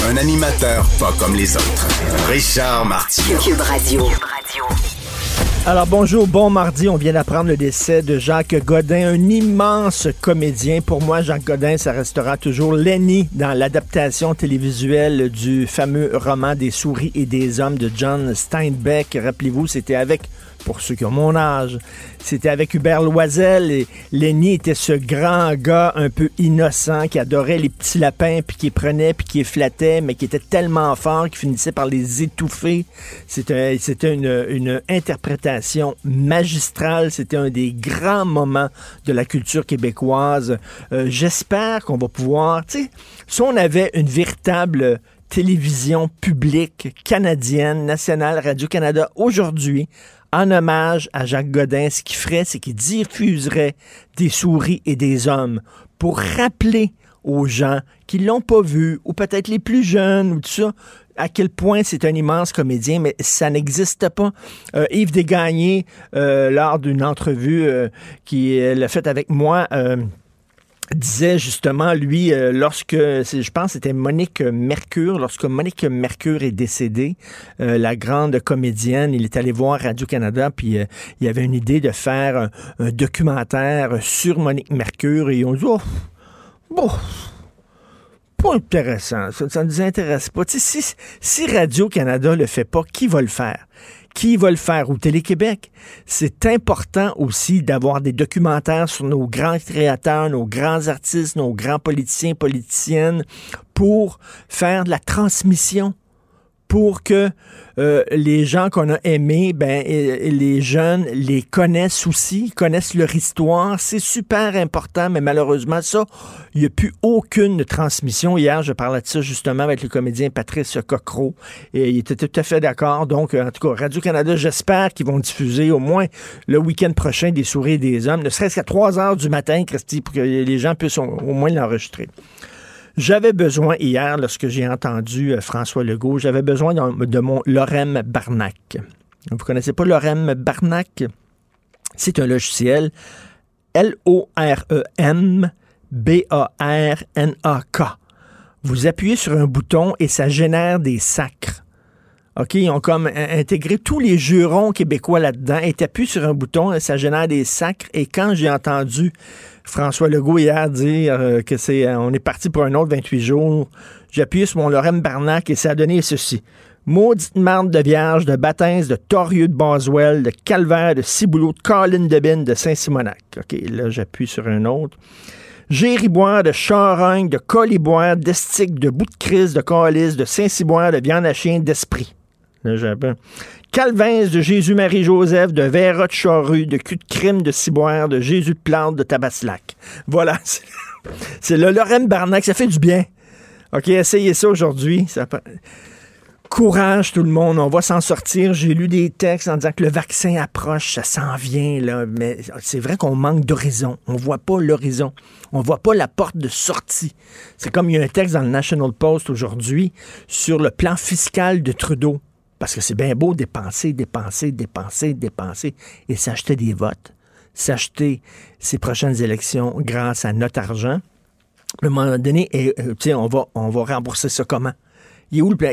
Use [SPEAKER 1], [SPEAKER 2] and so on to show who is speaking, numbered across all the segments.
[SPEAKER 1] Un animateur pas comme les autres. Richard Martineau.
[SPEAKER 2] Cube Radio.
[SPEAKER 3] Alors bonjour, bon mardi. On vient d'apprendre le décès de Jacques Godin, un immense comédien. Pour moi, Jacques Godin, ça restera toujours Lenny dans l'adaptation télévisuelle du fameux roman des souris et des hommes de John Steinbeck. Rappelez-vous, c'était avec pour ceux qui ont mon âge. C'était avec Hubert Loisel et Lenny était ce grand gars un peu innocent qui adorait les petits lapins puis qui prenait puis qui les flattait mais qui était tellement fort qu'il finissait par les étouffer. C'était une, une interprétation magistrale, c'était un des grands moments de la culture québécoise. Euh, j'espère qu'on va pouvoir, tu sais, si on avait une véritable télévision publique canadienne, nationale, Radio-Canada, aujourd'hui, en hommage à Jacques Godin, ce qu'il ferait, c'est qu'il diffuserait des souris et des hommes pour rappeler aux gens qui l'ont pas vu, ou peut-être les plus jeunes, ou tout ça, à quel point c'est un immense comédien, mais ça n'existe pas. Euh, Yves Desgagnés, euh, lors d'une entrevue euh, a faite avec moi, euh, disait justement, lui, euh, lorsque, je pense c'était Monique Mercure, lorsque Monique Mercure est décédée, euh, la grande comédienne, il est allé voir Radio-Canada, puis euh, il avait une idée de faire un, documentaire sur Monique Mercure, et ils ont dit, oh, bon, pas intéressant, ça, ne nous intéresse pas. Si, si Radio-Canada le fait pas, qui va le faire? Qui va le faire? Ou Télé-Québec? C'est important aussi d'avoir des documentaires sur nos grands créateurs, nos grands artistes, nos grands politiciens, politiciennes, pour faire de la transmission pour que euh, les gens qu'on a aimés, ben, les jeunes les connaissent aussi, connaissent leur histoire. C'est super important, mais malheureusement, ça, il n'y a plus aucune transmission. Hier, je parlais de ça justement avec le comédien Patrice Cocro, et il était tout à fait d'accord. Donc, en tout cas, Radio-Canada, j'espère qu'ils vont diffuser au moins le week-end prochain des souris des hommes, ne serait-ce qu'à 3 heures du matin, Christy, pour que les gens puissent au moins l'enregistrer. J'avais besoin hier, lorsque j'ai entendu euh, François Legault, j'avais besoin de, mon Lorem Barnac. Vous connaissez pas Lorem Barnac? C'est un logiciel L-O-R-E-M B-A-R-N-A-K. Vous appuyez sur un bouton et ça génère des sacres. OK, ils ont comme in- intégré tous les jurons québécois là-dedans et t'appuies sur un bouton et ça génère des sacres. Et quand j'ai entendu François Legault hier dire euh, que c'est euh, on est parti pour un autre 28 jours, j'ai appuyé sur mon Lorem Barnac et ça a donné ceci. Maudite marde de vierge, de baptême, de torieux de Boswell, de calvaire, de ciboulot, de Colin de Bin, de Saint-Simonac. OK, là, j'appuie sur un autre. Gériboire, de charogne, de coliboire, d'estique, de bout de crise, de calice, de Saint-Cyboire, de viande à chien, d'esprit. Là. Calvins de Jésus-Marie-Joseph, de Véra de Charrue, de cul de crime de Ciboire, de Jésus de Plante, de Tabaslac. Voilà. c'est- le Lorraine Barnac. Ça fait du bien. OK, essayez ça aujourd'hui. Courage tout le monde, on va s'en sortir. J'ai lu des textes en disant que le vaccin approche, ça s'en vient là, mais c'est vrai qu'on manque d'horizon. On voit pas l'horizon, on voit pas la porte de sortie. C'est comme il y a un texte dans le National Post aujourd'hui sur le plan fiscal de Trudeau, parce que c'est bien beau dépenser, dépenser, dépenser, dépenser et s'acheter des votes, s'acheter ces prochaines élections grâce à notre argent. À un moment donné, euh, on va, on va rembourser ça comment?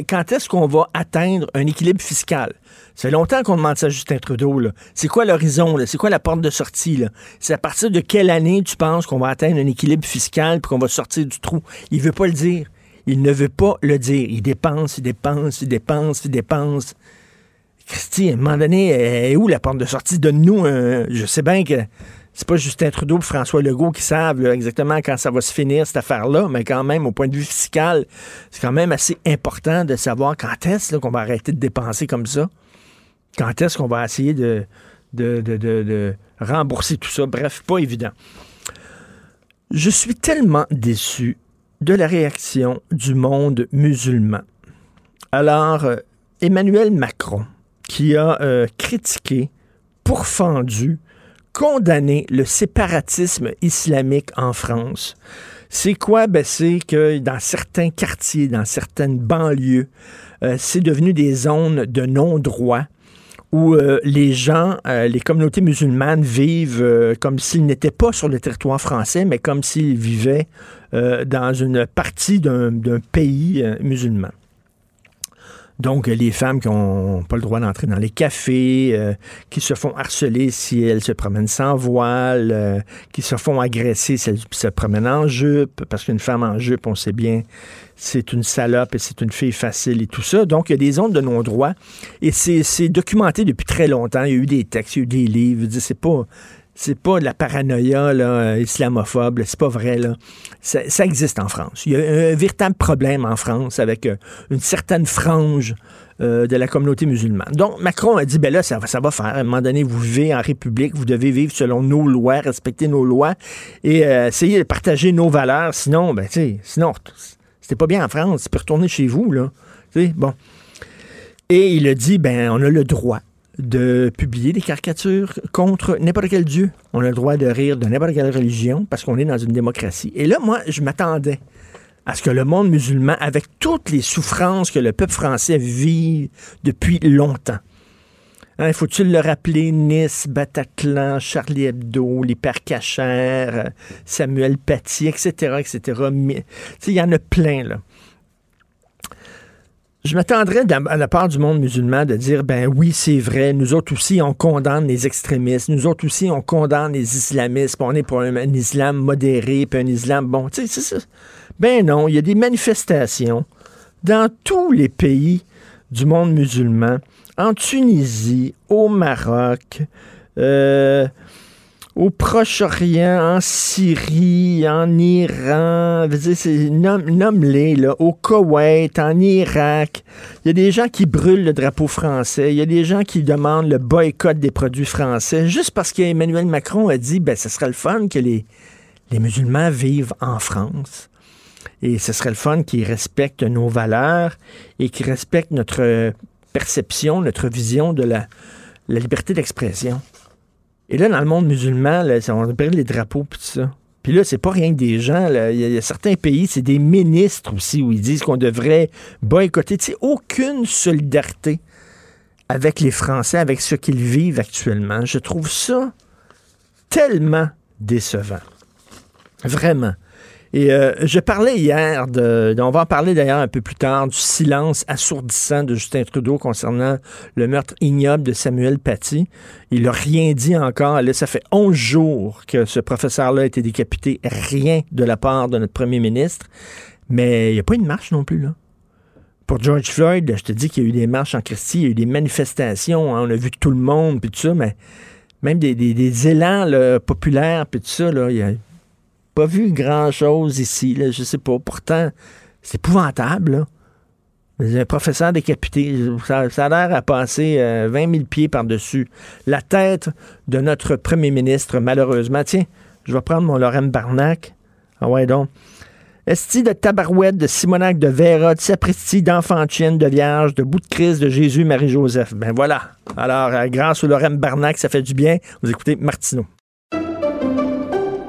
[SPEAKER 3] Quand est-ce qu'on va atteindre un équilibre fiscal? Ça fait longtemps qu'on demande ça à Justin Trudeau. C'est quoi l'horizon? C'est quoi la porte de sortie? C'est à partir de quelle année tu penses qu'on va atteindre un équilibre fiscal puis qu'on va sortir du trou? Il veut pas le dire. Il ne veut pas le dire. Il dépense, il dépense, il dépense, il dépense. Christy, à un moment donné, est où la porte de sortie? Donne-nous. Je sais bien que c'est pas Justin Trudeau et François Legault qui savent exactement quand ça va se finir, cette affaire-là, mais quand même, au point de vue fiscal, c'est quand même assez important de savoir quand est-ce qu'on va arrêter de dépenser comme ça. Quand est-ce qu'on va essayer de, de rembourser tout ça? Bref, pas évident. Je suis tellement déçu de la réaction du monde musulman. Alors, euh, Emmanuel Macron, qui a euh, critiqué, pourfendu, condamné le séparatisme islamique en France. C'est quoi? Ben, c'est que dans certains quartiers, dans certaines banlieues, euh, c'est devenu des zones de non-droit où les gens, les communautés musulmanes vivent comme s'ils n'étaient pas sur le territoire français, mais comme s'ils vivaient dans une partie d'un pays musulman. Donc, les femmes qui n'ont pas le droit d'entrer dans les cafés, euh, qui se font harceler si elles se promènent sans voile, euh, qui se font agresser si elles se promènent en jupe, parce qu'une femme en jupe, on sait bien, c'est une salope et c'est une fille facile et tout ça. Donc, il y a des zones de non-droit et c'est documenté depuis très longtemps. Il y a eu des textes, il y a eu des livres. C'est pas c'est pas de la paranoïa là, islamophobe, c'est pas vrai. Là. Ça, existe en France. Il y a un véritable problème en France avec euh, une certaine frange euh, de la communauté musulmane. Donc, Macron a dit, ben là, ça, ça va faire. À un moment donné, vous vivez en République, vous devez vivre selon nos lois, respecter nos lois et euh, essayer de partager nos valeurs. Sinon, ben, tu sinon, c'était pas bien en France. Tu peux retourner chez vous, là. Bon. Et il a dit, ben, on a le droit de publier des caricatures contre n'importe quel Dieu. On a le droit de rire de n'importe quelle religion parce qu'on est dans une démocratie. Et là, moi, je m'attendais à ce que le monde musulman, avec toutes les souffrances que le peuple français vit depuis longtemps, hein, faut-il le rappeler, Nice, Bataclan, Charlie Hebdo, l'hypercachère, Samuel Paty, etc., etc. Il y en a plein, là. Je m'attendrais à la part du monde musulman de dire ben oui, c'est vrai, nous autres aussi, on condamne les extrémistes, nous autres aussi, on condamne les islamistes, on est pour un, islam modéré, puis un islam bon. Tu sais, c'est ça. Ben non, il y a des manifestations dans tous les pays du monde musulman, en Tunisie, au Maroc, euh, au Proche-Orient, en Syrie, en Iran, nomme-les, au Koweït, en Irak. Il y a des gens qui brûlent le drapeau français. Il y a des gens qui demandent le boycott des produits français juste parce qu'Emmanuel Macron a dit, ben, ce serait le fun que les, les musulmans vivent en France. Et ce serait le fun qu'ils respectent nos valeurs et qu'ils respectent notre perception, notre vision de la, la liberté d'expression. Et là, dans le monde musulman, là, on perd les drapeaux et tout ça. Puis là, c'est pas rien que des gens. Il, y a, certains pays, c'est des ministres aussi où ils disent qu'on devrait boycotter. Tu sais, aucune solidarité avec les Français, avec ce qu'ils vivent actuellement. Je trouve ça tellement décevant. Vraiment. Et euh, je parlais hier, de, on va en parler d'ailleurs un peu plus tard, du silence assourdissant de Justin Trudeau concernant le meurtre ignoble de Samuel Paty. Il n'a rien dit encore. Là, ça fait 11 jours que ce professeur-là a été décapité. Rien de la part de notre premier ministre. Mais il n'y a pas une marche non plus, là. Pour George Floyd, je te dis qu'il y a eu des marches en Christie, il y a eu des manifestations, hein. on a vu tout le monde, puis tout ça, mais même des, élans populaires, puis tout ça, là, il a vu grand-chose ici. Là, je sais pas. Pourtant, c'est épouvantable. Là. Un professeur décapité, ça, a l'air à passer 20 euh, 000 pieds par-dessus la tête de notre premier ministre, malheureusement. Tiens, je vais prendre mon Lorraine Barnac. Ah ouais, donc. Esti de tabarouette, de Simonac, de Vera, de sapristi, d'enfant de vierge, de bout de crise, de Jésus, Marie-Joseph. Ben voilà. Alors, euh, grâce au Lorraine Barnac, ça fait du bien. Vous écoutez Martineau.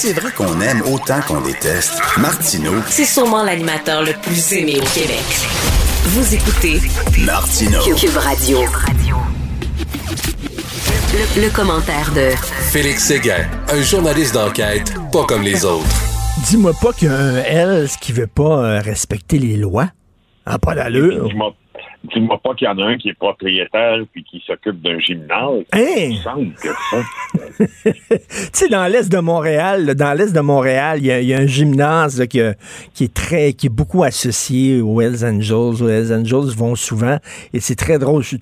[SPEAKER 1] C'est vrai qu'on aime autant qu'on déteste, Martineau,
[SPEAKER 2] C'est sûrement l'animateur le plus aimé au Québec. Vous écoutez
[SPEAKER 1] Martineau.
[SPEAKER 2] Cube Radio. Le, le commentaire de
[SPEAKER 4] Félix Séguin, un journaliste d'enquête pas comme les autres.
[SPEAKER 3] Dis-moi pas qu'il y a un Hells qui veut pas euh, respecter les lois. Ah, pas d'allure.
[SPEAKER 5] Dis-moi pas qu'il y en a un qui est propriétaire puis qui s'occupe d'un gymnase.
[SPEAKER 3] Hein?
[SPEAKER 5] Il me semble que ça.
[SPEAKER 3] tu sais, dans l'est de Montréal, là, dans l'est de Montréal, il y, a- il y a un gymnase là, qui, a- qui est très, qui est beaucoup associé aux Hells Angels. Aux Hells Angels vont souvent et c'est très drôle. Je,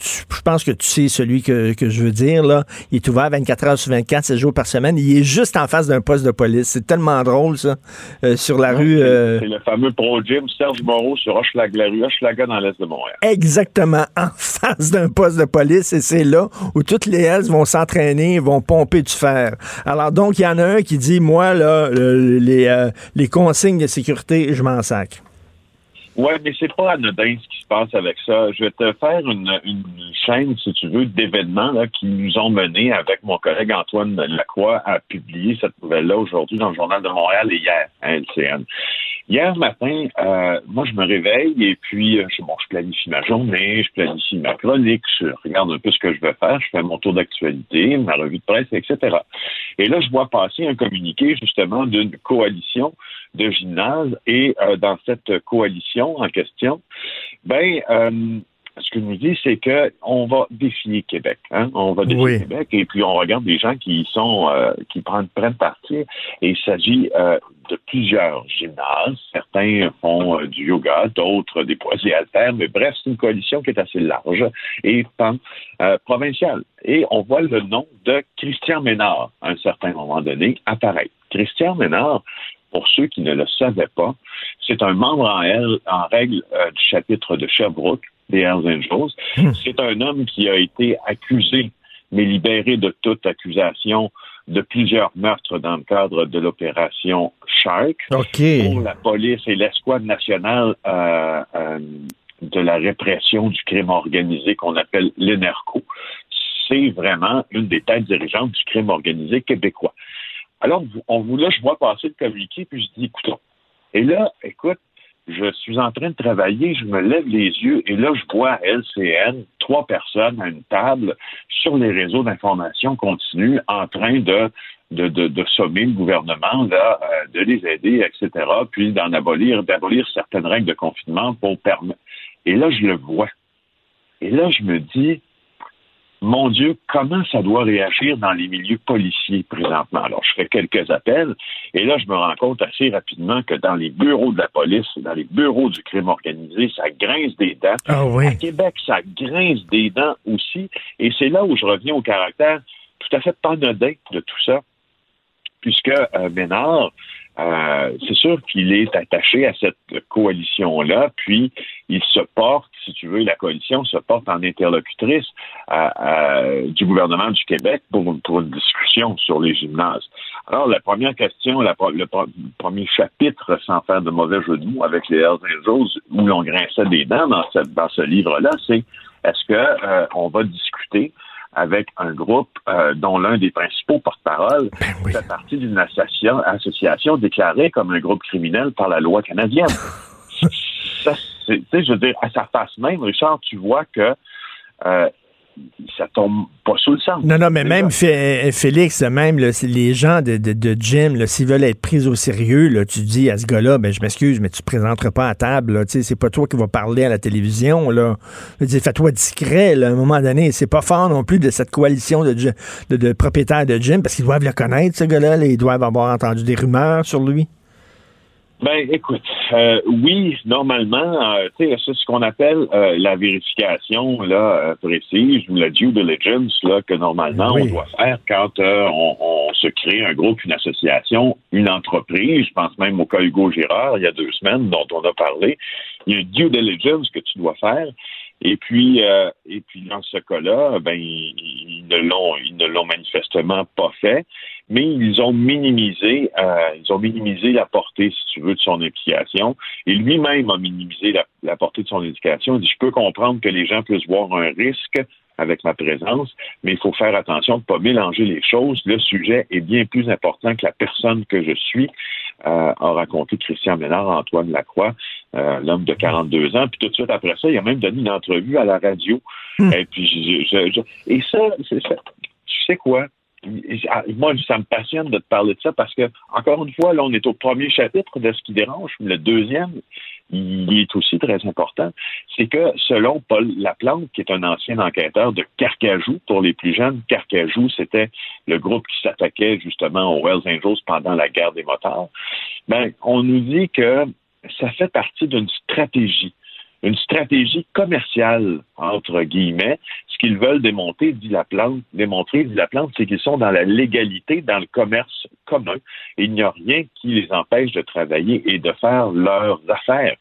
[SPEAKER 3] pense que tu sais celui que, que je veux dire là. Il est ouvert 24 heures sur 24, 7 jours par semaine. Il est juste en face d'un poste de police. C'est tellement drôle ça, euh, sur la rue. euh,
[SPEAKER 5] C'est le fameux Pro Gym Serge Moreau sur Hochelaga, la rue Hochelaga dans l'est de Montréal.
[SPEAKER 3] Exactement en face d'un poste de police et c'est là où toutes les Hells vont s'entraîner, vont pomper du fer. Alors donc, il y en a un qui dit, moi, là, le- les, euh, les consignes de sécurité, je m'en sac.
[SPEAKER 5] Ouais, mais c'est pas anodin ce qui se passe avec ça. Je vais te faire une, une chaîne, si tu veux, d'événements qui nous ont menés avec mon collègue Antoine Lacroix à publier cette nouvelle-là aujourd'hui dans le Journal de Montréal et hier à LCN. Hier matin, euh, moi, je me réveille et puis, euh, je, bon, je planifie ma journée, je planifie ma chronique, je regarde un peu ce que je vais faire, je fais mon tour d'actualité, ma revue de presse, etc. Et là, je vois passer un communiqué, justement, d'une coalition de gymnase et euh, dans cette coalition en question, ben, euh, ce que nous dit, c'est que on va défier Québec. Hein? On va défier
[SPEAKER 3] Oui.
[SPEAKER 5] Québec et puis on regarde des gens qui sont euh, qui prennent, prennent parti. Et il s'agit euh, de plusieurs gymnases. Certains font euh, du yoga, d'autres des poids et haltères. Mais bref, c'est une coalition qui est assez large et euh, provinciale. Et on voit le nom de Christian Ménard à un certain moment donné apparaître. Christian Ménard, pour ceux qui ne le savaient pas, c'est un membre en, règle euh, du chapitre de Sherbrooke des Hells Angels. C'est un homme qui a été accusé, mais libéré de toute accusation de plusieurs meurtres dans le cadre de l'opération Shark
[SPEAKER 3] OK.
[SPEAKER 5] pour la police et l'escouade nationale euh, euh, de la répression du crime organisé qu'on appelle l'ENERCO. C'est vraiment une des têtes dirigeantes du crime organisé québécois. Alors, on vous là, je vois passer le communiqué, puis je dis, écoutons. Et là, écoute, je suis en train de travailler, je me lève les yeux, et là, je vois LCN trois personnes à une table sur les réseaux d'information continue en train de de, de, de sommer le gouvernement, là, euh, de les aider, etc., puis d'en abolir, d'abolir certaines règles de confinement pour permettre. Et là, je le vois. Et là, je me dis, mon Dieu, comment ça doit réagir dans les milieux policiers présentement? Alors, je fais quelques appels et là, je me rends compte assez rapidement que dans les bureaux de la police, dans les bureaux du crime organisé, ça grince des dents.
[SPEAKER 3] Ah oui.
[SPEAKER 5] À Québec, ça grince des dents aussi. Et c'est là où je reviens au caractère tout à fait anodin de tout ça, puisque euh, Ménard, euh, c'est sûr qu'il est attaché à cette coalition-là, puis il se porte, si tu veux, la coalition se porte en interlocutrice euh, euh, du gouvernement du Québec pour, une discussion sur les gymnases. Alors, la première question, le, pre- premier chapitre, sans faire de mauvais jeu de mots, avec les Hells Angels, où l'on grinçait des dents dans, dans ce livre-là, c'est est-ce que on va discuter avec un groupe euh, dont l'un des principaux porte-parole
[SPEAKER 3] Ben oui.
[SPEAKER 5] fait partie d'une association, association déclarée comme un groupe criminel par la loi canadienne. Ça, c'est- tu sais, je veux dire, à sa face même, Richard, tu vois que euh, ça tombe pas sous le sens.
[SPEAKER 3] Non, non, mais même. Fé- Félix, même là, les gens de, de, de gym, s'ils veulent être pris au sérieux, là, tu dis à ce gars-là, ben je m'excuse, mais tu te présenteras pas à table. C'est pas toi qui vas parler à la télévision. Là. Fais-toi discret là, à un moment donné. C'est pas fort non plus de cette coalition de, de, de propriétaires de gym parce qu'ils doivent le connaître, ce gars-là. là. Ils doivent avoir entendu des rumeurs sur lui.
[SPEAKER 5] Ben, écoute, euh, oui, normalement, euh, tu sais, c'est ce qu'on appelle euh, la vérification là euh, précise ou la due diligence là que normalement
[SPEAKER 3] Oui.
[SPEAKER 5] on doit faire quand euh, on, on se crée un groupe, une association, une entreprise. Je pense même au cas Hugo Girard il y a deux semaines dont on a parlé. Il y a une due diligence que tu dois faire. Et puis, euh, et puis dans ce cas-là, ben ils, ils ne l'ont, ils ne l'ont manifestement pas fait mais ils ont minimisé, euh, ils ont minimisé la portée, si tu veux, de son implication. Et lui-même a minimisé la, la portée de son éducation. Il dit, je peux comprendre que les gens puissent voir un risque avec ma présence, mais il faut faire attention de ne pas mélanger les choses. Le sujet est bien plus important que la personne que je suis, euh, a raconté Christian Ménard, Antoine Lacroix, euh, l'homme de 42 ans. Puis tout de suite après ça, il a même donné une entrevue à la radio.
[SPEAKER 3] Hmm.
[SPEAKER 5] Et puis, je, je- et ça, c'est ça. Tu sais quoi? Ah, Moi, ça me passionne de te parler de ça parce que, encore une fois, là, on est au premier chapitre de ce qui dérange. Le deuxième, il est aussi très important. C'est que, selon Paul Laplante, qui est un ancien enquêteur de Carcajou, pour les plus jeunes, Carcajou, c'était le groupe qui s'attaquait justement aux Hells Angels pendant la guerre des motards. Ben, on nous dit que ça fait partie d'une stratégie une stratégie commerciale, entre guillemets. Ce qu'ils veulent démontrer, dit Laplante, démontrer, dit Laplante, c'est qu'ils sont dans la légalité, dans le commerce commun. Il n'y a rien qui les empêche de travailler et de faire leurs affaires.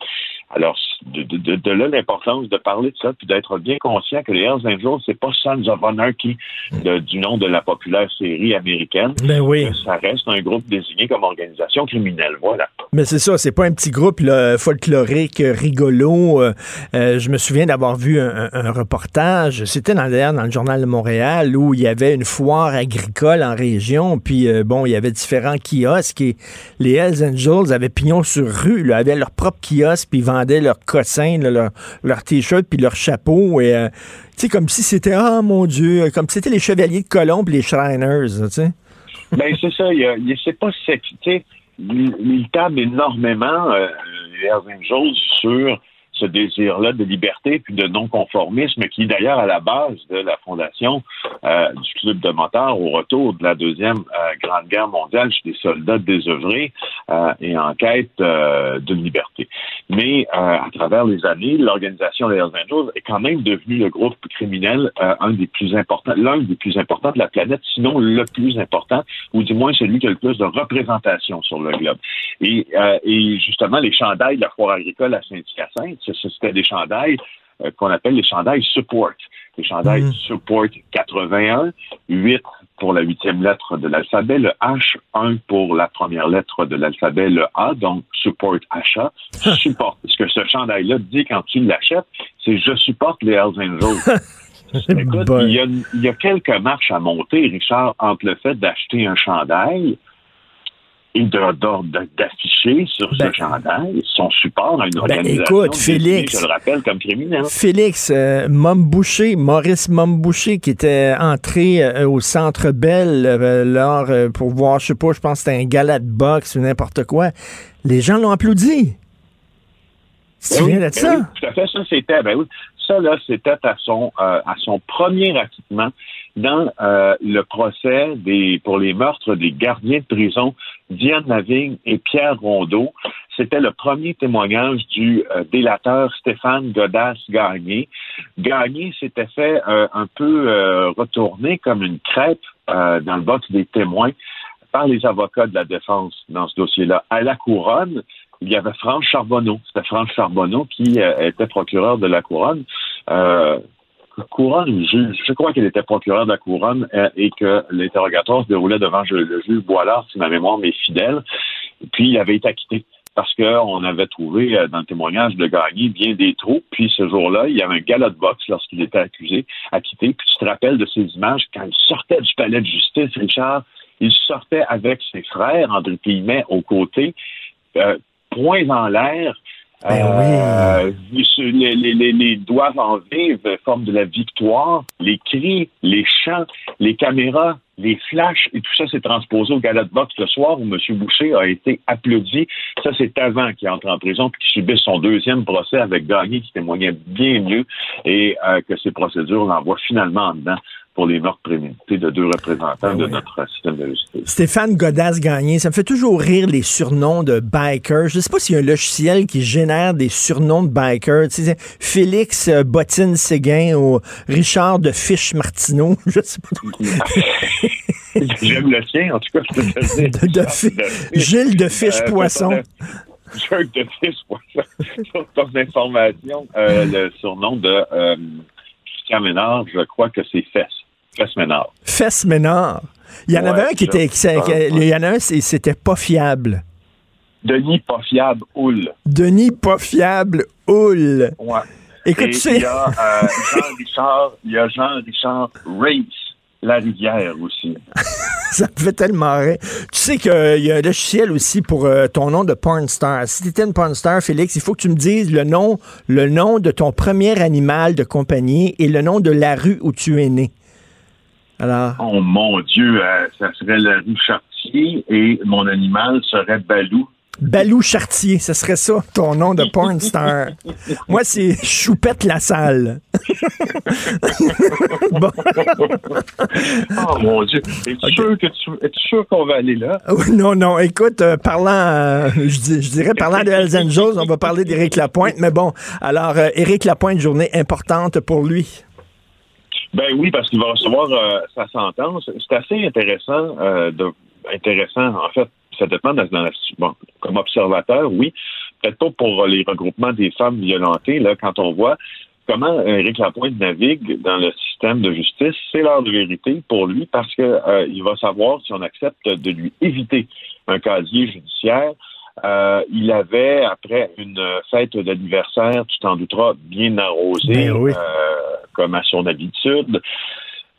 [SPEAKER 5] Alors, de, de- de- de là l'importance de parler de ça, puis d'être bien conscient que les Hells Angels, c'est pas Sons of Anarchy, de- du nom de la populaire série américaine.
[SPEAKER 3] Ben oui.
[SPEAKER 5] Ça reste un groupe désigné comme organisation criminelle. Voilà.
[SPEAKER 3] Mais c'est ça, c'est pas un petit groupe là, folklorique, rigolo. Euh, euh, je me souviens d'avoir vu un, reportage, c'était dans, dans le journal de Montréal, où il y avait une foire agricole en région, puis euh, bon, il y avait différents kiosques et les Hells Angels avaient pignon sur rue, là, avaient leur propre kiosque, puis ils vendaient leurs cossins, là, leur, leur t-shirt, puis leur chapeau, et euh, tu comme si c'était, ah mon Dieu, comme si c'était les chevaliers de Colomb les Shriners.
[SPEAKER 5] Ben, c'est ça. Il c'est pas sexy. Il, il énormément, euh, les Hells Angels, sur ce désir-là de liberté puis de non-conformisme qui, d'ailleurs, à la base de la fondation euh, du Club de motards au retour de la Deuxième euh, Grande Guerre mondiale chez des soldats désœuvrés et en quête euh, de liberté. Mais euh, à travers les années, l'organisation des Hells Angels est quand même devenue le groupe criminel euh, un des plus importants, l'un des plus importants de la planète, sinon le plus important, ou du moins celui qui a le plus de représentation sur le globe. Et, euh, et justement, les chandails de la foire agricole à Saint-Hyacinthe, c'était des chandails euh, qu'on appelle les chandails support. Les chandails
[SPEAKER 3] Mhm.
[SPEAKER 5] support 81, 8 pour la huitième lettre de l'alphabet, le H, 1 pour la première lettre de l'alphabet, le A, donc support achat. Support. Ce que ce chandail-là dit quand tu l'achètes, c'est je supporte les Hells Angels. Écoute, il y, a, il y a quelques marches à monter, Richard, entre le fait d'acheter un chandail et d'afficher sur
[SPEAKER 3] Ben-
[SPEAKER 5] ce chandail son support à une organisation
[SPEAKER 3] écoute, Félix.
[SPEAKER 5] je le rappelle, comme criminel.
[SPEAKER 3] Félix, euh, Mom Boucher, Maurice Mom Boucher, qui était entré euh, au Centre Bell euh, lors, euh, pour voir, je sais pas, je pense que c'était un gala de boxe ou n'importe quoi. Les gens l'ont applaudi. Tu
[SPEAKER 5] Ben oui,
[SPEAKER 3] de
[SPEAKER 5] ben
[SPEAKER 3] ça?
[SPEAKER 5] oui, tout à fait, ça c'était, ben oui, ça là, c'était à son à son premier acquittement dans le procès des pour les meurtres des gardiens de prison Diane Lavigne et Pierre Rondeau. C'était le premier témoignage du euh, délateur Stéphane Godas-Gagné. Gagné s'était fait euh, un peu euh, retourner comme une crêpe euh, dans le box des témoins par les avocats de la défense dans ce dossier-là. À la couronne, il y avait France Charbonneau. C'était France Charbonneau qui euh, était procureur de la couronne. Euh, couronne ou juge, je crois qu'elle était procureure de la couronne euh, et que l'interrogatoire se déroulait devant le juge Boilard, si ma mémoire m'est fidèle. Puis il avait été acquitté parce qu'on avait trouvé euh, dans le témoignage de Gagné bien des trous. Puis ce jour-là, il y avait un galop de boxe lorsqu'il était accusé, acquitté. Puis tu te rappelles de ces images quand il sortait du palais de justice, Richard, il sortait avec ses frères, entre guillemets, aux côtés, euh, poings en l'air.
[SPEAKER 3] Ben
[SPEAKER 5] Euh, les, les, les, les doigts en vive, forme de la victoire, les cris, les chants, les caméras, les flashs, et tout ça s'est transposé au gala de boxe le soir où M. Boucher a été applaudi. Ça, c'est avant qu'il entre en prison puis qu'il subisse son deuxième procès avec Gagné qui témoignait bien mieux et euh, que ces procédures l'envoient finalement en dedans pour les meurtres prémédités de deux représentants de notre système de justice.
[SPEAKER 3] Stéphane Godas gagné. Ça me fait toujours rire les surnoms de bikers. Je sais pas s'il y a un logiciel qui génère des surnoms de bikers. Tu sais, Félix euh, Bottine Séguin ou Richard de Fiche Martineau. Je sais pas. trop.
[SPEAKER 5] J'aime le sien, en tout cas, je peux te le dire.
[SPEAKER 3] De, de Fi- Gilles de Fiche
[SPEAKER 5] Euh,
[SPEAKER 3] Poisson.
[SPEAKER 5] Jacques de Fiche Poisson. Sur ton information, euh, le surnom de euh, Ménard, je crois que c'est Fesse. Fesse Ménard.
[SPEAKER 3] Fesse Ménard. Il y en
[SPEAKER 5] Ouais,
[SPEAKER 3] avait un qui était. qui-. Il y en a un, c'était pas fiable.
[SPEAKER 5] Denis pas fiable, Houle.
[SPEAKER 3] Denis pas fiable, Houle.
[SPEAKER 5] Ouais.
[SPEAKER 3] Écoute,
[SPEAKER 5] Et
[SPEAKER 3] tu sais-
[SPEAKER 5] il y a euh, Jean-Richard, il y a Jean-Richard Race, La Rivière aussi.
[SPEAKER 3] Ça me fait tellement rire. Tu sais qu'il y a un logiciel aussi pour euh, ton nom de porn star. Si tu étais une porn star, Félix, il faut que tu me dises le nom, le nom de ton premier animal de compagnie et le nom de la rue où tu es né. Alors,
[SPEAKER 5] Oh mon Dieu, euh, ça serait la rue Chartier et mon animal serait Balou.
[SPEAKER 3] Balou Chartier, ce serait ça, ton nom de porn star. Moi, c'est Choupette la salle. bon.
[SPEAKER 5] Oh mon Dieu. Es-tu sûr, que tu, es-tu sûr qu'on va aller là?
[SPEAKER 3] Ah Non, non, écoute, euh, parlant, euh, je, dirais parlant de Hells Angels, on va parler d'Éric Lapointe, mais bon, alors, euh, Éric Lapointe, journée importante pour lui.
[SPEAKER 5] Ben oui, parce qu'il va recevoir euh, sa sentence. C'est assez intéressant, euh, de, intéressant. En fait, ça dépend dans, la, bon, comme observateur, oui. Peut-être pas pour les regroupements des femmes violentées, là, quand on voit comment Éric Lapointe navigue dans le système de justice, c'est l'heure de vérité pour lui parce que euh, va savoir si on accepte de lui éviter un casier judiciaire. Euh, il avait, après une fête d'anniversaire, tu t'en douteras, bien arrosé,
[SPEAKER 3] Ben oui.
[SPEAKER 5] euh, comme à son habitude,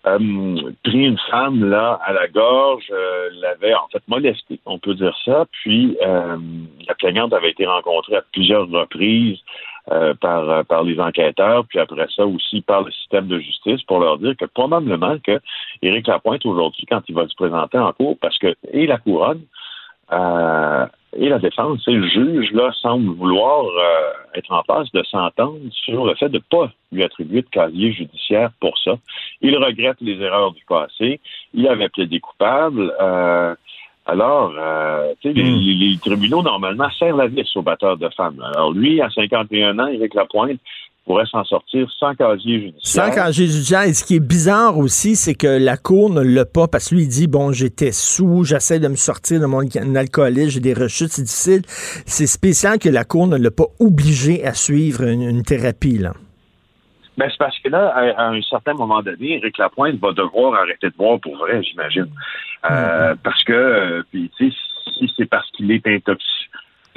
[SPEAKER 5] euh, pris une femme là à la gorge, l'avait en fait molestée, on peut dire ça. Puis la plaignante avait été rencontrée à plusieurs reprises par par les enquêteurs, puis après ça aussi par le système de justice pour leur dire que probablement que Éric Lapointe aujourd'hui, quand il va se présenter en cours, parce que et la couronne euh, et la défense, et le juge là semble vouloir euh, être en passe de s'entendre sur le fait de ne pas lui attribuer de casier judiciaire pour ça. Il regrette les erreurs du passé. Il avait plaidé coupable. Euh, alors, euh, tu sais, les,
[SPEAKER 3] Mm.
[SPEAKER 5] les- les tribunaux, normalement, serrent la vis aux batteurs de femmes. Alors, lui, à 51 ans, Éric Lapointe pourrait s'en sortir sans casier judiciaire.
[SPEAKER 3] Sans casier judiciaire. Et ce qui est bizarre aussi, c'est que la Cour ne l'a pas, parce que lui, il dit, bon, j'étais sous, j'essaie de me sortir de mon alcoolisme, j'ai des rechutes, c'est difficile. C'est spécial que la Cour ne l'a pas obligé à suivre une, une thérapie, là.
[SPEAKER 5] Ben, c'est parce que là, à, à un certain moment donné, Éric Lapointe va devoir arrêter de boire pour vrai, j'imagine. Euh, Parce que, euh, puis, tu sais, si c'est parce qu'il est intoxiqué,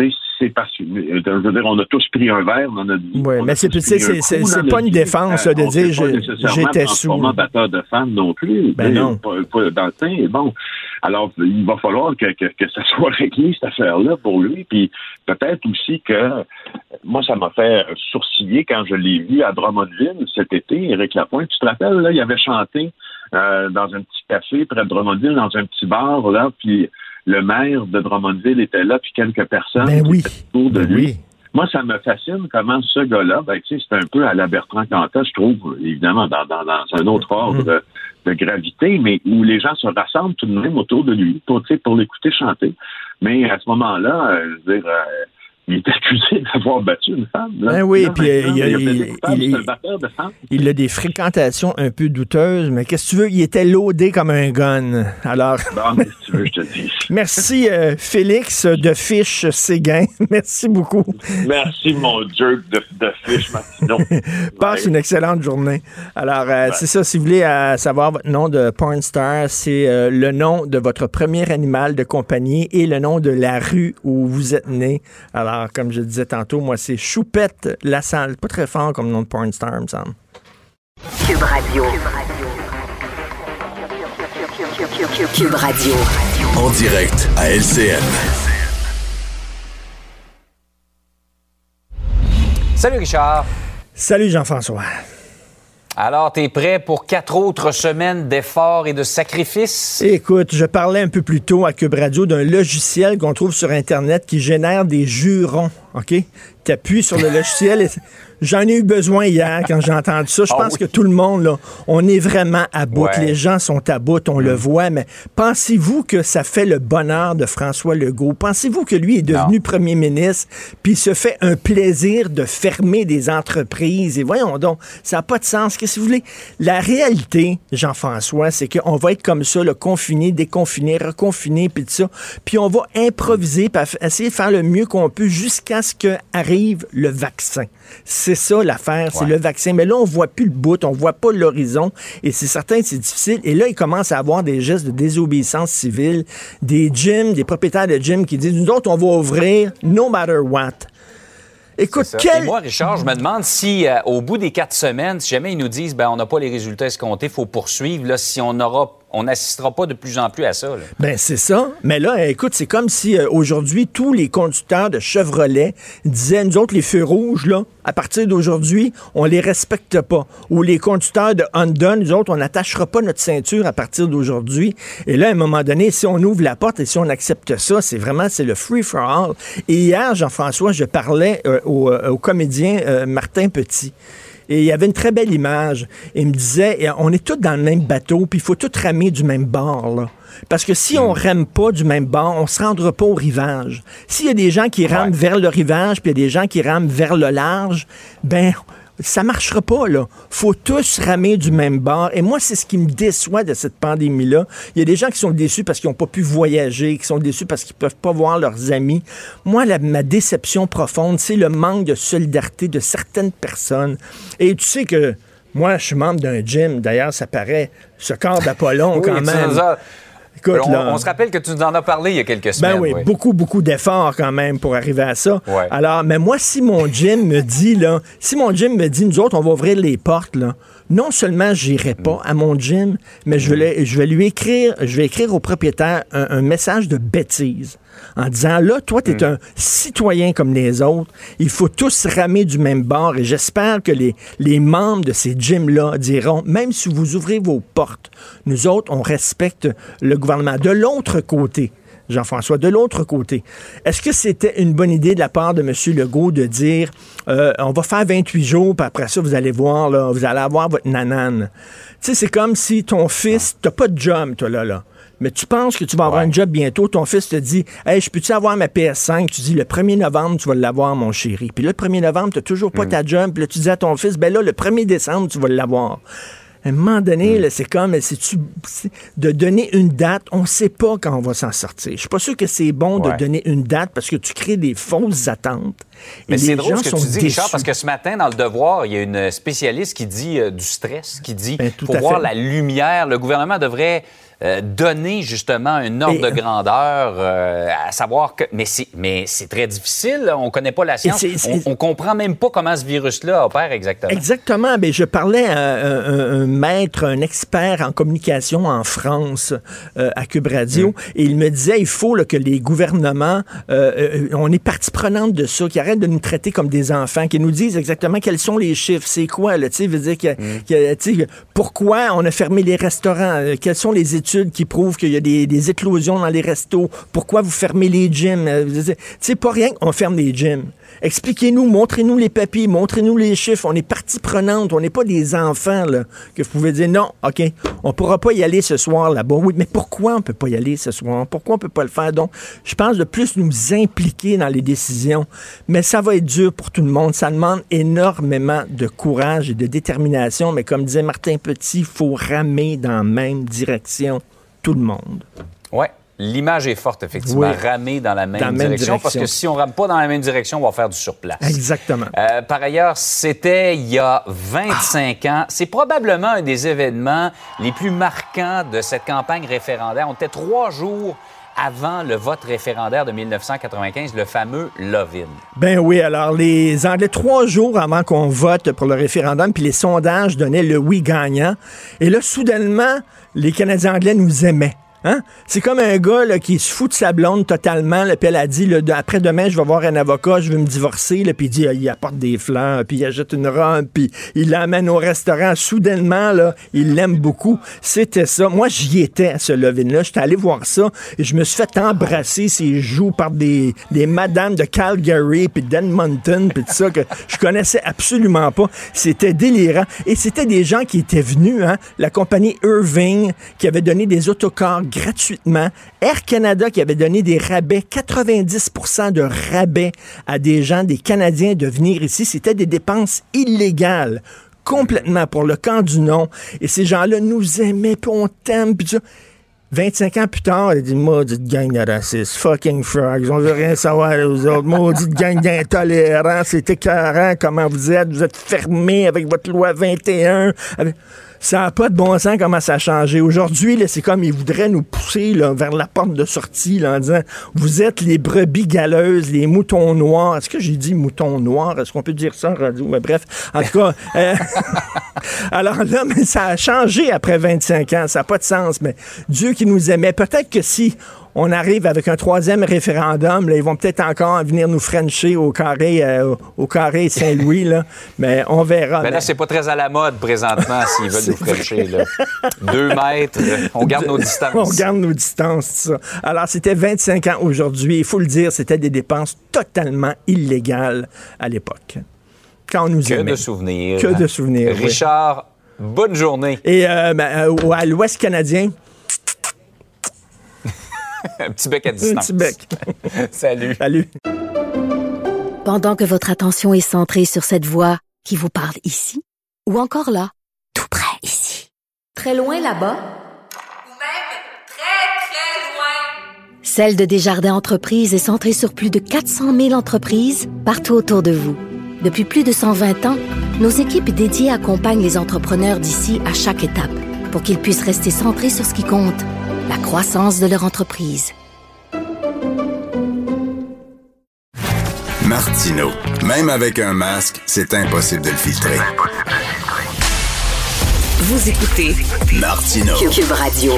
[SPEAKER 5] sais, c'est parce que, euh, je veux dire, on a tous pris un verre dans notre vie.
[SPEAKER 3] Ouais,
[SPEAKER 5] On
[SPEAKER 3] mais
[SPEAKER 5] a
[SPEAKER 3] c'est-
[SPEAKER 5] pris un
[SPEAKER 3] c'est- pas une défense, de dire,
[SPEAKER 5] pas
[SPEAKER 3] j'étais sous.
[SPEAKER 5] batteur de femmes non plus.
[SPEAKER 3] Ben non.
[SPEAKER 5] Pas, pas dans le temps. Bon, alors, il va falloir que, que, que ça soit réglé, cette affaire-là, pour lui. Puis peut-être aussi que, moi, ça m'a fait sourciller quand je l'ai vu à Drummondville cet été, Éric Lapointe. Tu te rappelles, là, il avait chanté euh, dans un petit café près de Drummondville, dans un petit bar, là, puis le maire de Drummondville était là, puis quelques personnes
[SPEAKER 3] Ben oui.
[SPEAKER 5] autour de
[SPEAKER 3] Ben
[SPEAKER 5] lui.
[SPEAKER 3] oui.
[SPEAKER 5] Moi, ça me fascine comment ce gars-là, ben, tu sais, c'est un peu à la Bertrand Cantat, je trouve, évidemment, dans, dans, dans un autre
[SPEAKER 3] Mm-hmm.
[SPEAKER 5] ordre de, de gravité, mais où les gens se rassemblent tout de même autour de lui pour, tu sais, pour l'écouter chanter. Mais à ce moment-là, euh, je veux dire, euh, il est accusé d'avoir battu une femme. Là.
[SPEAKER 3] Ben oui, puis, euh, il a- il- a des fréquentations un peu douteuses, mais qu'est-ce que tu veux? Il était loadé comme un gun. Alors,
[SPEAKER 5] Bon, mais si tu veux, je te dis.
[SPEAKER 3] merci euh, Félix de Fiche Séguin. Merci beaucoup.
[SPEAKER 5] Merci, mon jerk de, de fiche Martineau.
[SPEAKER 3] Passe
[SPEAKER 5] Ouais.
[SPEAKER 3] une excellente journée. Alors, euh, c'est ça, si vous voulez euh, savoir votre nom de porn star, c'est le nom de votre premier animal de compagnie et le nom de la rue où vous êtes né. Alors, comme je disais tantôt, moi, c'est Choupette Lassalle. Pas très fort comme nom de porn star, me semble.
[SPEAKER 2] Cube Radio. Cube Radio.
[SPEAKER 4] En direct à LCN.
[SPEAKER 6] Salut Richard.
[SPEAKER 3] Salut Jean-François.
[SPEAKER 6] Alors, t'es prêt pour quatre autres semaines d'efforts et de sacrifices?
[SPEAKER 3] Écoute, je parlais un peu plus tôt à Cube Radio d'un logiciel qu'on trouve sur Internet qui génère des jurons, OK? Tu appuies sur le logiciel et j'en ai eu besoin hier quand j'ai entendu ça. Je
[SPEAKER 6] Ah
[SPEAKER 3] pense
[SPEAKER 6] oui.
[SPEAKER 3] que tout le monde, là, on est vraiment à bout.
[SPEAKER 6] Ouais. Mm.
[SPEAKER 3] Les gens sont à bout, on le voit, mais pensez-vous que ça fait le bonheur de François Legault? Pensez-vous que lui est devenu
[SPEAKER 6] Non.
[SPEAKER 3] premier ministre puis il se fait un plaisir de fermer des entreprises? Et voyons donc, ça n'a pas de sens. Qu'est-ce que vous voulez? La réalité, Jean-François, c'est qu'on va être comme ça, le confiné, déconfiné, reconfiné, puis tout ça. Puis on va improviser, puis essayer de faire le mieux qu'on peut jusqu'à ce qu'arrive le vaccin. C'est ça l'affaire, c'est
[SPEAKER 6] Ouais.
[SPEAKER 3] le vaccin. Mais là, on voit plus le bout, on voit pas l'horizon. Et c'est certain que c'est difficile. Et là, il commence à avoir des gestes de désobéissance civile, des gyms, des propriétaires de gyms qui disent, nous autres, on va ouvrir no matter what. Écoute,
[SPEAKER 6] C'est
[SPEAKER 3] quel...
[SPEAKER 6] Et moi, Richard, je me demande si, euh, au bout des quatre semaines, si jamais ils nous disent, ben, on n'a pas les résultats escomptés, il faut poursuivre, là, si on aura, on n'assistera pas de plus en plus à ça.
[SPEAKER 3] Ben c'est ça. Mais là, écoute, c'est comme si euh, aujourd'hui tous les conducteurs de Chevrolet disaient nous autres les feux rouges là, à partir d'aujourd'hui, on les respecte pas. Ou les conducteurs de Honda, nous autres, on n'attachera pas notre ceinture à partir d'aujourd'hui. Et là, à un moment donné, si on ouvre la porte et si on accepte ça, c'est vraiment c'est le free for all. Et hier, Jean-François, je parlais euh, au, euh, au comédien Martin Petit. Et il y avait une très belle image. Il me disait, on est tous dans le même bateau, puis il faut tous ramer du même bord. Là. Parce que si on rame pas du même bord, on se rendra pas au rivage. S'il y a des gens qui rament vers le rivage, puis il y a des gens qui rament vers le large, ben ça marchera pas, là. Faut tous ramer du même bord. Et moi, c'est ce qui me déçoit de cette pandémie-là. Il y a des gens qui sont déçus parce qu'ils n'ont pas pu voyager, qui sont déçus parce qu'ils peuvent pas voir leurs amis. Moi, la- ma déception profonde, c'est le manque de solidarité de certaines personnes. Et tu sais que moi, je suis membre d'un gym. D'ailleurs, ça paraît, ce corps d'Apollon,
[SPEAKER 6] Oui,
[SPEAKER 3] quand même. Écoute,
[SPEAKER 6] on,
[SPEAKER 3] là-
[SPEAKER 6] on se rappelle que tu nous en as parlé il y a quelques semaines.
[SPEAKER 3] ben oui,
[SPEAKER 6] oui.
[SPEAKER 3] beaucoup, beaucoup d'efforts quand même pour arriver à ça.
[SPEAKER 6] Ouais.
[SPEAKER 3] Alors, mais moi, si mon gym me dit, là, si mon gym me dit, nous autres, on va ouvrir les portes, là, non seulement j'irai pas à mon gym, mais je vais, je vais lui écrire, je vais écrire au propriétaire un, un message de bêtise en disant, là, toi, tu es un citoyen comme les autres, il faut tous ramer du même bord et j'espère que les, les membres de ces gyms-là diront, même si vous ouvrez vos portes, nous autres, on respecte le gouvernement. De l'autre côté, Jean-François, de l'autre côté, est-ce que c'était une bonne idée de la part de M. Legault de dire euh, on va faire 28 jours, puis après ça, vous allez voir, là, vous allez avoir votre nanane? Tu sais, c'est comme si ton fils, t'as pas de job, toi, là, là. Mais tu penses que tu vas avoir
[SPEAKER 6] Ouais.
[SPEAKER 3] un job bientôt, ton fils te dit Hey, je peux-tu avoir ma PS5? Tu dis le 1er novembre, tu vas l'avoir, mon chéri. Puis là, le 1er novembre, tu n'as toujours pas ta job. Puis là, tu dis à ton fils, ben là, le 1er décembre, tu vas l'avoir. À un moment donné, là, c'est comme c'est tu c'est- de donner une date, on ne sait pas quand on va s'en sortir. Je suis pas sûr que c'est bon
[SPEAKER 6] Ouais.
[SPEAKER 3] de donner une date parce que tu crées des fausses attentes.
[SPEAKER 6] Mais c'est drôle ce que tu dis, Richard, parce que ce matin, dans le Devoir, il y a une spécialiste qui dit euh, du stress, qui dit
[SPEAKER 3] Ben, à
[SPEAKER 6] voir
[SPEAKER 3] fait.
[SPEAKER 6] la lumière. Le gouvernement devrait euh, donner justement un ordre de grandeur, euh, à savoir que. Mais c'est, mais c'est très difficile. là. On connaît pas la science. On, on comprend même pas comment ce virus-là opère exactement.
[SPEAKER 3] Exactement. Ben, je parlais à un, maître, un expert en communication en France euh, à Cube Radio,
[SPEAKER 6] Mm.
[SPEAKER 3] et il me disait il faut là, que les gouvernements, euh, euh, on est partie prenante de ça, qu'ils arrêtent de nous traiter comme des enfants, qu'ils nous disent exactement quels sont les chiffres, c'est quoi, là, tu sais, veut dire que,
[SPEAKER 6] Mm.
[SPEAKER 3] que, pourquoi on a fermé les restaurants, euh, quelles sont les études qui prouvent qu'il y a des, éclosions dans les restos, pourquoi vous fermez les gyms, euh, tu sais, pas rien qu'on ferme les gyms. Expliquez-nous, montrez-nous les papiers, montrez-nous les chiffres. On est partie prenante, on n'est pas des enfants là, que vous pouvez dire non, OK, on pourra pas y aller ce soir là-bas. Oui, mais pourquoi on peut pas y aller ce soir? Pourquoi on peut pas le faire? Donc, je pense de plus nous impliquer dans les décisions. Mais ça va être dur pour tout le monde. Ça demande énormément de courage et de détermination. Mais comme disait Martin Petit, il faut ramer dans la même direction tout le monde.
[SPEAKER 6] Ouais. L'image est forte, effectivement.
[SPEAKER 3] Oui.
[SPEAKER 6] Ramer dans la même,
[SPEAKER 3] Dans la même
[SPEAKER 6] direction, Parce que si on rame pas dans la même direction, on va faire du surplace.
[SPEAKER 3] Exactement.
[SPEAKER 6] Euh, par ailleurs, c'était il y a 25 ans. C'est probablement un des événements les plus marquants de cette campagne référendaire. On était trois jours avant le vote référendaire de 1995, le fameux Love-in.
[SPEAKER 3] Ben oui, alors les Anglais, trois jours avant qu'on vote pour le référendum, puis les sondages donnaient le oui gagnant. Et là, soudainement, les Canadiens anglais nous aimaient. Hein? C'est comme un gars qui se fout de sa blonde totalement. Puis elle a dit, après demain, je vais voir un avocat, je veux me divorcer. Puis il dit, il apporte des fleurs, puis il achète une robe, puis il l'amène au restaurant. Soudainement, il l'aime beaucoup. C'était ça. Moi, j'y étais à ce love-in-là. J'étais allé voir ça et je me suis fait embrasser ses joues par des, des madames de Calgary, puis d'Edmonton, puis tout ça, que je connaissais absolument pas. C'était délirant. Et c'était des gens qui étaient venus, hein, la compagnie Irving, qui avait donné des autocars gratuitement, Air Canada qui avait donné des rabais, 90% de rabais à des gens, des Canadiens de venir ici. C'était des dépenses illégales complètement pour le camp du nom. Et ces gens-là nous aimaient, puis on t'aime, puis tout ça. 25 ans plus tard, elle dit Maudite gang de racistes, fucking frogs, on veut rien savoir aux autres, maudite gang d'intolérants, c'est écœurant comment vous êtes, vous êtes fermés avec votre loi 21. Avec- Ça n'a pas de bon sens comment ça a changé. Aujourd'hui, c'est comme ils voudraient nous pousser là, vers la porte de sortie là, en disant Vous êtes les brebis galeuses, les moutons noirs. Est-ce que j'ai dit moutons noirs? Est-ce qu'on peut dire ça en bref, en tout cas. euh, alors là, mais ça a changé après 25 ans. Ça n'a pas de sens. Mais Dieu qui nous aimait. Peut-être que si on arrive avec un troisième référendum, là, ils vont peut-être encore venir nous frencher au carré, euh, au carré Saint-Louis, là. mais on verra.
[SPEAKER 6] Mais là, c'est pas très à la mode présentement s'ils veulent nous frencher. Là. Deux mètres, on garde nos distances.
[SPEAKER 3] On garde nos distances, ça. Alors, c'était 25 ans aujourd'hui. Il faut le dire, c'était des dépenses totalement illégales à l'époque. Quand on nous
[SPEAKER 6] Que
[SPEAKER 3] aimait.
[SPEAKER 6] de souvenirs.
[SPEAKER 3] Que de souvenirs, oui.
[SPEAKER 6] Richard, bonne journée.
[SPEAKER 3] Et euh, ben, euh, à l'Ouest canadien,
[SPEAKER 6] Un petit bec à
[SPEAKER 3] un
[SPEAKER 6] distance.
[SPEAKER 3] petit bec.
[SPEAKER 6] Salut.
[SPEAKER 3] Salut.
[SPEAKER 7] Pendant que votre attention est centrée sur cette voix qui vous parle ici, ou encore là, tout près ici, très loin là-bas,
[SPEAKER 8] Ou même très, très loin.
[SPEAKER 7] Celle de Desjardins Entreprises est centrée sur plus de 400 000 entreprises partout autour de vous. Depuis plus de 120 ans, nos équipes dédiées accompagnent les entrepreneurs d'ici à chaque étape pour qu'ils puissent rester centrés sur ce qui compte, la croissance de leur entreprise.
[SPEAKER 9] Martino. Même avec un masque, c'est impossible de le filtrer.
[SPEAKER 2] Vous écoutez
[SPEAKER 9] Martino.
[SPEAKER 2] Cube Radio.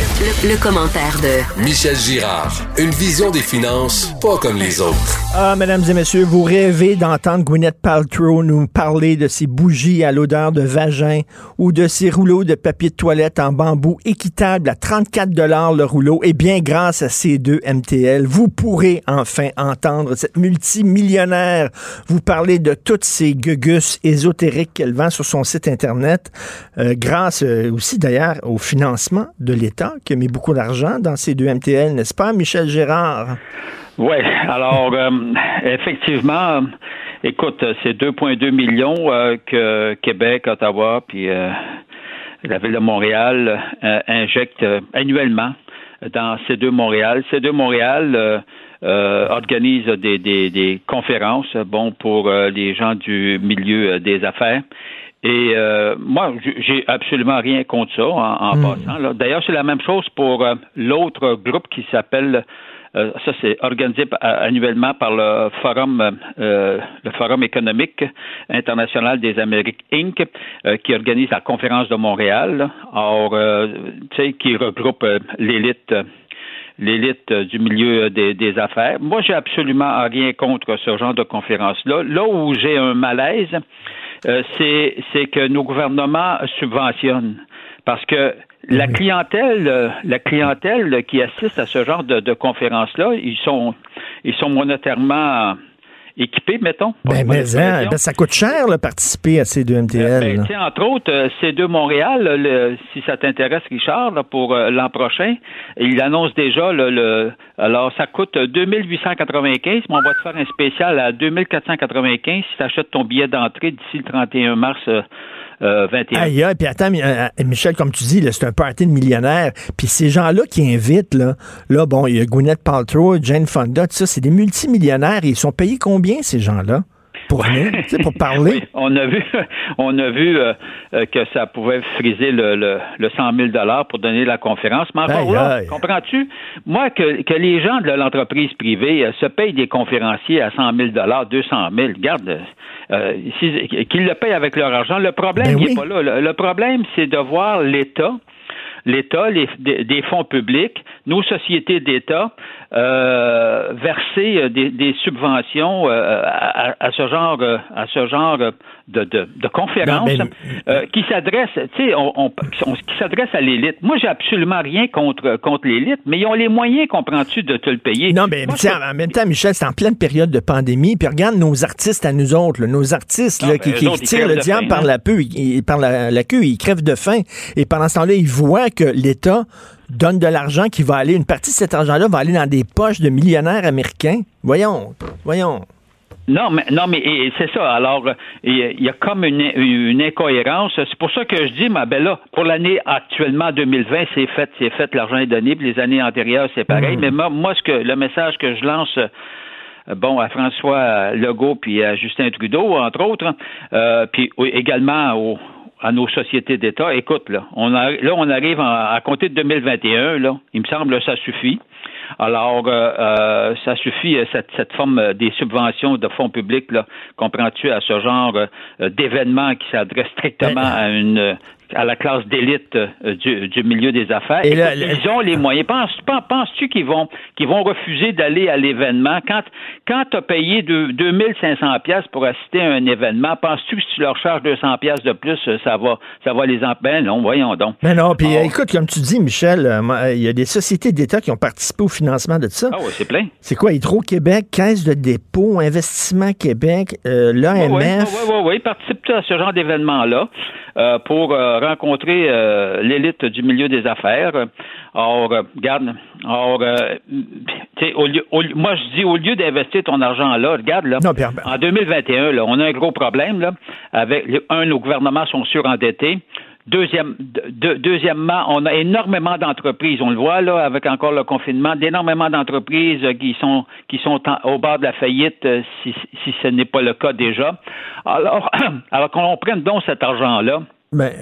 [SPEAKER 2] Le, le commentaire de
[SPEAKER 4] Michel Girard. Une vision des finances pas comme les autres.
[SPEAKER 3] Ah, mesdames et messieurs, vous rêvez d'entendre Gwyneth Paltrow nous parler de ses bougies à l'odeur de vagin ou de ses rouleaux de papier de toilette en bambou équitable à 34 dollars le rouleau. Eh bien, grâce à ces deux MTL, vous pourrez enfin entendre cette multimillionnaire vous parler de toutes ces gugus ésotériques qu'elle vend sur son site Internet, euh, grâce euh, aussi d'ailleurs au financement de l'État qui a mis beaucoup d'argent dans ces deux MTL, n'est-ce pas, Michel Gérard?
[SPEAKER 10] Oui, alors euh, effectivement, écoute, c'est 2,2 millions euh, que Québec, Ottawa, puis euh, la ville de Montréal injectent annuellement dans C2 Montréal. C2 Montréal euh, organise des, conférences, bon, pour les gens du milieu des affaires. Et euh, moi, j'ai absolument rien contre ça en, en passant. là. D'ailleurs, c'est la même chose pour euh, l'autre groupe qui s'appelle euh, ça, c'est organisé pa- annuellement par le Forum, euh, le Forum économique international des Amériques Inc., euh, qui organise la conférence de Montréal. Or, euh, tu sais, qui regroupe euh, l'élite. euh, l'élite euh, du milieu euh, des, des affaires. Moi, j'ai absolument rien contre ce genre de conférence-là. Là où j'ai un malaise, euh, c'est c'est que nos gouvernements subventionnent. Parce que la clientèle, euh, la clientèle qui assiste à ce genre de, de conférences-là, ils sont, ils sont monétairement équipés, mettons.
[SPEAKER 3] Ben, mais hein, ben, ça coûte cher, là, participer à ces deux MTL.
[SPEAKER 10] Ben,
[SPEAKER 3] là.
[SPEAKER 10] tu sais, entre autres, euh, C2 Montréal, là, le- si ça t'intéresse, Richard, là, pour euh, l'an prochain, il annonce déjà le, le- alors ça coûte 2895, mais on va te faire un spécial à 2495 si tu achètes ton billet d'entrée d'ici le 31 mars euh, euh, 21.
[SPEAKER 3] Aïe, puis attends, euh, euh, Michel, comme tu dis, c'est un party de millionnaires. Puis ces gens-là qui invitent, là, là, bon, il y a Gwyneth Paltrow, Jane Fonda, tout ça, c'est des multimillionnaires. Et ils sont payés combien, ces gens-là? Pour venir, pour parler?
[SPEAKER 10] Oui, on a vu, on a vu euh, euh, que ça pouvait friser le, le, le 100 000 dollars pour donner la conférence. Mais encore là, comprends-tu? Moi, que, que les gens de l'entreprise privée euh, se payent des conférenciers à 100 000 dollars, 200 000, regarde, qu'ils le payent avec leur argent. Le problème,
[SPEAKER 3] Ben
[SPEAKER 10] il
[SPEAKER 3] oui.
[SPEAKER 10] est pas là. Le, le problème, c'est de voir l'État l'État, des, fonds publics, nos sociétés d'État euh, verser euh, des, des subventions euh, à, à ce genre, euh, à ce genre de, de, de conférences
[SPEAKER 3] mais-
[SPEAKER 10] euh, qui s'adressent, tu sais, on, on- on- qui s'adressent à l'élite. Moi, j'ai absolument rien contre contre l'élite, mais ils ont les moyens, comprends-tu, de te le payer.
[SPEAKER 3] Non, mais
[SPEAKER 10] Moi, je-
[SPEAKER 3] en même temps, Michel, c'est en pleine période de pandémie. Puis regarde nos artistes à nous autres, là, nos artistes là,
[SPEAKER 10] Ah,
[SPEAKER 3] qui,
[SPEAKER 10] ben,
[SPEAKER 3] qui
[SPEAKER 10] autres,
[SPEAKER 3] tirent le diable par,
[SPEAKER 10] hein.
[SPEAKER 3] la, peu, ils- par la, la queue, ils crèvent de faim. Et pendant ce temps-là, ils voient que l'État donne de l'argent qui va aller, une partie de cet argent-là va aller dans des poches de millionnaires américains. Voyons, voyons.
[SPEAKER 10] Non, mais non, mais c'est ça. Alors, euh, il y a- comme une, une incohérence. C'est pour ça que je dis, ma belle, là, pour l'année actuellement 2020, c'est fait, c'est fait, l'argent est donné. Puis les années antérieures, c'est pareil. Mais moi, moi, ce que le message que je lance bon, à François Legault puis à Justin Trudeau, entre autres, euh, puis également à nos sociétés d'État. Écoute, là, on a, là, on arrive à compter de 2021, là, il me semble que ça suffit. Alors, euh, euh, ça suffit, euh, cette, cette forme des subventions de fonds publics, comprends-tu, à ce genre d'événements qui s'adressent strictement à une à la classe d'élite euh, du, du, milieu des affaires. Et ils ont les moyens. Penses-tu penses qu'ils vont, qu'ils vont refuser d'aller à l'événement? Quand, quand tu as payé 2500 pièces pour assister à un événement, penses-tu que si tu leur charges 200 pièces de plus, ça va, ça va les empêcher? Ben non, voyons donc.
[SPEAKER 3] Mais non, puis écoute, comme tu dis, Michel, euh, il y a des sociétés d'État qui ont participé au financement de ça.
[SPEAKER 10] Ah oui, c'est plein.
[SPEAKER 3] C'est quoi, Hydro-Québec, Caisse de dépôt, Investissement Québec, euh, l'AMF? Oui,
[SPEAKER 10] oui, oui, oui, participent à ce genre d'événement-là. Euh, pour euh, rencontrer euh, l'élite du milieu des affaires. Or, regarde, or, au lieu, moi je dis au lieu d'investir ton argent là, regarde là, en 2021, là, on a un gros problème là, avec un, nos gouvernements sont surendettés. Deuxième, deuxièmement, on a énormément d'entreprises, on le voit là avec encore le confinement, d'énormément d'entreprises qui sont qui sont au bord de la faillite si, si ce n'est pas le cas déjà. Alors, alors qu'on prenne donc cet argent-là
[SPEAKER 3] ben,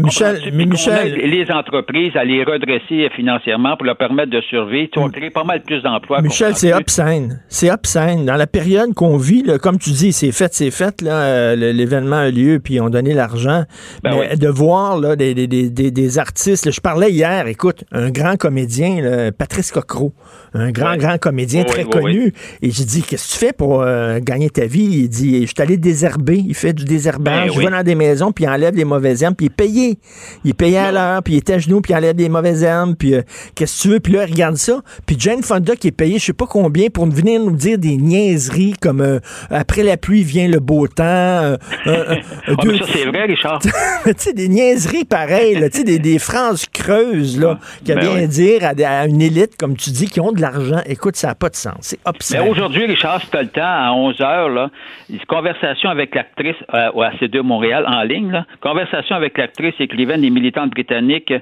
[SPEAKER 3] Michel, mais Michel...
[SPEAKER 10] les entreprises à les redresser financièrement pour leur permettre de survivre. Tu vas créer pas mal plus d'emplois.
[SPEAKER 3] Michel, c'est obscène. C'est obscène. Dans la période qu'on vit, comme tu dis, c'est fait, c'est fait. Là, euh, l'événement a lieu, puis on donné l'argent. Ben mais de voir là, des, des, des, des artistes. je parlais hier, écoute, un grand comédien, Patrice Cocro, un grand, grand comédien très connu. Et j'ai dit, qu'est-ce que tu fais pour euh, gagner ta vie? Il dit, je suis allé désherber. Il fait du désherbage. Ben je vais dans des maisons, puis il enlève les mauvais puis il est payé. Il est payé à l'heure, puis il était à genoux, puis il enlève des mauvaises herbes, puis euh, qu'est-ce que tu veux, puis là, regarde ça. Puis Jane Fonda qui est payé je sais pas combien pour venir nous dire des niaiseries comme euh, après la pluie vient le beau temps. Euh,
[SPEAKER 10] ah, ça, c'est vrai, Richard. tu
[SPEAKER 3] sais, des niaiseries pareilles, tu sais, des, des, phrases creuses, là, qui a bien ben dire à, une élite, comme tu dis, qui ont de l'argent. Écoute, ça n'a pas de sens. C'est obscène.
[SPEAKER 10] Mais aujourd'hui, Richard, si tu as le temps, à 11 h là, une conversation avec l'actrice à C2 Montréal en ligne, là, conversation avec l'actrice, écrivaine et militante britannique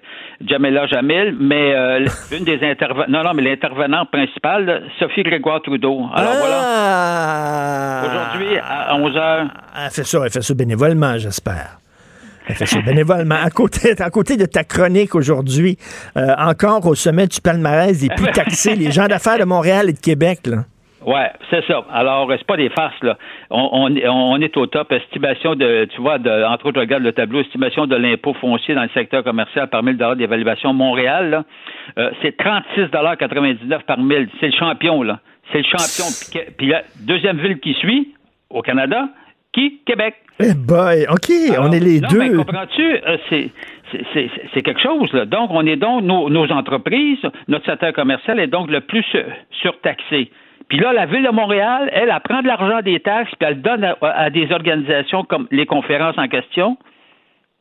[SPEAKER 10] Jamela Jamil, mais euh, une des intervenants, non, non, mais l'intervenante principale, Sophie Grégoire Trudeau. Alors
[SPEAKER 3] ah!
[SPEAKER 10] voilà. Aujourd'hui, à 11 h
[SPEAKER 3] Elle fait ça, elle fait ça bénévolement, j'espère. Elle fait ça bénévolement. À côté, à côté de ta chronique aujourd'hui, euh, encore au sommet du palmarès des plus taxés, les gens d'affaires de Montréal et de Québec, là.
[SPEAKER 10] Ouais, c'est ça. Alors, c'est pas des farces, là. On, on, est au top. Estimation de, tu vois, de, entre autres, regarde le tableau, estimation de l'impôt foncier dans le secteur commercial par 1000 dollars d'évaluation. Montréal, là, euh, c'est 36,99 par 1000. C'est le champion, là. C'est le champion. Puis la deuxième ville qui suit, au Canada, qui? Québec.
[SPEAKER 3] Eh boy, OK, on est les
[SPEAKER 10] non,
[SPEAKER 3] deux.
[SPEAKER 10] Mais comprends-tu? Euh, c'est c'est quelque chose. Là. Donc, on est donc, nos, nos, entreprises, notre secteur commercial est donc le plus surtaxé. Puis là, la Ville de Montréal, elle, elle prend de l'argent des taxes, puis elle donne à, des organisations comme les conférences en question,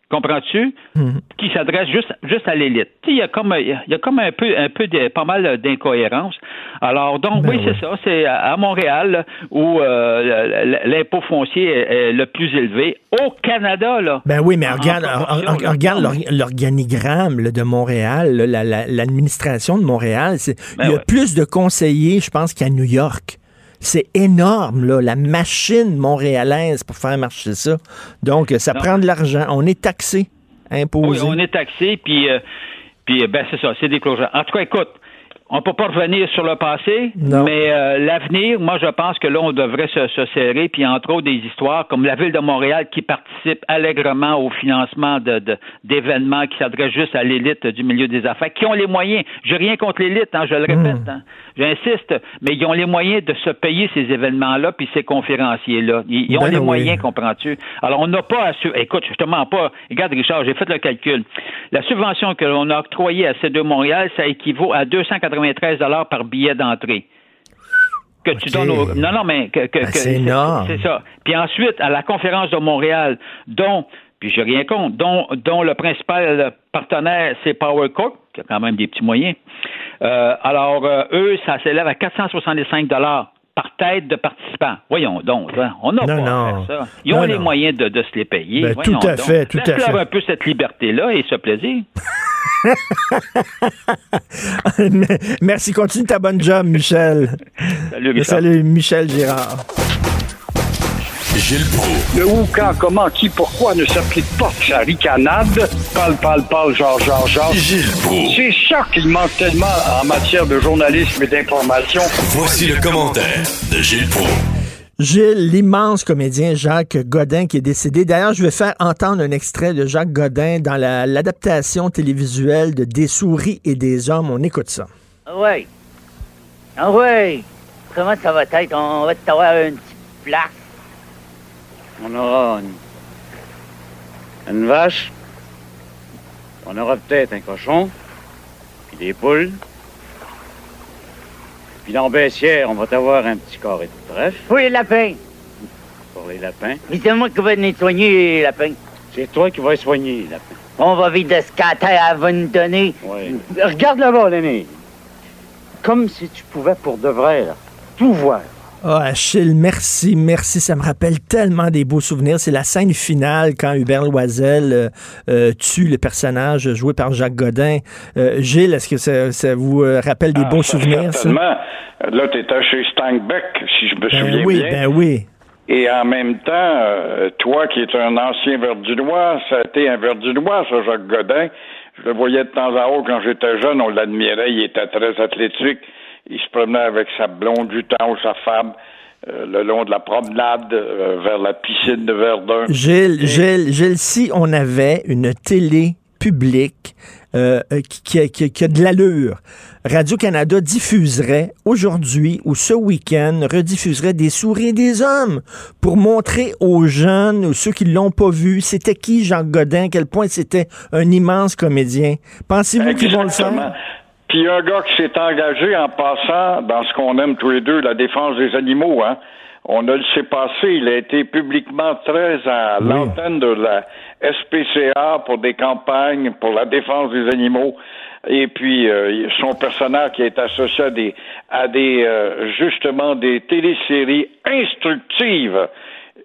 [SPEAKER 10] comprends-tu, mhm. qui s'adressent juste, juste à l'élite. Il y a comme, il y a comme un peu, un peu de, pas mal d'incohérences. Alors, donc, ben oui, c'est ça. C'est à Montréal où euh, l'impôt foncier est, le plus élevé. Au Canada, là.
[SPEAKER 3] Ben oui, mais regarde, regarde l'organigramme de Montréal, l'administration de Montréal. Ben il y a plus de conseillers, je pense, qu'à New York. C'est énorme, là, la machine montréalaise pour faire marcher ça. Donc, ça prend de l'argent. On est taxé, imposé.
[SPEAKER 10] Oui, on est taxé, puis, euh, puis ben, c'est ça, c'est des En tout cas, écoute, on ne peut pas revenir sur le passé, mais euh, l'avenir, moi, je pense que là, on devrait se, serrer, puis entre autres des histoires comme la ville de Montréal qui participe allègrement au financement de, d'événements qui s'adressent juste à l'élite du milieu des affaires, qui ont les moyens. Je rien contre l'élite, hein, je le répète, hmm. hein, j'insiste, mais ils ont les moyens de se payer ces événements-là, puis ces conférenciers-là. Ils, ont ben les moyens, comprends-tu? Alors, on n'a pas à... Écoute, justement pas... Regarde, Richard, j'ai fait le calcul. La subvention que l'on a octroyée à C2 Montréal, ça équivaut à 280 93 par billet d'entrée. Que tu donnes Non, non, mais que,
[SPEAKER 3] ben, c'est
[SPEAKER 10] ça. Puis ensuite, à la conférence de Montréal, dont, puis j'ai rien contre, dont, dont le principal partenaire, c'est Power Corp, qui a quand même des petits moyens. Euh, alors, euh, eux, ça s'élève à 465 par tête de participants. Voyons donc, hein. on n'a pas à faire ça. Ils ont les moyens de, se les payer.
[SPEAKER 3] Ben, tout à fait, tout à fait.
[SPEAKER 10] un peu cette liberté-là et ce plaisir.
[SPEAKER 3] Merci, continue ta bonne job, Michel.
[SPEAKER 10] Salut, Michel.
[SPEAKER 3] Salut, Michel Girard.
[SPEAKER 4] Gilles Proulx.
[SPEAKER 11] Le où, quand, comment, qui, pourquoi ne s'applique pas sa ricanade? Parle, parle, parle, genre, genre, genre.
[SPEAKER 4] Gilles Proulx.
[SPEAKER 11] C'est ça qu'il manque tellement en matière de journalisme et d'information.
[SPEAKER 4] Voici le commentaire de Gilles Proulx.
[SPEAKER 3] Gilles, l'immense comédien Jacques Godin qui est décédé. D'ailleurs, je vais faire entendre un extrait de Jacques Godin dans la- l'adaptation télévisuelle de Des souris et des hommes. On écoute ça.
[SPEAKER 12] Ah ouais. Ah ouais. Comment ça va être? On va t'avoir une petite place.
[SPEAKER 13] On aura une, une vache. On aura peut-être un cochon. Puis des poules. Puis dans Bessière, on va t'avoir un petit carré de trèfle
[SPEAKER 12] Oui, les lapins.
[SPEAKER 13] pour les lapins.
[SPEAKER 12] Mais c'est moi qui vais nettoyer les lapins.
[SPEAKER 13] C'est toi qui vas les soigner, les lapins.
[SPEAKER 12] On va vivre de ce qu'à terre elle va nous donner.
[SPEAKER 13] Oui. Regarde là-bas, Lenny. Comme si tu pouvais pour de vrai, là. Tout voir.
[SPEAKER 3] Ah, Achille, merci, merci. Ça me rappelle tellement des beaux souvenirs. C'est la scène finale quand Hubert Loisel euh, euh, tue le personnage joué par Jacques Godin. Euh, Gilles, est-ce que ça, ça vous rappelle des
[SPEAKER 11] Ah,
[SPEAKER 3] beaux
[SPEAKER 11] ça,
[SPEAKER 3] souvenirs, ça?
[SPEAKER 11] Certainement. Là, tu étais chez Steinbeck, si je me
[SPEAKER 3] Ben
[SPEAKER 11] souviens
[SPEAKER 3] oui,
[SPEAKER 11] bien.
[SPEAKER 3] ben oui.
[SPEAKER 11] Et en même temps, toi qui es un ancien verdunois, ça a été un verdunois, ça, Jacques Godin. Je le voyais de temps en temps quand j'étais jeune, on l'admirait, il était très athlétique. Il se promenait avec sa blonde du temps ou sa femme euh, le long de la promenade euh, vers la piscine de Verdun.
[SPEAKER 3] Gilles, Gilles, Gilles, si on avait une télé publique euh, euh, qui, qui a- qui a- qui a de l'allure, Radio-Canada diffuserait aujourd'hui ou ce week-end, rediffuserait des souris des hommes pour montrer aux jeunes ou ceux qui l'ont pas vu, c'était qui Jacques Godin, à quel point c'était un immense comédien. Pensez-vous qu'ils vont le faire?
[SPEAKER 11] Puis un gars qui s'est engagé en passant dans ce qu'on aime tous les deux, la défense des animaux, hein. On a le sait passer, il a été publiquement très à l'antenne de la SPCA pour des campagnes pour la défense des animaux. Et puis euh, son personnage qui est associé à des, à des euh, justement des téléséries instructives.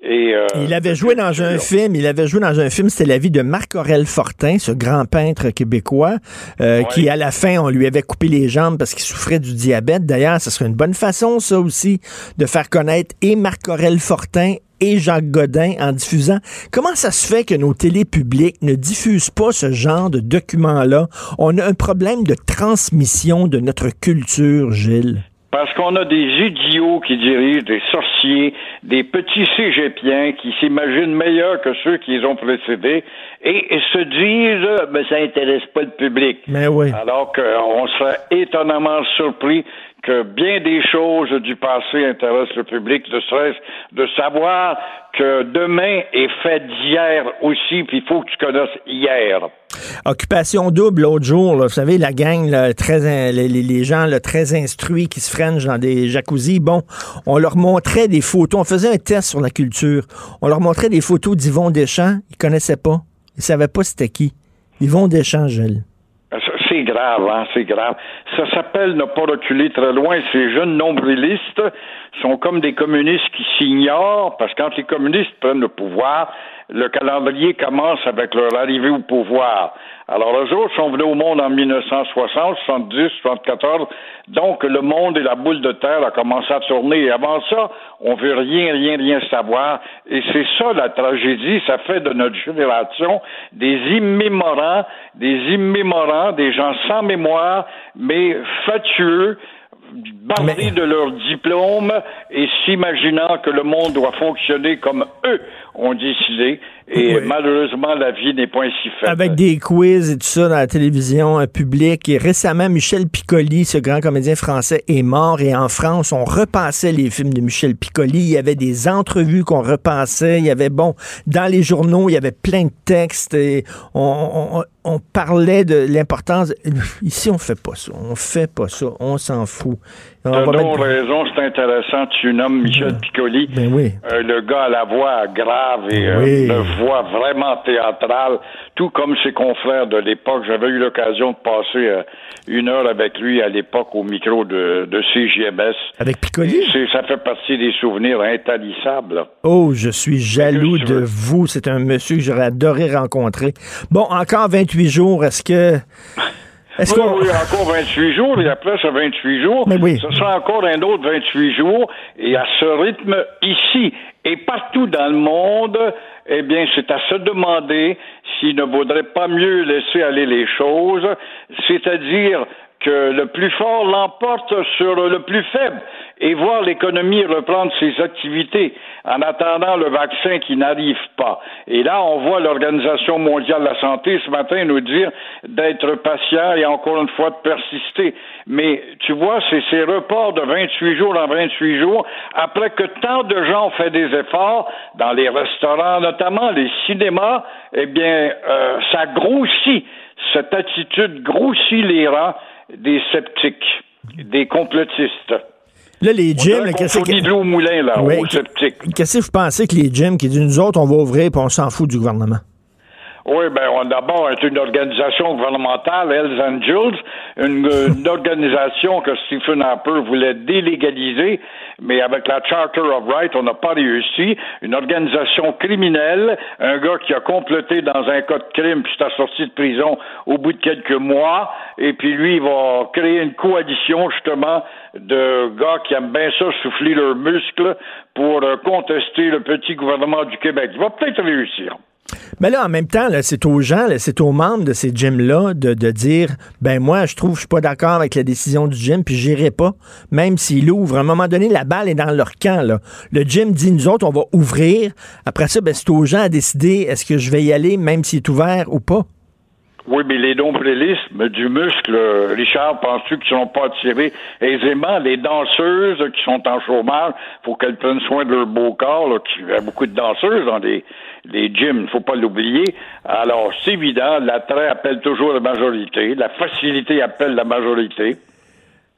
[SPEAKER 11] Et, euh,
[SPEAKER 3] Il avait joué dans un film, il avait joué dans un film, c'était la vie de Marc-Aurel Fortin, ce grand peintre québécois, euh, qui à la fin, on lui avait coupé les jambes parce qu'il souffrait du diabète. D'ailleurs, ce serait une bonne façon, ça aussi, de faire connaître et Marc-Aurel Fortin et Jacques Godin en diffusant. Comment ça se fait que nos télés publiques ne diffusent pas ce genre de documents-là? On a un problème de transmission de notre culture, Gilles.
[SPEAKER 11] Parce qu'on a des idiots qui dirigent, des sorciers, des petits cégepiens qui s'imaginent meilleurs que ceux qui les ont précédés et, et se disent, mais ça intéresse pas le public.
[SPEAKER 3] Mais oui.
[SPEAKER 11] Alors qu'on serait étonnamment surpris que bien des choses du passé intéressent le public, ne serait-ce de savoir que demain est fait d'hier aussi, puis il faut que tu connaisses hier.
[SPEAKER 3] Occupation double l'autre jour, vous savez, la gang, les, gens très instruits qui se freinent dans des jacuzzis, bon, on leur montrait des photos, on faisait un test sur la culture, on leur montrait des photos d'Yvon Deschamps, ils connaissaient pas, ils savaient pas c'était qui. Yvon Deschamps, Gilles.
[SPEAKER 11] C'est grave, hein, c'est grave. Ça s'appelle ne pas reculer très loin. Ces jeunes nombrilistes sont comme des communistes qui s'ignorent, parce que quand les communistes prennent le pouvoir, le calendrier commence avec leur arrivée au pouvoir. Alors, eux autres sont venus au monde en 1960, 70, 74. Donc, le monde et la boule de terre a commencé à tourner. Et avant ça, on veut rien, rien, rien savoir. Et c'est ça la tragédie. Ça fait de notre génération des immémorants, des immémorants, des gens sans mémoire, mais fatueux, bardés de leur diplôme et s'imaginant que le monde doit fonctionner comme eux ont décidé. Et
[SPEAKER 3] Oui.
[SPEAKER 11] malheureusement, la vie n'est pas ainsi faite.
[SPEAKER 3] Avec des quiz et tout ça dans la télévision euh, publique. Et récemment, Michel Piccoli, ce grand comédien français, est mort. Et en France, on repassait les films de Michel Piccoli. Il y avait des entrevues qu'on repassait. Il y avait, bon, dans les journaux, il y avait plein de textes. Et on, on- on parlait de l'importance. Ici, on fait pas ça. On fait pas ça. On s'en fout. On va
[SPEAKER 11] T'as donc
[SPEAKER 3] mettre-
[SPEAKER 11] raison, c'est intéressant. Tu nommes Michel Piccoli,
[SPEAKER 3] Ben oui.
[SPEAKER 11] euh, le gars à la voix grave et euh,
[SPEAKER 3] Oui.
[SPEAKER 11] le voix vraiment théâtrale, tout comme ses confrères de l'époque. J'avais eu l'occasion de passer euh, une heure avec lui à l'époque au micro de, de CJMS.
[SPEAKER 3] Avec Piccoli?
[SPEAKER 11] Ça fait partie des souvenirs intarissables. là.
[SPEAKER 3] Oh, je suis jaloux de vous. C'est un monsieur que j'aurais adoré rencontrer. Bon, encore 28 jours. Est-ce que. Est-ce
[SPEAKER 11] Oui,
[SPEAKER 3] qu'on.
[SPEAKER 11] oui, encore 28 jours, et après ce 28 jours,
[SPEAKER 3] Mais oui.
[SPEAKER 11] ce sera encore un autre 28 jours, et à ce rythme, ici et partout dans le monde, eh bien, c'est à se demander s'il ne vaudrait pas mieux laisser aller les choses, c'est-à-dire que le plus fort l'emporte sur le plus faible et voir l'économie reprendre ses activités en attendant le vaccin qui n'arrive pas. Et là, on voit l'Organisation mondiale de la santé ce matin nous dire d'être patient et encore une fois de persister. Mais tu vois, c'est ces reports de 28 jours en 28 jours, après que tant de gens ont fait des efforts, dans les restaurants notamment, les cinémas, eh bien, euh, ça grossit, cette attitude grossit les rangs des sceptiques, des complotistes.
[SPEAKER 3] Là, les gyms, qu'est-ce
[SPEAKER 11] qu'on fournit de l'eau au moulin, là,
[SPEAKER 3] Ouais,
[SPEAKER 11] aux sceptiques.
[SPEAKER 3] Qu'est-ce que vous pensez que les gyms qui disent nous autres, on va ouvrir puis on s'en fout du gouvernement?
[SPEAKER 11] Oui, ben on d'abord est une organisation gouvernementale, Hells Angels, une, une organisation que Stephen Harper voulait délégaliser, mais avec la Charter of Rights, on n'a pas réussi. Une organisation criminelle, un gars qui a comploté dans un cas de crime puis est sorti de prison au bout de quelques mois, et puis lui, il va créer une coalition justement de gars qui aiment bien ça souffler leurs muscles pour euh, contester le petit gouvernement du Québec. Il va peut-être réussir.
[SPEAKER 3] Mais là, en même temps, c'est aux gens, c'est aux membres de ces gyms-là de, de dire ben moi, je trouve je suis pas d'accord avec la décision du gym, puis j'irai pas, même s'il ouvre. À un moment donné, la balle est dans leur camp. Le gym dit nous autres, on va ouvrir. Après ça, ben, c'est aux gens à décider est-ce que je vais y aller, même s'il est ouvert ou pas.
[SPEAKER 11] Oui, mais les nombrilismes du muscle, euh, Richard, penses-tu qu'ils ne seront pas attirés aisément? Les danseuses qui sont en chômage, faut qu'elles prennent soin de leur beau corps. Là, il y a beaucoup de danseuses dans les, les gyms, il faut pas l'oublier. Alors, c'est évident, l'attrait appelle toujours la majorité, la facilité appelle la majorité.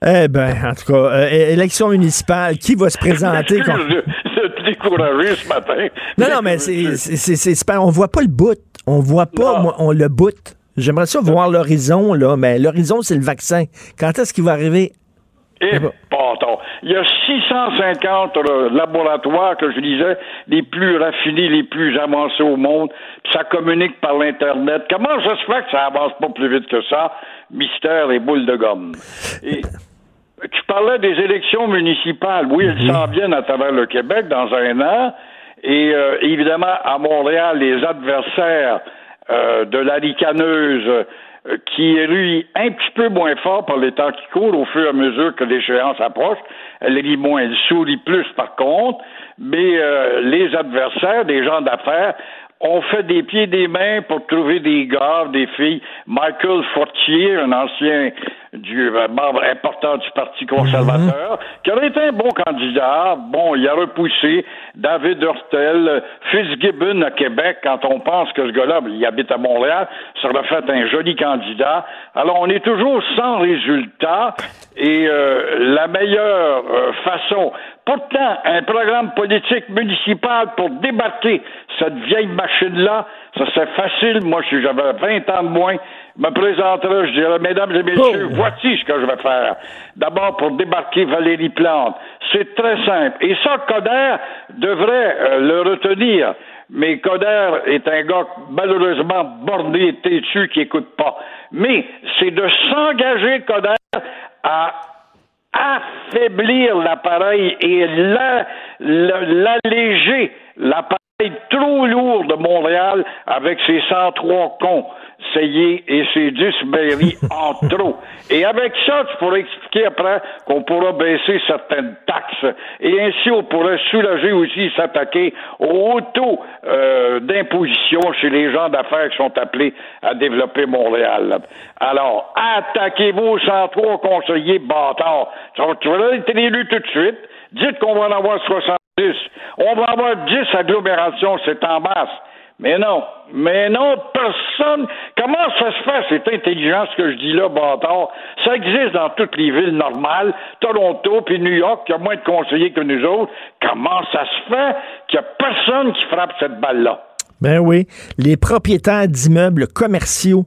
[SPEAKER 3] Eh ben, en tout cas, euh, élection municipale, qui va se présenter?
[SPEAKER 11] Décourager ce matin.
[SPEAKER 3] Non, non, mais c'est c'est- c'est- c'est super. On voit pas le bout. On voit pas, moi, on le bout. J'aimerais ça voir l'horizon, là, mais l'horizon, c'est le vaccin. Quand est-ce qu'il va arriver?
[SPEAKER 11] Et pardon. Il y a 650 euh, laboratoires que je disais, les plus raffinés, les plus avancés au monde, ça communique par l'Internet. Comment ça se fait que ça avance pas plus vite que ça? Mystère et boule de gomme. Et tu parlais des élections municipales. Oui, elles s'en viennent à travers le Québec dans un an. Et euh, évidemment, à Montréal, les adversaires euh, de la ricaneuse euh, qui est un petit peu moins fort par les temps qui courent au fur et à mesure que l'échéance approche. Elle rit moins, elle sourit plus par contre, mais euh, les adversaires, des gens d'affaires, ont fait des pieds et des mains pour trouver des gars, des filles. Michael Fortier, un ancien du euh, membre important du Parti conservateur, qui aurait été un bon candidat. Bon, il a repoussé David Hurtel, Fitzgibbon à Québec, quand on pense que ce gars-là, il habite à Montréal, ça aurait fait un joli candidat. Alors, on est toujours sans résultat et euh, la meilleure euh, façon Pourtant, un programme politique municipal pour débarquer cette vieille machine-là, ça c'est facile. Moi, si j'avais 20 ans de moins, me présenterais, je dirais, mesdames et messieurs, voici ce que je vais faire. D'abord, pour débarquer Valérie Plante. C'est très simple. Et ça, Coder devrait euh, le retenir. Mais Coder est un gars malheureusement borné et têtu qui écoute pas. Mais c'est de s'engager, Coder, à affaiblir l'appareil et la- la- l'alléger, l'appareil trop lourd de Montréal avec ses 103 cons, Sayé et ses 10 mairies en trop. Et avec ça, tu pourrais expliquer après qu'on pourra baisser certaines taxes et ainsi on pourrait soulager aussi s'attaquer au taux euh, d'imposition chez les gens d'affaires qui sont appelés à développer Montréal. Alors, attaquez-vous aux 103 conseillers bâtards. Tu vas- Tu vas être élu tout de suite. Dites qu'on va en avoir 70. On va avoir 10 agglomérations, c'est en masse. Mais non, mais non, personne. Comment ça se fait, c'est intelligent ce que je dis là, bâtard? Ça existe dans toutes les villes normales, Toronto puis New York, qui a moins de conseillers que nous autres. Comment ça se fait qu'il n'y a personne qui frappe cette balle-là?
[SPEAKER 3] Ben oui. Les propriétaires d'immeubles commerciaux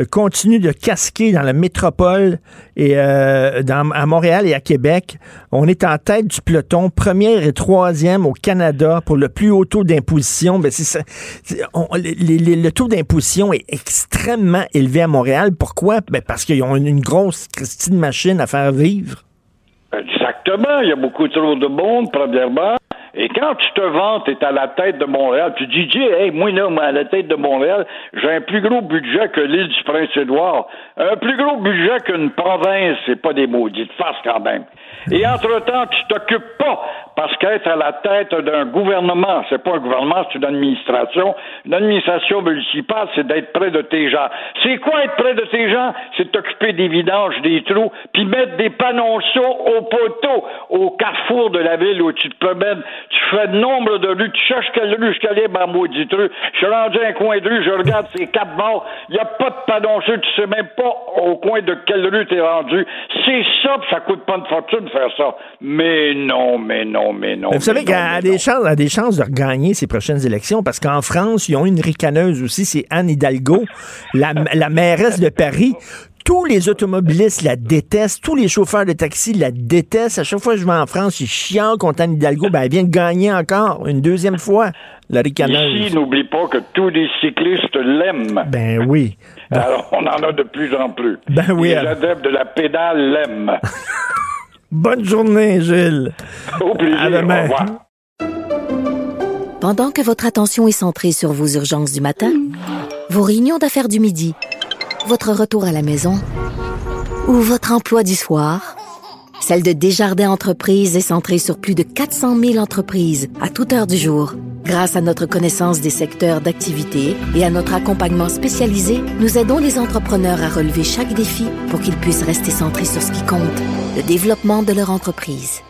[SPEAKER 3] euh, continuent de casquer dans la métropole et euh, à Montréal et à Québec. On est en tête du peloton, première et troisième au Canada pour le plus haut taux d'imposition. Ben le taux d'imposition est extrêmement élevé à Montréal. Pourquoi? Ben parce qu'ils ont une, une grosse Christine machine à faire vivre.
[SPEAKER 11] Exactement. Il y a beaucoup trop de monde, premièrement. Et quand tu te vantes, tu es à la tête de Montréal, tu dis, hey, moi, là, moi, à la tête de Montréal, j'ai un plus gros budget que l'île du Prince-Édouard. Un plus gros budget qu'une province, c'est pas des maudites farces quand même. Et entre-temps, tu t'occupes pas, parce qu'être à la tête d'un gouvernement, c'est pas un gouvernement, c'est une administration. Une administration municipale, c'est d'être près de tes gens. C'est quoi être près de tes gens? C'est t'occuper des vidanges, des trous, puis mettre des panonceaux au poteau, au carrefour de la ville où tu te promènes. Tu fais nombre de rues, tu cherches quelle rue je calais ma maudite rue. Je suis rendu à un coin de rue, je regarde ces quatre bords, il n'y a pas de panonceau, tu sais même pas au coin de quelle rue t'es rendu. C'est ça, puis ça coûte pas de fortune de faire ça. Mais non, mais non, mais non.
[SPEAKER 3] Mais vous savez qu'elle a des chances, a des chances de regagner ces prochaines élections parce qu'en France, ils ont une ricaneuse aussi, c'est Anne Hidalgo, la, la mairesse de Paris. Tous les automobilistes la détestent, tous les chauffeurs de taxi la détestent. À chaque fois que je vais en France, ils chiant contre Anne Hidalgo. Ben, elle vient de gagner encore une deuxième fois, la ricaneuse.
[SPEAKER 11] Ici, n'oublie pas que tous les cyclistes l'aiment.
[SPEAKER 3] Ben oui.
[SPEAKER 11] Alors, on en a de plus en plus.
[SPEAKER 3] Ben oui,
[SPEAKER 11] Les adeptes de la pédale l'aiment.
[SPEAKER 3] Bonne journée, Gilles.
[SPEAKER 11] Au plaisir.
[SPEAKER 3] À demain.
[SPEAKER 11] Au revoir.
[SPEAKER 7] Pendant que votre attention est centrée sur vos urgences du matin, vos réunions d'affaires du midi, votre retour à la maison ou votre emploi du soir, celle de Desjardins Entreprises est centrée sur plus de 400 000 entreprises à toute heure du jour. Grâce à notre connaissance des secteurs d'activité et à notre accompagnement spécialisé, nous aidons les entrepreneurs à relever chaque défi pour qu'ils puissent rester centrés sur ce qui compte, le développement de leur entreprise.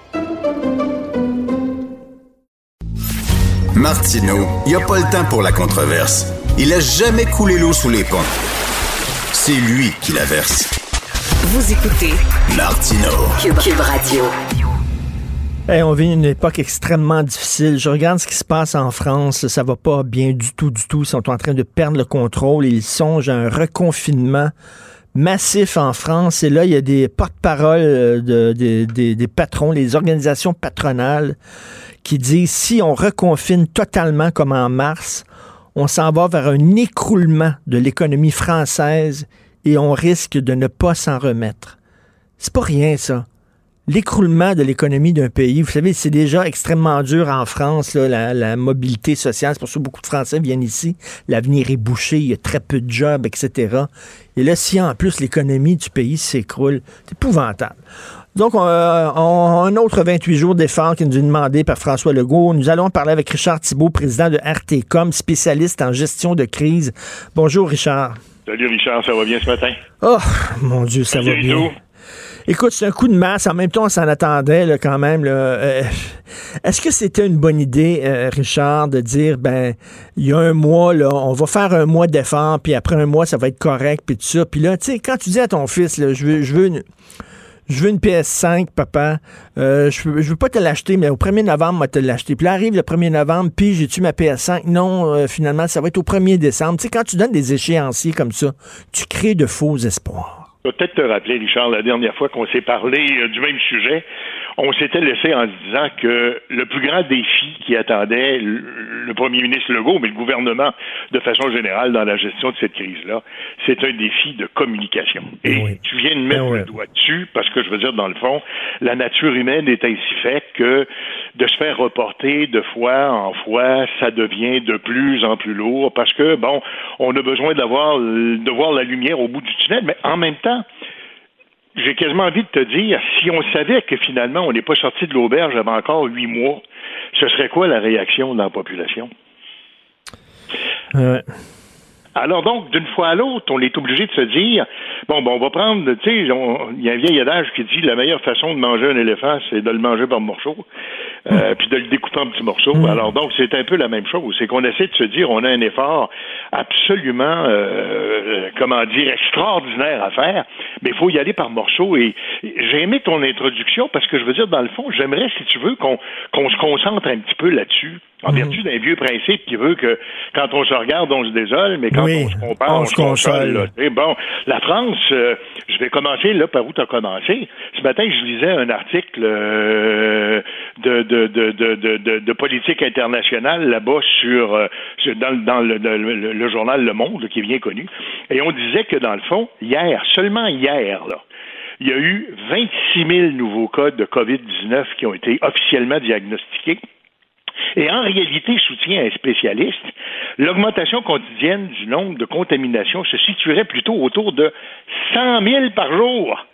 [SPEAKER 9] Martineau, il n'y a pas le temps pour la controverse. Il a jamais coulé l'eau sous les ponts. C'est lui qui la verse.
[SPEAKER 2] Vous écoutez
[SPEAKER 9] Martineau.
[SPEAKER 2] Cube, Cube Radio.
[SPEAKER 3] Hey, on vit une époque extrêmement difficile. Je regarde ce qui se passe en France. Ça va pas bien du tout, du tout. Ils sont en train de perdre le contrôle. Ils songent à un reconfinement massif en France. Et là, il y a des porte-paroles euh, de- des- des- des patrons, les organisations patronales qui disent si on reconfine totalement comme en mars, on s'en va vers un écroulement de l'économie française et on risque de ne pas s'en remettre. C'est pas rien, ça l'écroulement de l'économie d'un pays. Vous savez, c'est déjà extrêmement dur en France, là, la, mobilité sociale. C'est pour ça que beaucoup de Français viennent ici. L'avenir est bouché, il y a très peu de jobs, etc. Et là, si en plus l'économie du pays s'écroule, c'est épouvantable. Donc, on, euh, un autre 28 jours d'efforts qui nous est demandé par François Legault. Nous allons parler avec Richard Thibault, président de RTCOM, spécialiste en gestion de crise. Bonjour, Richard.
[SPEAKER 14] Salut Richard, ça va bien ce matin?
[SPEAKER 3] Oh, mon Dieu, ça va bien. Écoute, c'est un coup de masse. En même temps, on s'en attendait là, quand même. Euh, Est-ce que c'était une bonne idée, euh, Richard, de dire, ben, il y a un mois, là, on va faire un mois d'effort, puis après un mois, ça va être correct, puis tout ça. Puis là, tu sais, quand tu dis à ton fils, là, je veux, je veux une... Je veux une PS5, papa. Euh, je, veux, veux pas te l'acheter, mais au 1er novembre, moi, te l'acheter. Puis là, arrive le 1er novembre, puis j'ai-tu ma PS5? Non, euh, finalement, ça va être au 1er décembre. Tu sais, quand tu donnes des échéanciers comme ça, tu crées de faux espoirs.
[SPEAKER 14] Peut-être te rappeler, Richard, la dernière fois qu'on s'est parlé euh, du même sujet, on s'était laissé en se disant que le plus grand défi qui attendait le, premier ministre Legault, mais le gouvernement de façon générale dans la gestion de cette crise-là, c'est un défi de communication. Et tu viens de mettre le doigt dessus, parce que je veux dire, dans le fond, la nature humaine est ainsi faite que de se faire reporter de fois en fois, ça devient de plus en plus lourd, parce que, bon, on a besoin d'avoir, de voir la lumière au bout du tunnel, mais en même temps, j'ai quasiment envie de te dire, si on savait que finalement on n'est pas sorti de l'auberge avant encore huit mois, ce serait quoi la réaction de la population?
[SPEAKER 3] Ouais.
[SPEAKER 14] Alors donc, d'une fois à l'autre, on est obligé de se dire, bon, ben, on va prendre, tu sais, il y a un vieil adage qui dit la meilleure façon de manger un éléphant, c'est de le manger par morceaux, euh, puis de le découper en petits morceaux. Alors donc, c'est un peu la même chose. C'est qu'on essaie de se dire, on a un effort absolument, euh, comment dire, extraordinaire à faire, mais il faut y aller par morceaux. Et j'ai aimé ton introduction parce que je veux dire, dans le fond, j'aimerais, si tu veux, qu'on qu'on se concentre un petit peu là-dessus. En vertu d'un vieux principe qui veut que quand on se regarde, on se désole, mais quand
[SPEAKER 3] Oui,
[SPEAKER 14] on se compare,
[SPEAKER 3] on
[SPEAKER 14] on,
[SPEAKER 3] se
[SPEAKER 14] console. là. Bon, la France, euh, je vais commencer là par où tu as commencé. Ce matin, je lisais un article euh, de, de, de, de, de, politique internationale là-bas sur, euh, dans, dans le, le- le- le journal Le Monde, qui est bien connu, et on disait que dans le fond, hier, seulement hier, là, il y a eu 26 000 nouveaux cas de COVID-19 qui ont été officiellement diagnostiqués. Et en réalité, soutient un spécialiste, l'augmentation quotidienne du nombre de contaminations se situerait plutôt autour de 100 000 par jour.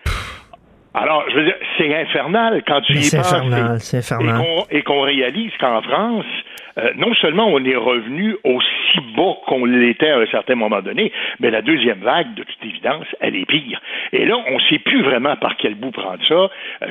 [SPEAKER 14] Alors, je veux dire, c'est infernal quand tu y
[SPEAKER 3] c'est
[SPEAKER 14] penses.
[SPEAKER 3] infernal, c'est infernal.
[SPEAKER 14] Et qu'on, et qu'on réalise qu'en France, euh, non seulement on est revenu aussi bas qu'on l'était à un certain moment donné, mais la deuxième vague, de toute évidence, elle est pire. Et là, on ne sait plus vraiment par quel bout prendre ça. Euh,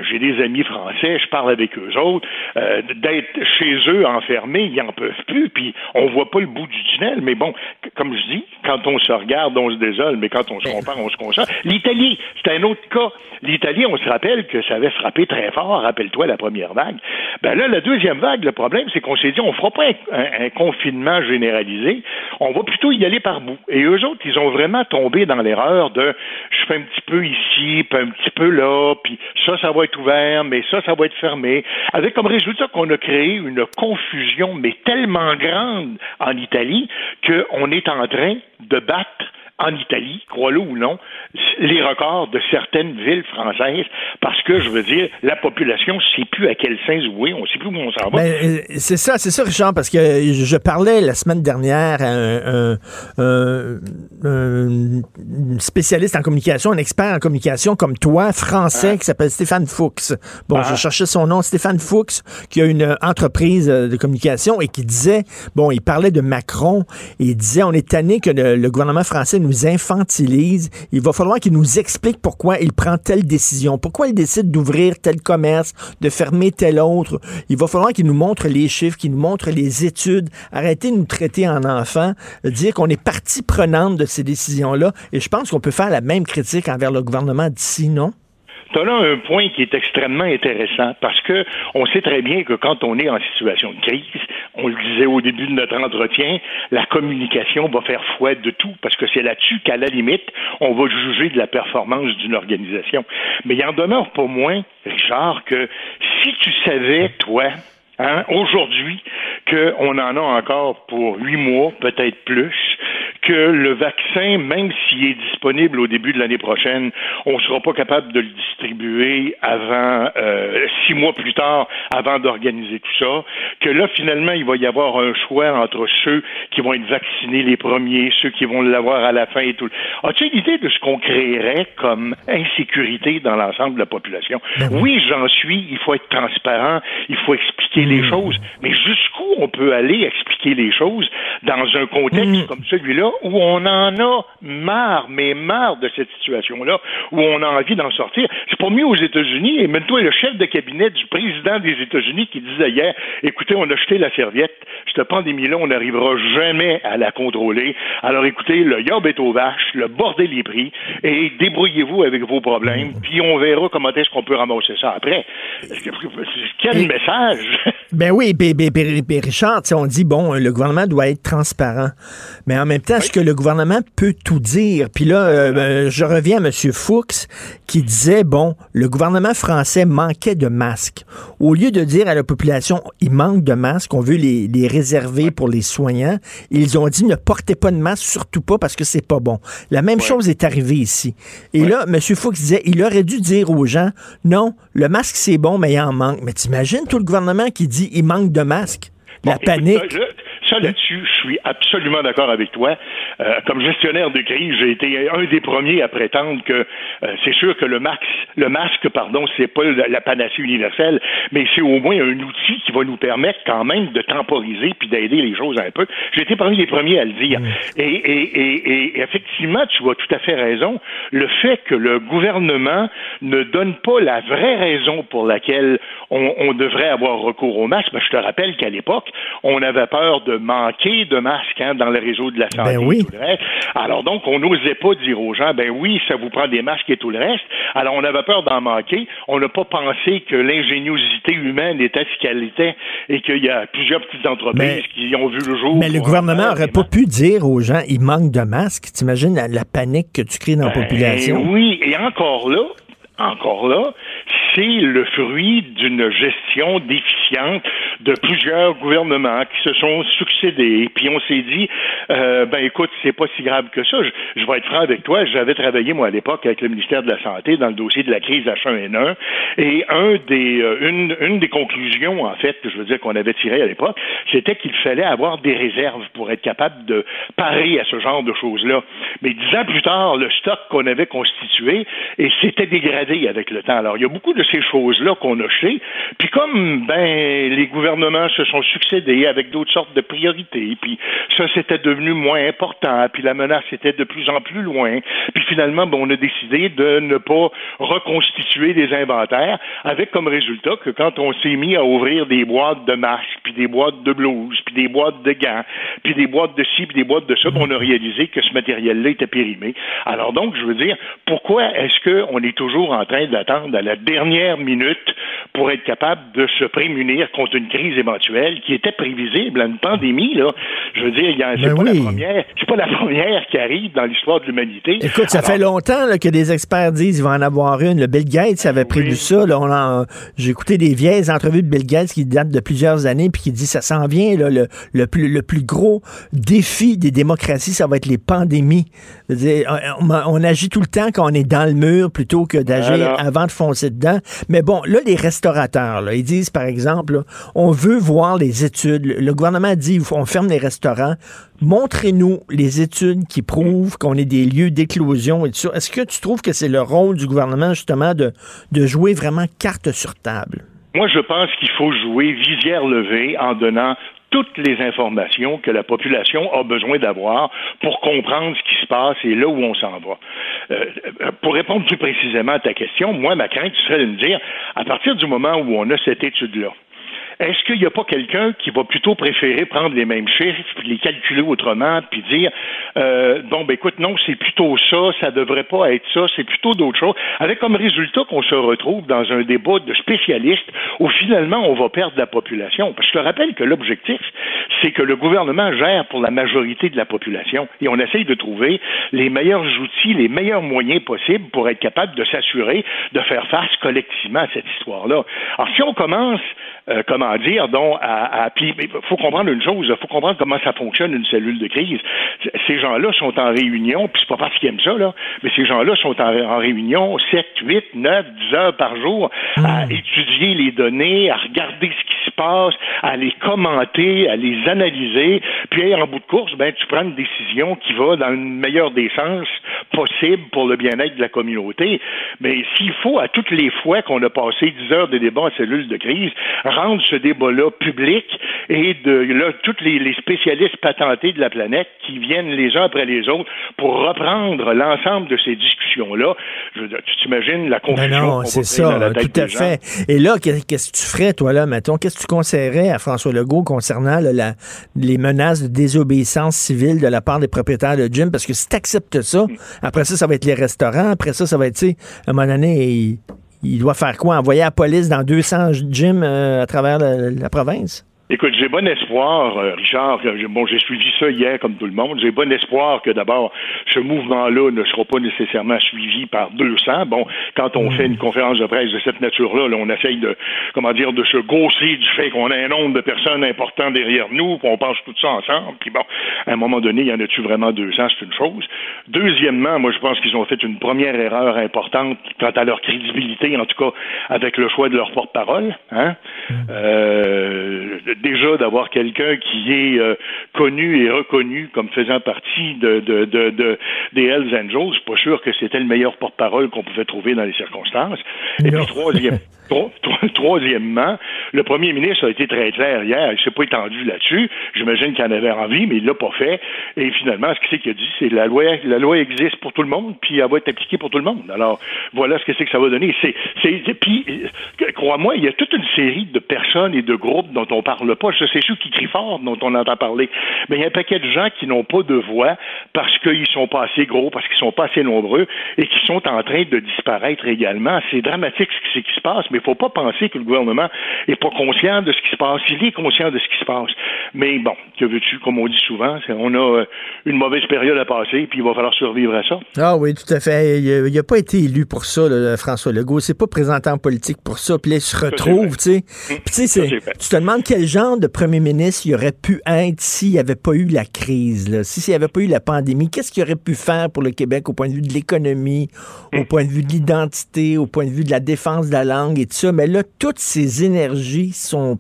[SPEAKER 14] j'ai des amis français, je parle avec eux autres. Euh, d'être chez eux enfermés, ils n'en peuvent plus, puis on voit pas le bout du tunnel. Mais bon, comme je dis, quand on se regarde, on se désole, mais quand on se compare, on se console. L'Italie, c'est un autre cas. L'Italie, on se rappelle que ça avait frappé très fort, rappelle-toi la première vague. Ben là, la deuxième vague, le problème, c'est qu'on s'est dit, on fera pas un, confinement généralisé, on va plutôt y aller par bout. Et eux autres, ils ont vraiment tombé dans l'erreur de, je fais un petit peu ici, puis un petit peu là, puis ça, ça va être ouvert, mais ça, ça va être fermé. Avec comme résultat qu'on a créé une confusion, mais tellement grande en Italie, qu'on est en train de battre en Italie, crois-le ou non, les records de certaines villes françaises, parce que, je veux dire, la population ne sait plus à quel sens jouer, on ne sait plus où on s'en va.
[SPEAKER 3] Ben, euh, c'est ça, c'est ça, Richard, parce que je parlais la semaine dernière à un, un- un- un spécialiste en communication, un expert en communication comme toi, français, qui s'appelle Stéphane Fuchs. Bon,
[SPEAKER 15] Ah.
[SPEAKER 3] je cherchais son nom, Stéphane Fuchs, qui a une entreprise euh, de communication et qui disait, bon, il parlait de Macron, et il disait, on est tanné que le, le gouvernement français nous infantilise, il va falloir qu'il nous explique pourquoi il prend telle décision, pourquoi il décide d'ouvrir tel commerce, de fermer tel autre. Il va falloir qu'il nous montre les chiffres, qu'il nous montre les études, arrêter de nous traiter en enfants, dire qu'on est partie prenante de ces décisions-là. Et je pense qu'on peut faire la même critique envers le gouvernement d'ici, non?
[SPEAKER 14] Tu as là un point qui est extrêmement intéressant parce que on sait très bien que quand on est en situation de crise, on le disait au début de notre entretien, la communication va faire foi de tout parce que c'est là-dessus qu'à la limite, on va juger de la performance d'une organisation. Mais il en demeure pas moins, Richard, que si tu savais, toi, hein, aujourd'hui, qu'on en a encore pour huit mois, peut-être plus, que le vaccin, même s'il est disponible au début de l'année prochaine, on ne sera pas capable de le distribuer avant euh, six mois plus tard, avant d'organiser tout ça, que là, finalement, il va y avoir un choix entre ceux qui vont être vaccinés les premiers, ceux qui vont l'avoir à la fin et tout. As-tu une idée de ce qu'on créerait comme insécurité dans l'ensemble de la population? Oui, j'en suis, il faut être transparent, il faut expliquer les choses, mais jusqu'où on peut aller expliquer les choses dans un contexte comme celui-là où on en a marre, mais marre de cette situation-là, où on a envie d'en sortir. C'est pas mieux aux États-Unis, et même toi, le chef de cabinet du président des États-Unis qui disait hier, écoutez, on a jeté la serviette, cette pandémie-là, on n'arrivera jamais à la contrôler. Alors écoutez, le yob est aux vaches, le bordel est pris, et débrouillez-vous avec vos problèmes, puis on verra comment est-ce qu'on peut ramasser ça après. Quel message!
[SPEAKER 3] Ben oui, Richard, on dit, bon, le gouvernement doit être transparent. Mais en même temps, que le gouvernement peut tout dire? Puis là, euh, euh, je reviens à M. Fuchs qui disait, bon, le gouvernement français manquait de masques. Au lieu de dire à la population, il manque de masques, on veut les, les réserver pour les soignants, ils ont dit, ne portez pas de masque, surtout pas parce que c'est pas bon. La même chose est arrivée ici. Et là, M. Fuchs disait, il aurait dû dire aux gens, non, le masque c'est bon, mais il en manque. Mais t'imagines tout le gouvernement qui dit, il manque de masques? La panique.
[SPEAKER 14] Écoute, ça, là- ça, là-dessus, je suis absolument d'accord avec toi. Euh, comme gestionnaire de crise, j'ai été un des premiers à prétendre que euh, c'est sûr que le, max, le masque, pardon, c'est pas la, la panacée universelle, mais c'est au moins un outil qui va nous permettre quand même de temporiser puis d'aider les choses un peu. J'ai été parmi les premiers à le dire. Et, et, et, et effectivement, tu as tout à fait raison. Le fait que le gouvernement ne donne pas la vraie raison pour laquelle on, on devrait avoir recours au masque, ben, je te rappelle qu'à l'époque, on avait peur de manquer de masques hein, dans le réseau de la santé.
[SPEAKER 3] Ben oui.
[SPEAKER 14] Tout le reste. Alors donc, on n'osait pas dire aux gens, ben oui, ça vous prend des masques et tout le reste. Alors on avait peur d'en manquer. On n'a pas pensé que l'ingéniosité humaine était ce qu'elle était et qu'il y a plusieurs petites entreprises qui ont vu le jour.
[SPEAKER 3] Mais le gouvernement n'aurait pas pu dire aux gens, il manque de masques. T'imagines la, la panique que tu crées dans la
[SPEAKER 14] Ben
[SPEAKER 3] population?
[SPEAKER 14] Oui, et encore là, encore là, le fruit d'une gestion déficiente de plusieurs gouvernements qui se sont succédés. Puis on s'est dit, euh, ben écoute, c'est pas si grave que ça. Je, vais être franc avec toi. J'avais travaillé moi à l'époque avec le ministère de la Santé dans le dossier de la crise H1N1, et euh, une, une des conclusions en fait que je veux dire qu'on avait tiré à l'époque, c'était qu'il fallait avoir des réserves pour être capable de parer à ce genre de choses-là. Mais dix ans plus tard, le stock qu'on avait constitué et s'était dégradé avec le temps. Alors il y a beaucoup de ces choses-là qu'on a fait. Puis comme ben les gouvernements se sont succédés avec d'autres sortes de priorités, puis ça c'était devenu moins important, puis la menace était de plus en plus loin. Puis finalement, ben, on a décidé de ne pas reconstituer des inventaires, avec comme résultat que quand on s'est mis à ouvrir des boîtes de masques, puis des boîtes de blouses, puis des boîtes de gants, puis des boîtes de ci, puis des boîtes de ça, on a réalisé que ce matériel-là était périmé. Alors donc, je veux dire, pourquoi est-ce qu'on est toujours en train d'attendre à la dernière minute pour être capable de se prémunir contre une crise éventuelle qui était prévisible, une pandémie, là? Je veux dire, il y a- c'est
[SPEAKER 3] Ben
[SPEAKER 14] pas
[SPEAKER 3] oui.
[SPEAKER 14] la première, pas la première qui arrive dans l'histoire de l'humanité.
[SPEAKER 3] Écoute, ça
[SPEAKER 14] Alors,
[SPEAKER 3] fait longtemps là, que des experts disent qu'il va en avoir une. Le Bill Gates avait prévu ça. J'ai écouté des vieilles entrevues de Bill Gates qui datent de plusieurs années puis qui dit ça s'en vient. là, le, le plus, le plus gros défi des démocraties, ça va être les pandémies. Dire, on, agit tout le temps quand on est dans le mur plutôt que d'agir avant de foncer dedans. Mais bon, là, les restaurateurs, ils disent, par exemple, on veut voir les études. Le, gouvernement dit, on ferme les restaurants. Montrez-nous les études qui prouvent qu'on est des lieux d'éclosion et tout ça. Est-ce que tu trouves que c'est le rôle du gouvernement, justement, de jouer vraiment carte sur table?
[SPEAKER 14] Moi, je pense qu'il faut jouer visière levée en donnant toutes les informations que la population a besoin d'avoir pour comprendre ce qui se passe et là où on s'en va. Euh, pour répondre plus précisément à ta question, moi, ma crainte serait de me dire, à partir du moment où on a cette étude-là, est-ce qu'il n'y a pas quelqu'un qui va plutôt préférer prendre les mêmes chiffres, puis les calculer autrement, puis dire euh, bon ben écoute non c'est plutôt ça, ça devrait pas être ça, c'est plutôt d'autres choses, avec comme résultat qu'on se retrouve dans un débat de spécialistes où finalement on va perdre la population. Parce que je te rappelle que l'objectif c'est que le gouvernement gère pour la majorité de la population et on essaye de trouver les meilleurs outils, les meilleurs moyens possibles pour être capable de s'assurer de faire face collectivement à cette histoire-là. Alors si on commence euh, comment dire, donc, à, à puis il faut comprendre une chose, il faut comprendre comment ça fonctionne une cellule de crise. Ces gens-là sont en réunion, puis c'est pas parce qu'ils aiment ça, là, mais ces gens-là sont en, en réunion 7, 8, 9, 10 heures par jour à étudier les données, à regarder ce qui se passe, à les commenter, à les analyser, puis en bout de course, ben tu prends une décision qui va dans le meilleur des sens possible pour le bien-être de la communauté. Mais s'il faut, à toutes les fois qu'on a passé 10 heures de débat en cellule de crise, rendre ce débat-là public et de là, tous les, les spécialistes patentés de la planète qui viennent les uns après les autres pour reprendre l'ensemble de ces discussions-là. Je tu t'imagines la
[SPEAKER 3] Ben
[SPEAKER 14] confusion
[SPEAKER 3] non,
[SPEAKER 14] qu'on va
[SPEAKER 3] c'est
[SPEAKER 14] dans
[SPEAKER 3] ça,
[SPEAKER 14] la
[SPEAKER 3] tout à
[SPEAKER 14] gens?
[SPEAKER 3] fait. Et là, qu'est- qu'est-ce que tu ferais, toi, là, mettons? Qu'est-ce que tu conseillerais à François Legault concernant là, la- les menaces de désobéissance civile de la part des propriétaires de gym? Parce que si tu acceptes ça, après ça, ça va être les restaurants. Après ça, ça va être, tu sais, à un moment donné, il, doit faire quoi? Envoyer la police dans 200 gyms euh, à travers la province?
[SPEAKER 14] Écoute, j'ai bon espoir, euh, Richard. Bon, j'ai suivi ça hier comme tout le monde. J'ai bon espoir que d'abord, ce mouvement-là ne sera pas nécessairement suivi par 200. Bon, quand on fait une conférence de presse de cette nature-là, là, on essaye de, comment dire, de se gausser du fait qu'on a un nombre de personnes importantes derrière nous, qu'on pense tout ça ensemble. Puis bon, à un moment donné, il y en a-tu vraiment 200? C'est une chose. Deuxièmement, moi, je pense qu'ils ont fait une première erreur importante quant à leur crédibilité, en tout cas avec le choix de leur porte-parole. Hein? Euh, déjà d'avoir quelqu'un qui est euh, connu et reconnu comme faisant partie de, de, de, de- des Hells Angels, je suis pas sûr que c'était le meilleur porte-parole qu'on pouvait trouver dans les circonstances. Et puis troisième, tro- tro- troisièmement, le premier ministre a été très clair hier, il s'est pas étendu là-dessus. J'imagine qu'il en avait envie, mais il l'a pas fait. Et finalement, ce qu'il a dit, c'est la loi, la loi existe pour tout le monde, puis elle va être appliquée pour tout le monde. Alors, voilà ce que c'est que ça va donner. C'est, puis, euh, crois-moi, il y a toute une série de personnes et de groupes dont on parle pas. Je sais ceux qui crient fort dont on entend parler. Mais il y a un paquet de gens qui n'ont pas de voix parce qu'ils sont pas assez gros, parce qu'ils sont pas assez nombreux et qui sont en train de disparaître également. C'est dramatique ce qui, se passe, mais il faut pas penser que le gouvernement est pas conscient de ce qui se passe. Il est conscient de ce qui se passe. Mais bon, que veux-tu, comme on dit souvent, on a euh, une mauvaise période à passer, puis il va falloir survivre à ça.
[SPEAKER 3] Ah oui, tout à fait. Il n'a pas été élu pour ça, François Legault. C'est pas présenté en politique pour ça. Puis là, il se retrouve, tu sais. Puis tu te demandes quel genre de premier ministre il aurait pu être s'il n'y avait pas eu la crise, là. s'il n'y avait pas eu la pandémie. Qu'est-ce qu'il aurait pu faire pour le Québec au point de vue de l'économie, au point de vue de l'identité, au point de vue de la défense de la langue ça. Mais là, toutes ces énergies sont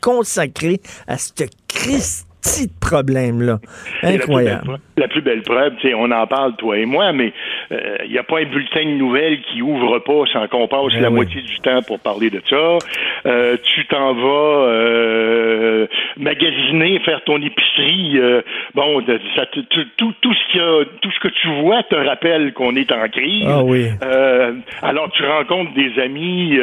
[SPEAKER 3] consacrées à cette crise petit problème-là. Incroyable.
[SPEAKER 14] La plus belle preuve, on en parle, toi et moi, mais il euh, n'y a pas un bulletin de nouvelles qui ouvre pas sans qu'on passe ben la moitié du temps pour parler de ça. Euh, tu t'en vas euh, magasiner, faire ton épicerie. bon, ça, tout, tout, tout, ce qui a, tout ce que tu vois te rappelle qu'on est en crise.
[SPEAKER 3] Ah oui.
[SPEAKER 14] alors tu rencontres des amis,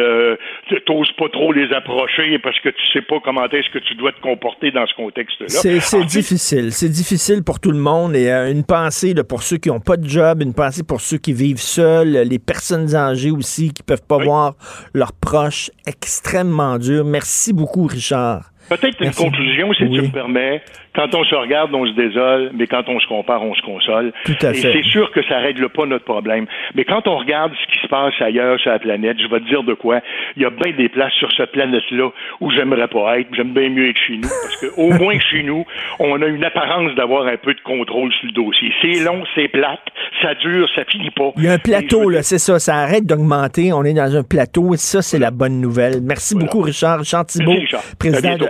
[SPEAKER 14] tu n'oses pas trop les approcher parce que tu sais pas comment est-ce que tu dois te comporter dans ce contexte-là.
[SPEAKER 3] C'est difficile. C'est difficile pour tout le monde. Et euh, une pensée pour ceux qui n'ont pas de job, une pensée pour ceux qui vivent seuls, les personnes âgées aussi qui peuvent pas voir leurs proches. Extrêmement dur. Merci beaucoup, Richard.
[SPEAKER 14] Peut-être une conclusion, si tu me permets. Quand on se regarde, on se désole, mais quand on se compare, on se console.
[SPEAKER 3] Tout à
[SPEAKER 14] Et c'est sûr que ça règle pas notre problème. Mais quand on regarde ce qui se passe ailleurs sur la planète, je vais te dire de quoi. Il y a bien des places sur cette planète-là où j'aimerais pas être. J'aime bien mieux être chez nous. Parce que au moins chez nous, on a une apparence d'avoir un peu de contrôle sur le dossier. C'est long, c'est plate, ça dure, ça finit pas.
[SPEAKER 3] Il y a un plateau, là, c'est ça. Ça arrête d'augmenter. On est dans un plateau. Et ça, c'est la bonne nouvelle. Merci beaucoup, Richard. Richard Thibault, président de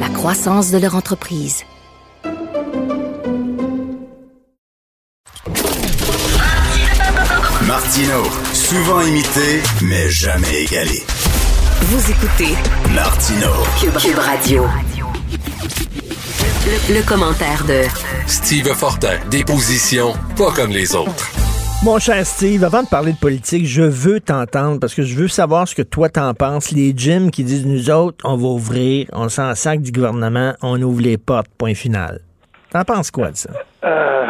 [SPEAKER 7] la croissance de leur entreprise.
[SPEAKER 9] Martino, souvent imité, mais jamais égalé.
[SPEAKER 2] Vous écoutez
[SPEAKER 9] Martino,
[SPEAKER 2] Cube, Radio. Le, commentaire de
[SPEAKER 4] Steve Fortin, des positions pas comme les autres.
[SPEAKER 3] Mon cher Steve, avant de parler de politique, je veux t'entendre parce que je veux savoir ce que toi t'en penses. Les gyms qui disent nous autres, on va ouvrir, on s'en sac du gouvernement, on ouvre les portes, point final. T'en penses quoi de ça?
[SPEAKER 15] Euh,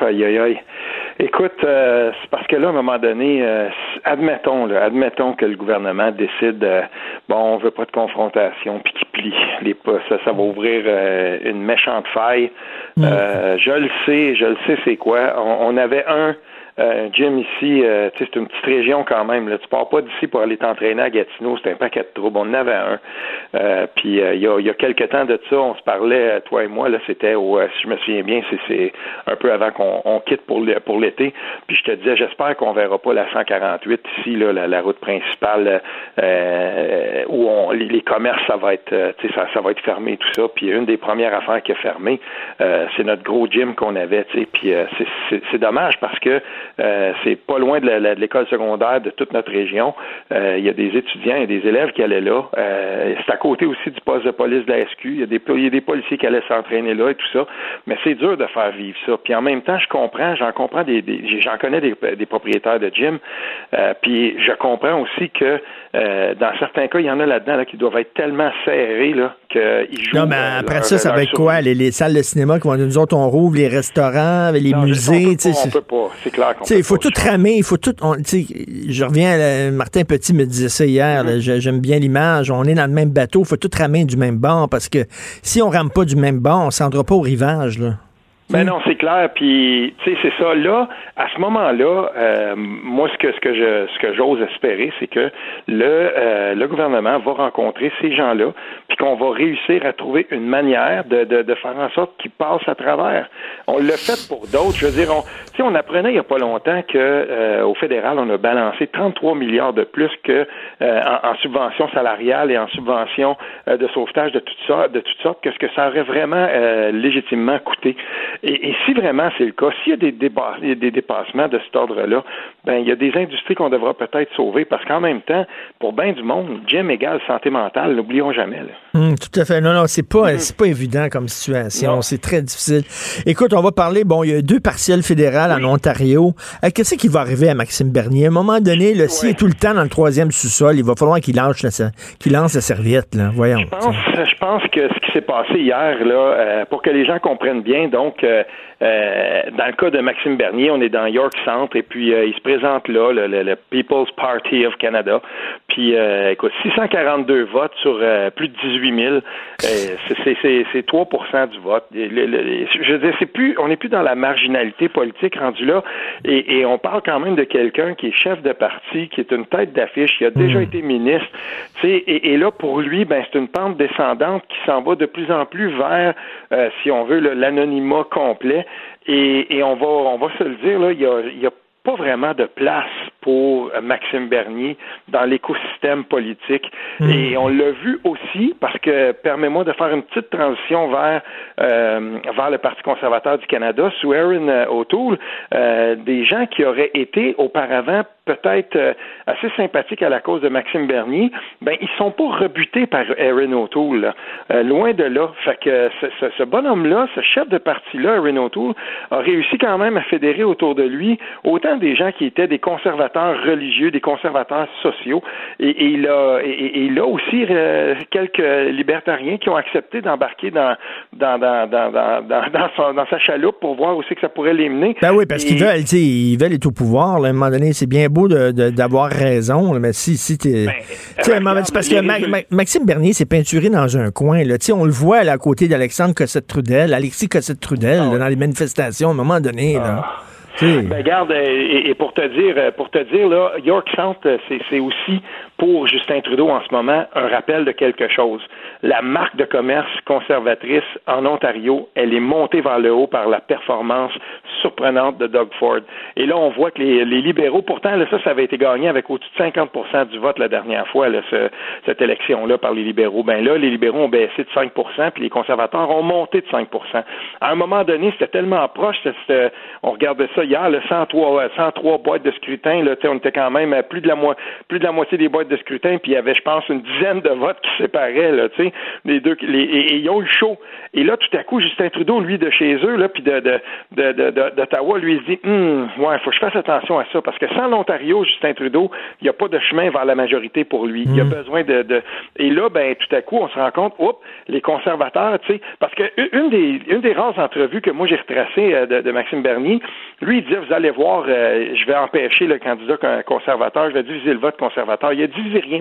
[SPEAKER 15] aïe, aïe, aïe. Écoute, euh, c'est parce que là, à un moment donné, euh, admettons, là, admettons que le gouvernement décide, euh, bon, on veut pas de confrontation, puis qu'il plie les pas, ça, ça va ouvrir une méchante faille. Mm. je le sais, je le sais, c'est quoi. on avait un euh, Jim, ici, euh, c'est une petite région quand même. Là. Tu pars pas d'ici pour aller t'entraîner à Gatineau, c'est un paquet de troubles. On en avait un. Euh, puis il y, a, y a quelques temps de ça, on se parlait, toi et moi, là, c'était au, si je me souviens bien, c'est un peu avant qu'on quitte pour l'été. Puis je te disais, j'espère qu'on verra pas la 148 ici, là, la, route principale où on, les, commerces, ça va être ça, ça va être fermé tout ça. Puis une des premières affaires qui est fermée, c'est notre gros gym qu'on avait. Puis c'est dommage parce que euh, c'est pas loin de l'école secondaire de toute notre région. Euh, il y a des étudiants et des élèves qui allaient là. Euh, c'est à côté aussi du poste de police de la SQ. Il y a des, il y a des policiers qui allaient s'entraîner là et tout ça. Mais c'est dur de faire vivre ça. Puis en même temps, je comprends, j'en comprends des, j'en connais des, des, propriétaires de gym. puis je comprends aussi que dans certains cas, il y en a là-dedans là, qui doivent être tellement serrés là, qu'ils jouent.
[SPEAKER 3] Non, mais après ça, ça va être quoi? Les, salles de cinéma qui vont nous autres, on rouvre les restaurants, les musées.
[SPEAKER 15] on peut pas. C'est clair
[SPEAKER 3] il faut tout ramer, il faut tout. je reviens, Martin Petit me disait ça hier, mm-hmm. j'aime bien l'image. On est dans le même bateau, il faut tout ramer du même bord parce que si on rame pas du même bord, on ne s'en pas au rivage. Là.
[SPEAKER 15] Ben non, c'est clair. Puis, tu sais, c'est ça. Là, à ce moment-là, euh, moi, ce que ce que je ce que j'ose espérer, c'est que le euh, le gouvernement va rencontrer ces gens-là, puis qu'on va réussir à trouver une manière de, de, de faire en sorte qu'ils passent à travers. On l'a fait pour d'autres. Je veux dire, on, tu sais, on apprenait il y a pas longtemps que euh, au fédéral, on a balancé 33 milliards de plus que euh, en, en subventions salariales et en subventions euh, de sauvetage de toutes sortes, de toutes sortes, que ce que ça aurait vraiment légitimement coûté. Et, et si vraiment c'est le cas, s'il y a des, déba- des dépassements de cet ordre-là, ben il y a des industries qu'on devra peut-être sauver parce qu'en même temps, pour bien du monde, gym égale santé mentale, n'oublions jamais. là.
[SPEAKER 3] Hum, tout à fait. Non, non, c'est pas, c'est pas évident comme situation. C'est très difficile. Écoute, on va parler. Bon, il y a deux partiels fédérales en Ontario. Euh, Qu'est-ce qui va arriver à Maxime Bernier? À un moment donné, là, s'il est tout le temps dans le troisième sous-sol, il va falloir qu'il lance, la, qu'il lance la serviette. Là. Voyons.
[SPEAKER 15] Je pense, je pense que ce qui s'est passé hier, là, euh, pour que les gens comprennent bien, donc, euh, euh, dans le cas de Maxime Bernier, on est dans York Centre et puis euh, il se présente là, le, le- le People's Party of Canada. Puis, euh, écoute, 642 votes sur euh, plus de 18 000, euh, c'est- c'est- c'est c'est 3 du vote. Le- je veux dire, c'est plus, on n'est plus dans la marginalité politique rendu là, et, et on parle quand même de quelqu'un qui est chef de parti, qui est une tête d'affiche, qui a déjà été ministre, et, et là pour lui, ben c'est une pente descendante qui s'en va de plus en plus vers, euh, si on veut, l'anonymat complet. Et, et on va, on va se le dire là, il y a, il y a pas vraiment de place pour Maxime Bernier dans l'écosystème politique. Et on l'a vu aussi, parce que permets-moi de faire une petite transition vers, euh, vers le Parti conservateur du Canada, sous Aaron euh, O'Toole, euh, des gens qui auraient été auparavant peut-être euh, assez sympathiques à la cause de Maxime Bernier, ben ils sont pas rebutés par Aaron O'Toole. Euh, loin de là. Fait que ce, ce- ce bonhomme-là, ce chef de parti-là, Aaron O'Toole, a réussi quand même à fédérer autour de lui autant des gens qui étaient des conservateurs religieux, des conservateurs sociaux, et, et il a et, et il a aussi euh, quelques libertariens qui ont accepté d'embarquer dans dans dans dans dans, dans, dans son- dans sa chaloupe pour voir où c'est que ça pourrait les mener.
[SPEAKER 3] Ben oui, parce qu'ils veulent, ils veulent être au pouvoir. là. à un moment donné, c'est bien beau d'avoir raison, mais si, si t'es.
[SPEAKER 15] Ben,
[SPEAKER 3] parce que Ma- Ma- Maxime Bernier s'est peinturé dans un coin. Là. Tu sais, On le voit là, à côté d'Alexandre Cossette-Trudel, Alexis Cossette-Trudel, là, dans les manifestations, à un moment donné. Là. Sais.
[SPEAKER 15] Ben garde, et, et pour te dire, pour te dire là, York Centre, c'est, c'est aussi pour Justin Trudeau en ce moment un rappel de quelque chose. La marque de commerce conservatrice en Ontario, elle est montée vers le haut par la performance surprenante de Doug Ford. Et là, on voit que les, libéraux, pourtant, là, ça, ça avait été gagné avec au-dessus de 50 du vote la dernière fois, là, ce- cette élection-là par les libéraux. Ben là, les libéraux ont baissé de 5 puis les conservateurs ont monté de 5 À un moment donné, c'était tellement proche, c'était- on regardait ça hier, le 103, euh, 103 boîtes de scrutin, là, on était quand même à plus de la mo- plus de la moitié des boîtes de scrutin, puis il y avait, je pense, une dizaine de votes qui séparaient, là, tu sais, les deux, les, et, et ils ont eu chaud. Et là, tout à coup, Justin Trudeau, lui, de chez eux, là, puis de, de, de, de- de- d'Ottawa, lui, il se dit, hum, ouais, faut que je fasse attention à ça, parce que sans l'Ontario, Justin Trudeau, il n'y a pas de chemin vers la majorité pour lui. Il y a besoin de, de, et là, ben, tout à coup, on se rend compte, oups, les conservateurs, tu sais, parce que une des, une des rares entrevues que moi j'ai retracées euh, de, de Maxime Bernier, lui, il disait, vous allez voir, euh, je vais empêcher le candidat con- conservateur, je vais diviser le vote conservateur. Il a divisé rien.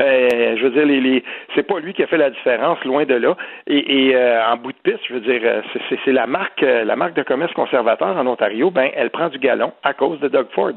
[SPEAKER 15] Euh, je veux dire, c'est pas lui qui a fait la différence, loin de là. Et, et, euh, en bout de piste, je veux dire, euh, c'est la marque, euh, la marque de commerce conservateur en Ontario, ben, elle prend du galon à cause de Doug Ford.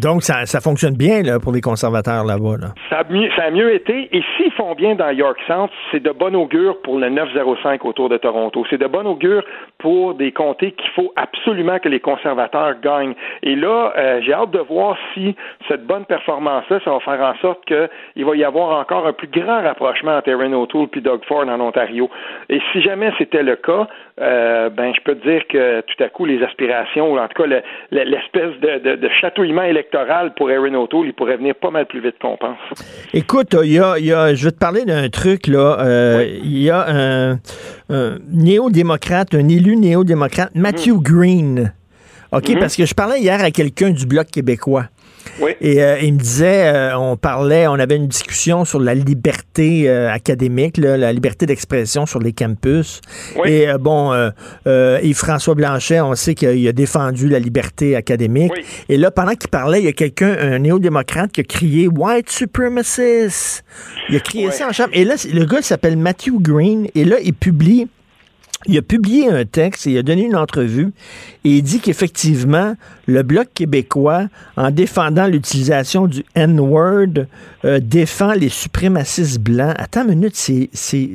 [SPEAKER 3] Donc, ça, ça fonctionne bien là, pour les conservateurs là-bas. Là.
[SPEAKER 15] Ça a, mieux, été. Et s'ils font bien dans York Centre, c'est de bon augure pour le 905 autour de Toronto. C'est de bon augure pour des comtés qu'il faut absolument que les conservateurs gagnent. Et là, euh, j'ai hâte de voir si cette bonne performance-là, ça va faire en sorte qu'il va y avoir encore un plus grand rapprochement entre Erin O'Toole et Doug Ford en Ontario. Et si jamais c'était le cas, euh, ben je peux te dire que tout à coup, les aspirations, ou en tout cas le- le- l'espèce de, de, de chatouillement électoral pour Erin O'Toole, il pourrait venir pas mal plus vite qu'on pense.
[SPEAKER 3] Écoute, il y a, il y a- je vais te parler d'un truc, là. Euh, Il y a un, un néo-démocrate, un élu néo-démocrate, Matthew Green. OK,
[SPEAKER 15] Mhm.
[SPEAKER 3] parce que je parlais hier à quelqu'un du Bloc québécois.
[SPEAKER 15] Oui.
[SPEAKER 3] Et euh, il me disait, euh, on parlait, on avait une discussion sur la liberté euh, académique, là, la liberté d'expression sur les campus.
[SPEAKER 15] Oui.
[SPEAKER 3] Et bon, euh, Yves-François Blanchet, on sait qu'il a défendu la liberté académique.
[SPEAKER 15] Oui.
[SPEAKER 3] Et là, pendant qu'il parlait, il y a quelqu'un, un néo-démocrate, qui a crié White supremacist. Il a crié ça en chambre. Et là, le gars s'appelle Matthew Green. Et là, il publie il a publié un texte et il a donné une entrevue et il dit qu'effectivement, le Bloc québécois, en défendant l'utilisation du N-word, euh, défend les suprémacistes blancs. Attends une minute, c'est, c'est,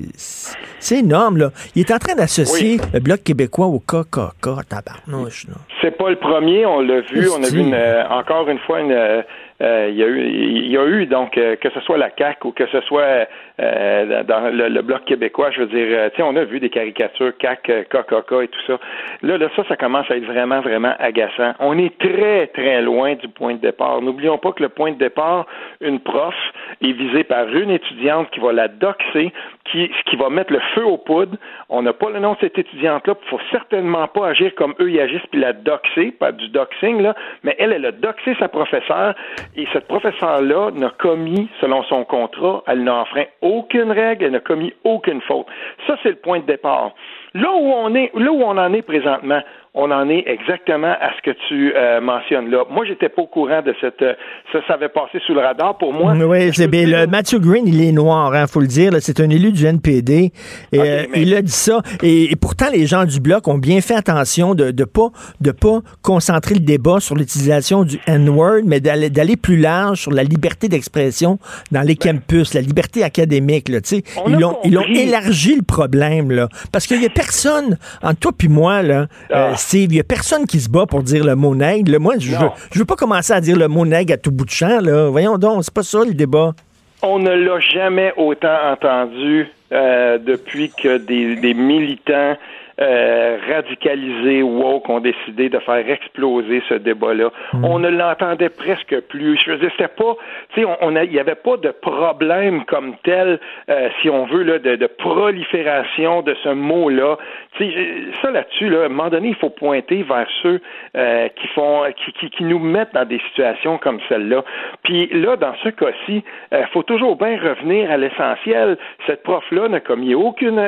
[SPEAKER 3] c'est énorme, là. Il est en train d'associer le Bloc québécois au KKK, tabarnouche.
[SPEAKER 15] C'est pas le premier, on l'a vu. On a vu une, euh, encore une fois une, euh, euh, il y a eu, il y a eu donc euh, que ce soit la CAC ou que ce soit euh, dans le, bloc québécois, je veux dire, tu sais, on a vu des caricatures CAC, KKK et tout ça. Là, là, ça, ça commence à être vraiment, vraiment agaçant. On est très, très loin du point de départ. N'oublions pas que le point de départ, une prof est visée par une étudiante qui va la doxer, qui, qui va mettre le feu aux poudres. On n'a pas le nom de cette étudiante-là. Il faut certainement pas agir comme eux y agissent puis la doxer, pas du doxing, là, mais elle, elle a doxé sa professeure et cette professeure-là n'a commis, selon son contrat, elle n'a enfreint aucune règle, elle n'a commis aucune faute. Ça, c'est le point de départ. Là où on est, là où on en est présentement, on en est exactement à ce que tu euh, mentionnes là. Moi, j'étais pas au courant de cette. Euh, ça, ça avait passé sous le radar pour moi.
[SPEAKER 3] Oui, c'est bien. Le, Matthew Green, il est noir, il hein, faut le dire. C'est un élu du NPD. Et, euh, Il a dit ça. Et, pourtant, les gens du bloc ont bien fait attention de ne pas, de pas concentrer le débat sur l'utilisation du N-word, mais d'aller plus large sur la liberté d'expression dans les ben. campus, la liberté académique. Là, ils, ont, ils ont élargi le problème. Là, parce qu'il y a personne, entre toi puis moi, là, ah. Il n'y a personne qui se bat pour dire le mot nègre. Moi, je veux, veux pas commencer à dire le mot nègre à tout bout de champ. Là. Voyons donc, c'est pas ça le débat.
[SPEAKER 15] On ne l'a jamais autant entendu euh, depuis que des militants euh, radicalisés woke ont décidé de faire exploser ce débat-là. Hmm. On ne l'entendait presque plus. Je veux dire, c'était pas, tu sais, on, il n'y avait pas de problème comme tel, euh, si on veut, là, de, de prolifération de ce mot-là. Tu sais, ça là-dessus, là, à un moment donné, il faut pointer vers ceux euh, qui font, qui, qui, qui, nous mettent dans des situations comme celle-là. Puis là, dans ce cas-ci, il euh, faut toujours bien revenir à l'essentiel. Cette prof-là n'a commis aucune,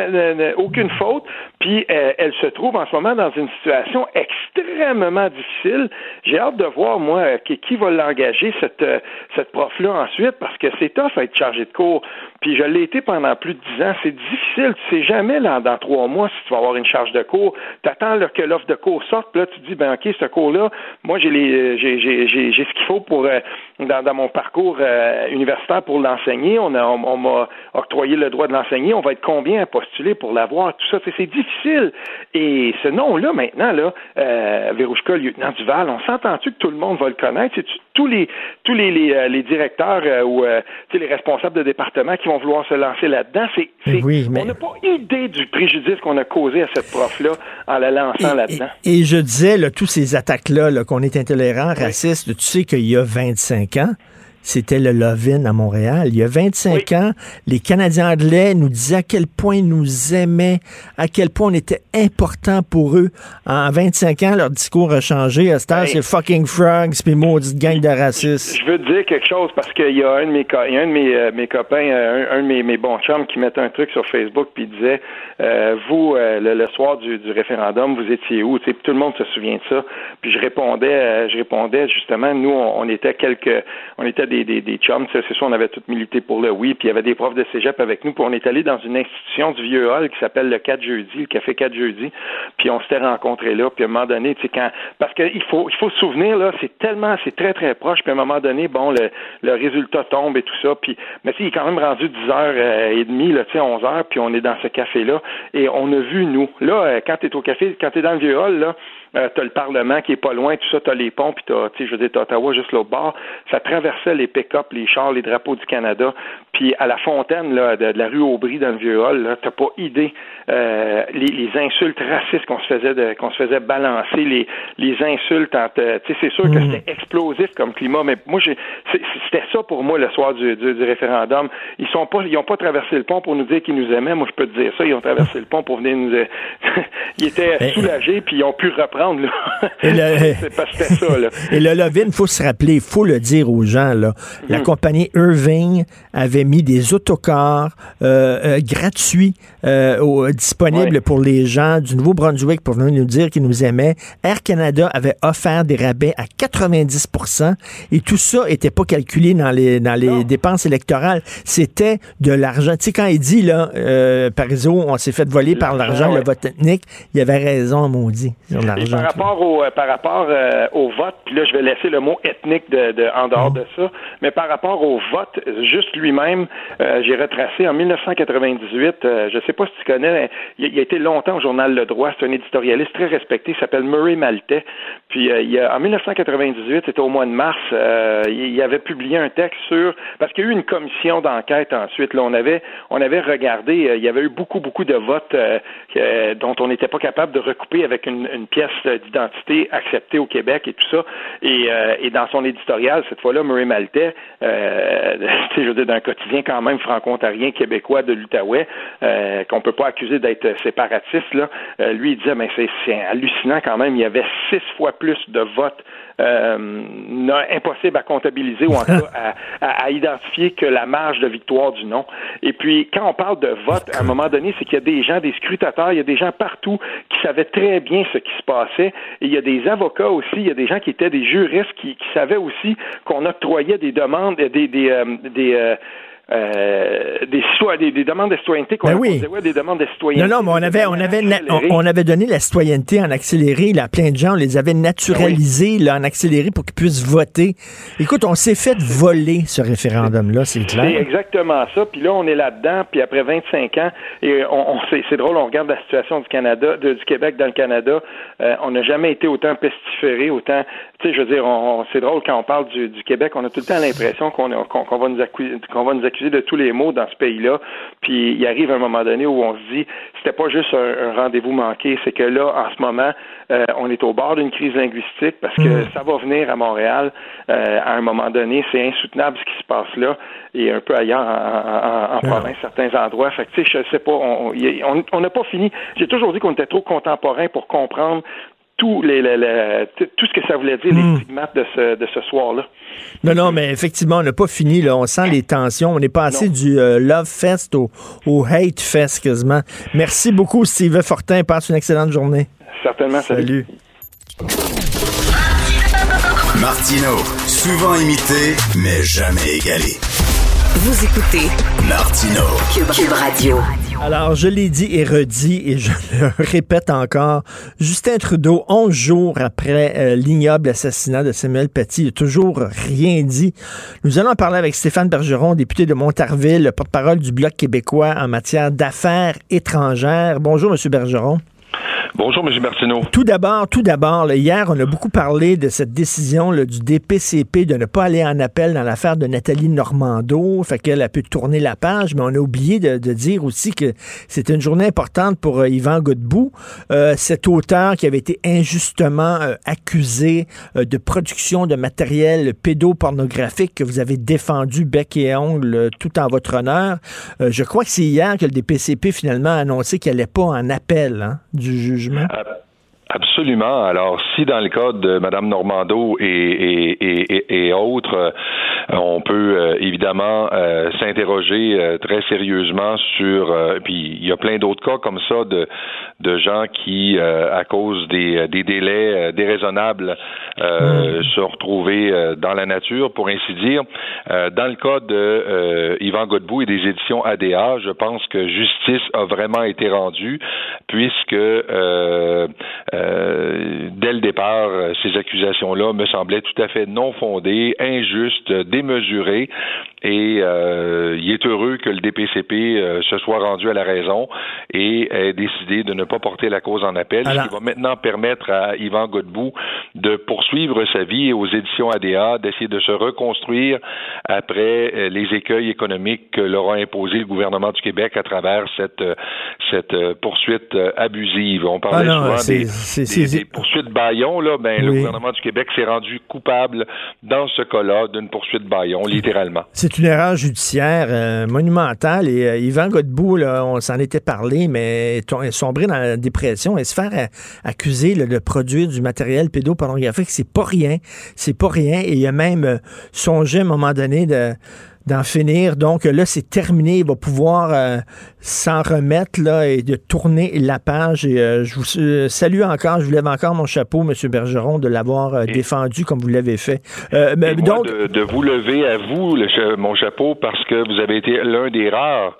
[SPEAKER 15] aucune faute. Puis euh, elle se trouve en ce moment dans une situation extrêmement difficile. J'ai hâte de voir, moi, euh, qui, va l'engager, cette, euh, cette prof-là, ensuite, parce que c'est tough à être chargé de cours. Puis je l'ai été pendant plus de dix ans. C'est difficile. Tu sais jamais, là, dans trois mois, si tu vas avoir une charge de cours. Tu attends que l'offre de cours sorte, puis là, tu te dis, ben OK, ce cours-là, moi, j'ai les j'ai, j'ai, ce qu'il faut pour dans, dans, mon parcours universitaire pour l'enseigner. On, a, on, m'a octroyé le droit de l'enseigner. On va être combien à postuler pour l'avoir? Tout ça, c'est difficile. Et ce nom-là, maintenant, là, euh, Verouchka, lieutenant Duval, on s'entend-tu que tout le monde va le connaître? C'est tous les tous les, les, euh, les directeurs euh, ou euh, les responsables de département qui vont vouloir se lancer là-dedans? C'est, On n'a pas idée du préjudice qu'on a causé à cette prof-là en la lançant là-dedans.
[SPEAKER 3] Et, je disais, là, tous ces attaques-là, -là, qu'on est intolérant, raciste, tu sais qu'il y a 25 ans, c'était le Lovin à Montréal. Il y a 25 ans, les Canadiens anglais nous disaient à quel point ils nous aimaient, à quel point on était important pour eux. En 25 ans, leur discours a changé. À cette c'est fucking frogs, puis maudite gang de racistes.
[SPEAKER 15] Je veux te dire quelque chose parce qu'il y a un de mes, un de mes, euh, mes copains, euh, un, de mes, mes, bons chums qui mettait un truc sur Facebook puis disait euh, vous le, soir du, du, référendum, vous étiez où? Tout le monde se souvient de ça. Puis je répondais, je répondais justement, nous on, on était quelques, on était des des, des, chums. C'est sûr, on avait tout milité pour le oui, puis il y avait des profs de cégep avec nous, puis on est allé dans une institution du Vieux Hall qui s'appelle le 4 jeudi, le Café 4 jeudi, puis on s'était rencontrés là, puis à un moment donné, tu sais, quand... Parce qu'il faut, il faut se souvenir, là, c'est tellement, c'est très, très proche, puis à un moment donné, bon, le, le résultat tombe et tout ça, puis, mais tu sais, il est quand même rendu 10h30, là, tu sais, 11h, puis on est dans ce café-là, et on a vu, nous, là, euh, quand tu es au café, quand tu es dans le Vieux Hall, là, euh, t'as le Parlement qui est pas loin, tout ça, t'as les ponts, puis t'as, tu sais, je veux dire, t'as Ottawa juste l'autre bord. Ça traversait les pick-up, les chars, les drapeaux du Canada. Puis à la fontaine là, de, la rue Aubry dans le vieux hall, là, t'as pas idée euh, les, les, insultes racistes qu'on se faisait qu'on se faisait balancer, les, les insultes. tu sais, c'est sûr que mm. c'était explosif comme climat, mais moi, j'ai, c'était ça pour moi le soir du, du, référendum. Ils sont pas, ils ont pas traversé le pont pour nous dire qu'ils nous aimaient. Moi, je peux te dire ça. Ils ont traversé le pont pour venir nous. ils étaient soulagés, puis ils ont pu reprendre Là.
[SPEAKER 3] Et le-
[SPEAKER 15] c'est parce que c'était ça. Là.
[SPEAKER 3] Et le Levin, il faut se rappeler, il faut le dire aux gens, là, la
[SPEAKER 15] Mhm.
[SPEAKER 3] compagnie Irving avait mis des autocars euh, euh, gratuits euh, disponibles pour les gens du Nouveau-Brunswick pour venir nous dire qu'ils nous aimaient. Air Canada avait offert des rabais à 90% et tout ça n'était pas calculé dans les, dans les dépenses électorales. C'était de l'argent. Tu sais, quand il dit, là, Parizeau, on s'est fait voler par l'argent,
[SPEAKER 15] ouais.
[SPEAKER 3] le vote ethnique, il avait raison, maudit, sur l'argent.
[SPEAKER 15] par rapport au euh, par rapport euh, au vote, puis là je vais laisser le mot ethnique de, de- en dehors de ça, mais par rapport au vote juste lui-même, euh, j'ai retracé en 1998, euh, je sais pas si tu connais, il, a- il a été longtemps au journal Le Droit, c'est un éditorialiste très respecté, il s'appelle Murray Maltais. Puis euh, il a- en 1998, c'était au mois de mars, euh, il, avait publié un texte sur parce qu'il y a eu une commission d'enquête ensuite. Là, on avait on avait regardé, euh, il y avait eu beaucoup beaucoup de votes euh, euh, dont on n'était pas capable de recouper avec une, une pièce euh, d'identité acceptée au Québec et tout ça. Et, euh, et dans son éditorial, cette fois-là, Murray Maltais, euh, je veux dire, d'un quotidien quand même franco-ontarien québécois de l'Outaouais, euh, qu'on peut pas accuser d'être séparatiste, là, euh, lui, il disait, mais c'est hallucinant quand même, il y avait six fois plus de votes impossible à comptabiliser ou en tout cas à, à- à identifier que la marge de victoire du non. Et puis, quand on parle de vote, à un moment donné, c'est qu'il y a des gens, des scrutateurs, il y a des gens partout qui savaient très bien ce qui se passait. Et il y a des avocats aussi, il y a des gens qui étaient des juristes qui, qui savaient aussi qu'on octroyait des demandes, des, des, euh, des euh, euh, des, citoy- des, des demandes de citoyenneté qu'on
[SPEAKER 3] Ben oui.
[SPEAKER 15] ouais, des demandes de citoyenneté.
[SPEAKER 3] Non, non, mais on avait, on avait, on, avait donné la citoyenneté en accéléré. Là, à plein de gens, on les avait naturalisés là, en accéléré pour qu'ils puissent voter. Écoute, on s'est fait voler ce référendum-là, c'est
[SPEAKER 15] C'est
[SPEAKER 3] clair.
[SPEAKER 15] exactement ça. Puis là, on est là-dedans. Puis après 25 ans, et on, on- c'est, c'est drôle, on regarde la situation du Canada, de- du Québec dans le Canada. Euh, on n'a jamais été autant pestiféré, autant. Tu sais, je veux dire, on, on- c'est drôle quand on parle du, du Québec, on a tout le temps l'impression qu'on, a- qu'on, qu'on va nous accuser, qu'on va nous accuser de tous les maux dans ce pays-là. Puis il arrive un moment donné où on se dit, c'était pas juste un, un rendez-vous manqué, c'est que là, en ce moment, euh, on est au bord d'une crise linguistique parce que
[SPEAKER 3] Mm.
[SPEAKER 15] ça va venir à Montréal euh, à un moment donné. C'est insoutenable ce qui se passe là et un peu ailleurs en, en- en- province, certains endroits. Fait que, tu sais, je sais pas, on y- on- on n'a pas fini. J'ai toujours dit qu'on était trop contemporain pour comprendre tout, les, les- les- tout tout ce que ça voulait dire, les stigmates de ce, de ce soir-là.
[SPEAKER 3] Non, non, mais effectivement, on n'a pas fini. Là. On sent les tensions. On est passé du euh, Love Fest au, au Hate Fest quasiment. Merci beaucoup, Steve Fortin. Passe une excellente journée.
[SPEAKER 15] Certainement,
[SPEAKER 3] salut.
[SPEAKER 9] Martino, souvent imité, mais jamais égalé.
[SPEAKER 2] Vous écoutez
[SPEAKER 9] Martino.
[SPEAKER 2] Cube, Cube Radio.
[SPEAKER 3] Alors, je l'ai dit et redit, et je le répète encore, Justin Trudeau, 11 jours après euh, l'ignoble assassinat de Samuel Paty, n'a toujours rien dit. Nous allons parler avec Stéphane Bergeron, député de Montarville, porte-parole du Bloc québécois en matière d'affaires étrangères. Bonjour, Monsieur Bergeron.
[SPEAKER 16] Bonjour, M. Martineau.
[SPEAKER 3] Tout d'abord, tout d'abord, hier, on a beaucoup parlé de cette décision là, du DPCP de ne pas aller en appel dans l'affaire de Nathalie Normando, fait qu'elle a pu tourner la page, mais on a oublié de, de dire aussi que c'était une journée importante pour euh, Yvan Godbout, euh, cet auteur qui avait été injustement euh, accusé euh, de production de matériel pédopornographique que vous avez défendu bec et ongle euh, tout en votre honneur. Je crois que c'est hier que le DPCP finalement a annoncé qu'il n'allait pas en appel hein, du jugement.
[SPEAKER 16] Absolument. Alors, si dans le cas de Mme Normando et, et, et, et- autres, euh, on peut euh, évidemment euh, s'interroger euh, très sérieusement sur, euh, puis il y a plein d'autres cas comme ça de, de gens qui, euh, à cause des, des délais déraisonnables, euh, se retrouvés euh, dans la nature, pour ainsi dire. Euh, dans le cas de euh, Yvan Godbout et des éditions ADA, je pense que justice a vraiment été rendue, puisque euh, dès le départ, euh, ces accusations-là me semblaient tout à fait non fondées, injustes, démesurées. Et euh, il est heureux que le DPCP euh, se soit rendu à la raison et ait décidé de ne pas porter la cause en appel,
[SPEAKER 3] Alors-
[SPEAKER 16] ce qui va maintenant permettre à Yvan Godbout de poursuivre sa vie et aux éditions ADA d'essayer de se reconstruire après les écueils économiques que leur a imposé le gouvernement du Québec à travers cette, cette poursuite abusive. On parlait
[SPEAKER 3] Ah non,
[SPEAKER 16] souvent
[SPEAKER 3] c'est-
[SPEAKER 16] des,
[SPEAKER 3] c'est-
[SPEAKER 16] des- poursuites Bayon, là, ben, le gouvernement du Québec s'est rendu coupable dans ce cas-là d'une poursuite Bayon, littéralement.
[SPEAKER 3] C'est une erreur judiciaire euh, monumentale. Et euh, Yvan Godbout, là, on s'en était parlé, mais sombré dans la dépression et se faire euh, accuser là, de produire du matériel pédopornographique, c'est pas rien. C'est pas rien. Et il a même euh, songé à un moment donné de d'en finir. Donc là, c'est terminé. Il va pouvoir euh, s'en remettre là, et de tourner la page. Et euh, je vous euh, salue encore. Je vous lève encore mon chapeau, M. Bergeron, de l'avoir défendu comme vous l'avez fait. Euh, mais donc,
[SPEAKER 16] de, de vous lever à vous le mon chapeau parce que vous avez été l'un des rares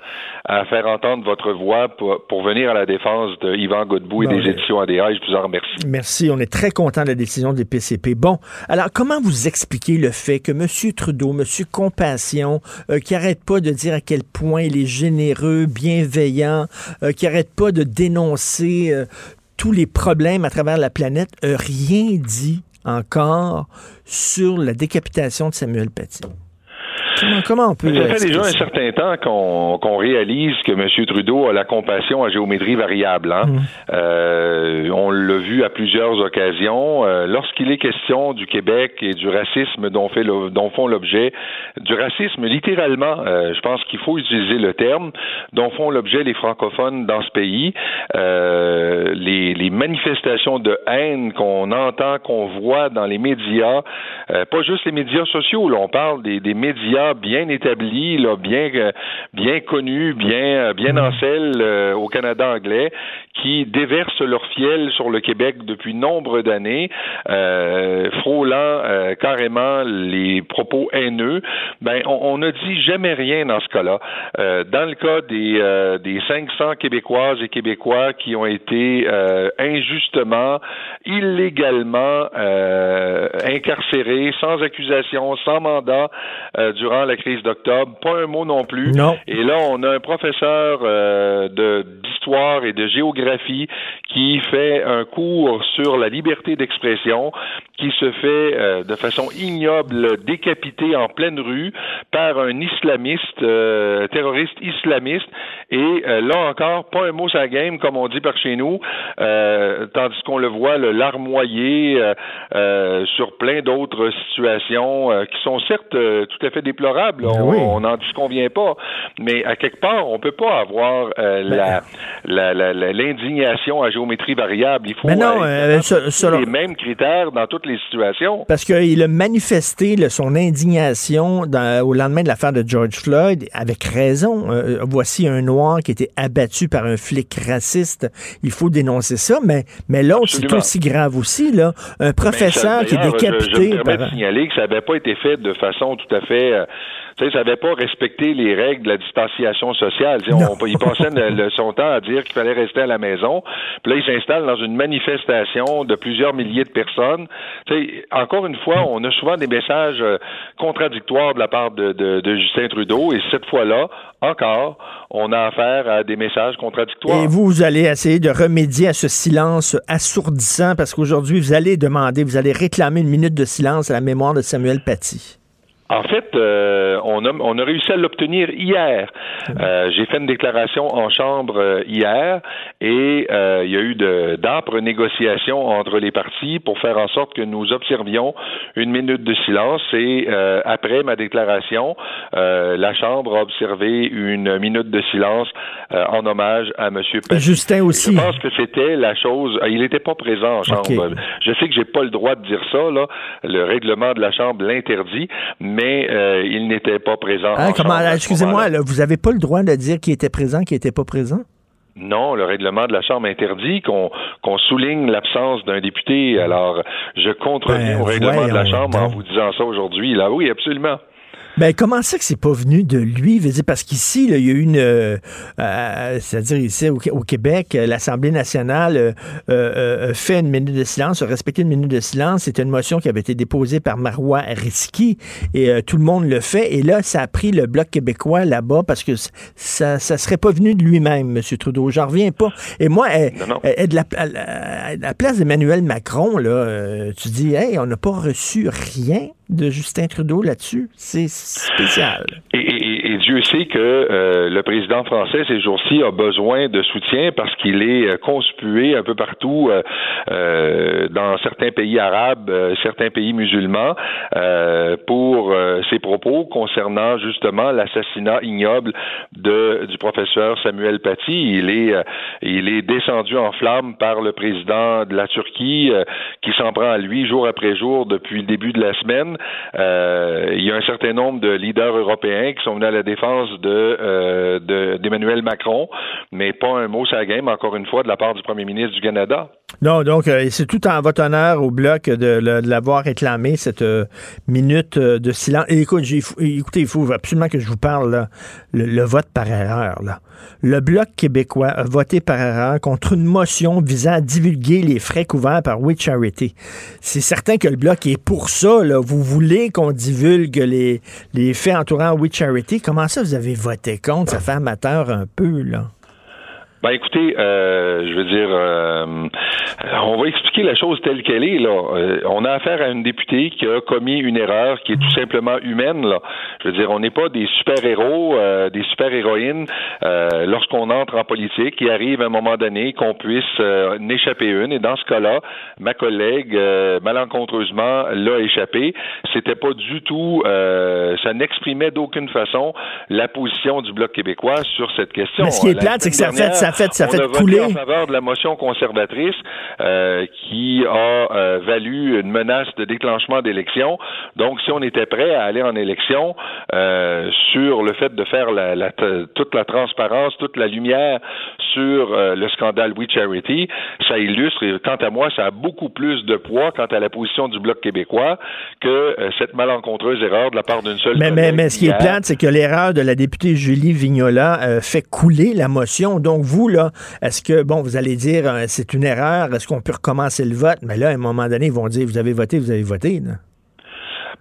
[SPEAKER 16] à faire entendre votre voix pour, pour venir à la défense de Yvan Godbout et
[SPEAKER 3] Bon,
[SPEAKER 16] des
[SPEAKER 3] mais-
[SPEAKER 16] éditions ADA. Je vous en remercie.
[SPEAKER 3] Merci, on est très content de la décision des PCP. Bon, alors comment vous expliquez le fait que M. Trudeau, M. Compassion, euh, qui arrête pas de dire à quel point il est généreux, bienveillant, euh, qui arrête pas de dénoncer euh, tous les problèmes à travers la planète, rien dit encore sur la décapitation de Samuel Paty? Comment, comment on peut...
[SPEAKER 16] Ça fait déjà un
[SPEAKER 3] ça?
[SPEAKER 16] certain temps qu'on réalise que M. Trudeau a la compassion à géométrie variable. hein.
[SPEAKER 3] Mmh.
[SPEAKER 16] Euh, on l'a vu à plusieurs occasions. Euh, Lorsqu'il est question du Québec et du racisme dont, fait le- dont font l'objet, du racisme littéralement, euh, je pense qu'il faut utiliser le terme, dont font l'objet les francophones dans ce pays, les, les manifestations de haine qu'on entend, qu'on voit dans les médias, pas juste les médias sociaux, là, on parle des, des médias bien établis, là, bien, euh, bien connus, bien, euh, bien en selle euh, au Canada anglais, qui déversent leur fiel sur le Québec depuis nombre d'années, euh, frôlant euh, carrément les propos haineux, ben on, on ne dit jamais rien dans ce cas-là. Dans le cas des, des 500 Québécoises et Québécois qui ont été injustement, illégalement incarcérés, sans accusation, sans mandat euh, la crise d'octobre, pas un mot non plus.
[SPEAKER 3] Non.
[SPEAKER 16] Et là, on a un professeur euh, de d'histoire et de géographie qui fait un cours sur la liberté d'expression, qui se fait euh, de façon ignoble décapiter en pleine rue par un islamiste, euh, terroriste islamiste. Et là encore, pas un mot la game, comme on dit par chez nous, tandis qu'on le voit le larmoyer sur plein d'autres situations qui sont certes tout à fait déplorables.
[SPEAKER 3] Ben
[SPEAKER 16] On
[SPEAKER 3] oui.
[SPEAKER 16] n'en disconvient pas, mais à quelque part, on peut pas avoir euh,
[SPEAKER 3] Ben,
[SPEAKER 16] la la- la- la- l'indignation à géométrie variable. Il faut
[SPEAKER 3] non,
[SPEAKER 16] euh,
[SPEAKER 3] ce- selon-
[SPEAKER 16] les mêmes critères dans toutes les situations.
[SPEAKER 3] Parce qu'il a manifesté là, son indignation dans- au lendemain de l'affaire de George Floyd, avec raison. Euh, voici un noir qui était abattu par un flic raciste. Il faut dénoncer ça, mais, mais l'autre, c'est aussi grave aussi. Là. Un professeur
[SPEAKER 16] Ben, ça,
[SPEAKER 3] qui est
[SPEAKER 16] d'ailleurs, Je, je
[SPEAKER 3] décapité.
[SPEAKER 16] me permets
[SPEAKER 3] par-
[SPEAKER 16] de signaler que ça n'avait pas été fait de façon tout à fait. Tu sais, ça n'avait pas respecté les règles de la distanciation sociale. On- il passait le- son temps à dire qu'il fallait rester à la maison. Puis là, il s'installe dans une manifestation de plusieurs milliers de personnes. Tu sais, encore une fois, on a souvent des messages euh, contradictoires de la part de, de- de Justin Trudeau. Et cette fois-là, encore, on a affaire à des messages contradictoires.
[SPEAKER 3] Et vous, vous allez essayer de remédier à ce silence assourdissant parce qu'aujourd'hui, vous allez demander, vous allez réclamer une minute de silence à la mémoire de Samuel Paty.
[SPEAKER 16] En fait, euh, on, a, on a réussi à l'obtenir hier. Euh, J'ai fait une déclaration en chambre euh, hier et euh, il y a eu d'âpres négociations entre les partis pour faire en sorte que nous observions une minute de silence. Et euh, après ma déclaration, euh, la Chambre a observé une minute de silence euh, en hommage à M.
[SPEAKER 3] Justin aussi.
[SPEAKER 16] Je pense que c'était la chose. Il n'était pas présent en chambre. Je sais que j'ai pas le droit de dire ça. Là, le règlement de la chambre l'interdit, mais euh, il n'était pas présent.
[SPEAKER 3] Hein, comment, excusez-moi, là, vous n'avez pas le droit de dire qui était présent, qui n'était pas présent?
[SPEAKER 16] Non, le règlement de la Chambre interdit qu'on qu'on souligne l'absence d'un député. Alors, je contreviens
[SPEAKER 3] Ben,
[SPEAKER 16] au règlement de la Chambre en vous disant ça aujourd'hui. Là, oui, absolument.
[SPEAKER 3] Ben, comment ça que c'est pas venu de lui? Je veux dire, Parce qu'ici, là, il y a eu une, euh, euh, c'est-à-dire ici au, au Québec, euh, l'Assemblée nationale euh, euh, euh, fait une minute de silence, a respecté une minute de silence. C'était une motion qui avait été déposée par Marois Risky et euh, tout le monde le fait. Et là, ça a pris le Bloc québécois là-bas parce que ça, ça serait pas venu de lui-même, M. Trudeau. J'en reviens pas. Et moi, de la, à la- à la place d'Emmanuel Macron, là, tu dis, hey, on n'a pas reçu rien de Justin Trudeau là-dessus. C'est spécial.
[SPEAKER 16] Et, Dieu sait que euh, le président français ces jours-ci a besoin de soutien parce qu'il est euh, conspué un peu partout euh dans certains pays arabes, certains pays musulmans pour ses propos concernant justement l'assassinat ignoble de, du professeur Samuel Paty. Il est il est descendu en flammes par le président de la Turquie qui s'en prend à lui jour après jour depuis le début de la semaine. Il y a un certain nombre de leaders européens qui sont venus à la défense euh, de d'Emmanuel Macron, mais pas un mot sur la game, encore une fois, de la part du premier ministre du Canada.
[SPEAKER 3] Non, donc euh, c'est tout en votre honneur au bloc de, l'avoir réclamé, cette euh, minute de silence. Écoutez, il faut absolument que je vous parle, le, vote par erreur. Là. Le bloc québécois a voté par erreur contre une motion visant à divulguer les frais couverts par We Charity. C'est certain que le bloc est pour ça. Là. Vous voulez qu'on divulgue les, les faits entourant We Charity. Comment ça, vous avez voté contre? Ça fait amateur un peu, là?
[SPEAKER 16] Ben écoutez, euh, je veux dire, euh, on va expliquer la chose telle qu'elle est. Là, euh, on a affaire à une députée qui a commis une erreur qui est tout simplement humaine. Là, je veux dire, on n'est pas des super héros, des super héroïnes lorsqu'on entre en politique. Il arrive un moment donné qu'on puisse n'échapper une. Et dans ce cas-là, ma collègue malencontreusement l'a échappé. C'était pas du tout, ça n'exprimait d'aucune façon la position du bloc québécois sur cette question.
[SPEAKER 3] Mais ce qui est plate, c'est que ça fait ça fait, ça
[SPEAKER 16] on
[SPEAKER 3] fait
[SPEAKER 16] a
[SPEAKER 3] couler.
[SPEAKER 16] en faveur de la motion conservatrice euh, qui a euh, valu une menace de déclenchement d'élection. Donc, si on était prêt à aller en élection euh, sur le fait de faire la, la, toute la transparence, toute la lumière sur euh, le scandale We Charity, ça illustre, et quant à moi, ça a beaucoup plus de poids quant à la position du Bloc québécois que euh, cette malencontreuse erreur de la part d'une seule
[SPEAKER 3] mais, mais, mais, ce qui est plate, c'est que l'erreur de la députée Julie Vignola fait couler la motion. Donc, vous, là, est-ce que, bon, vous allez dire, euh, c'est une erreur, est-ce qu'on peut recommencer le vote? Mais là, à un moment donné, ils vont dire, vous avez voté, vous avez voté.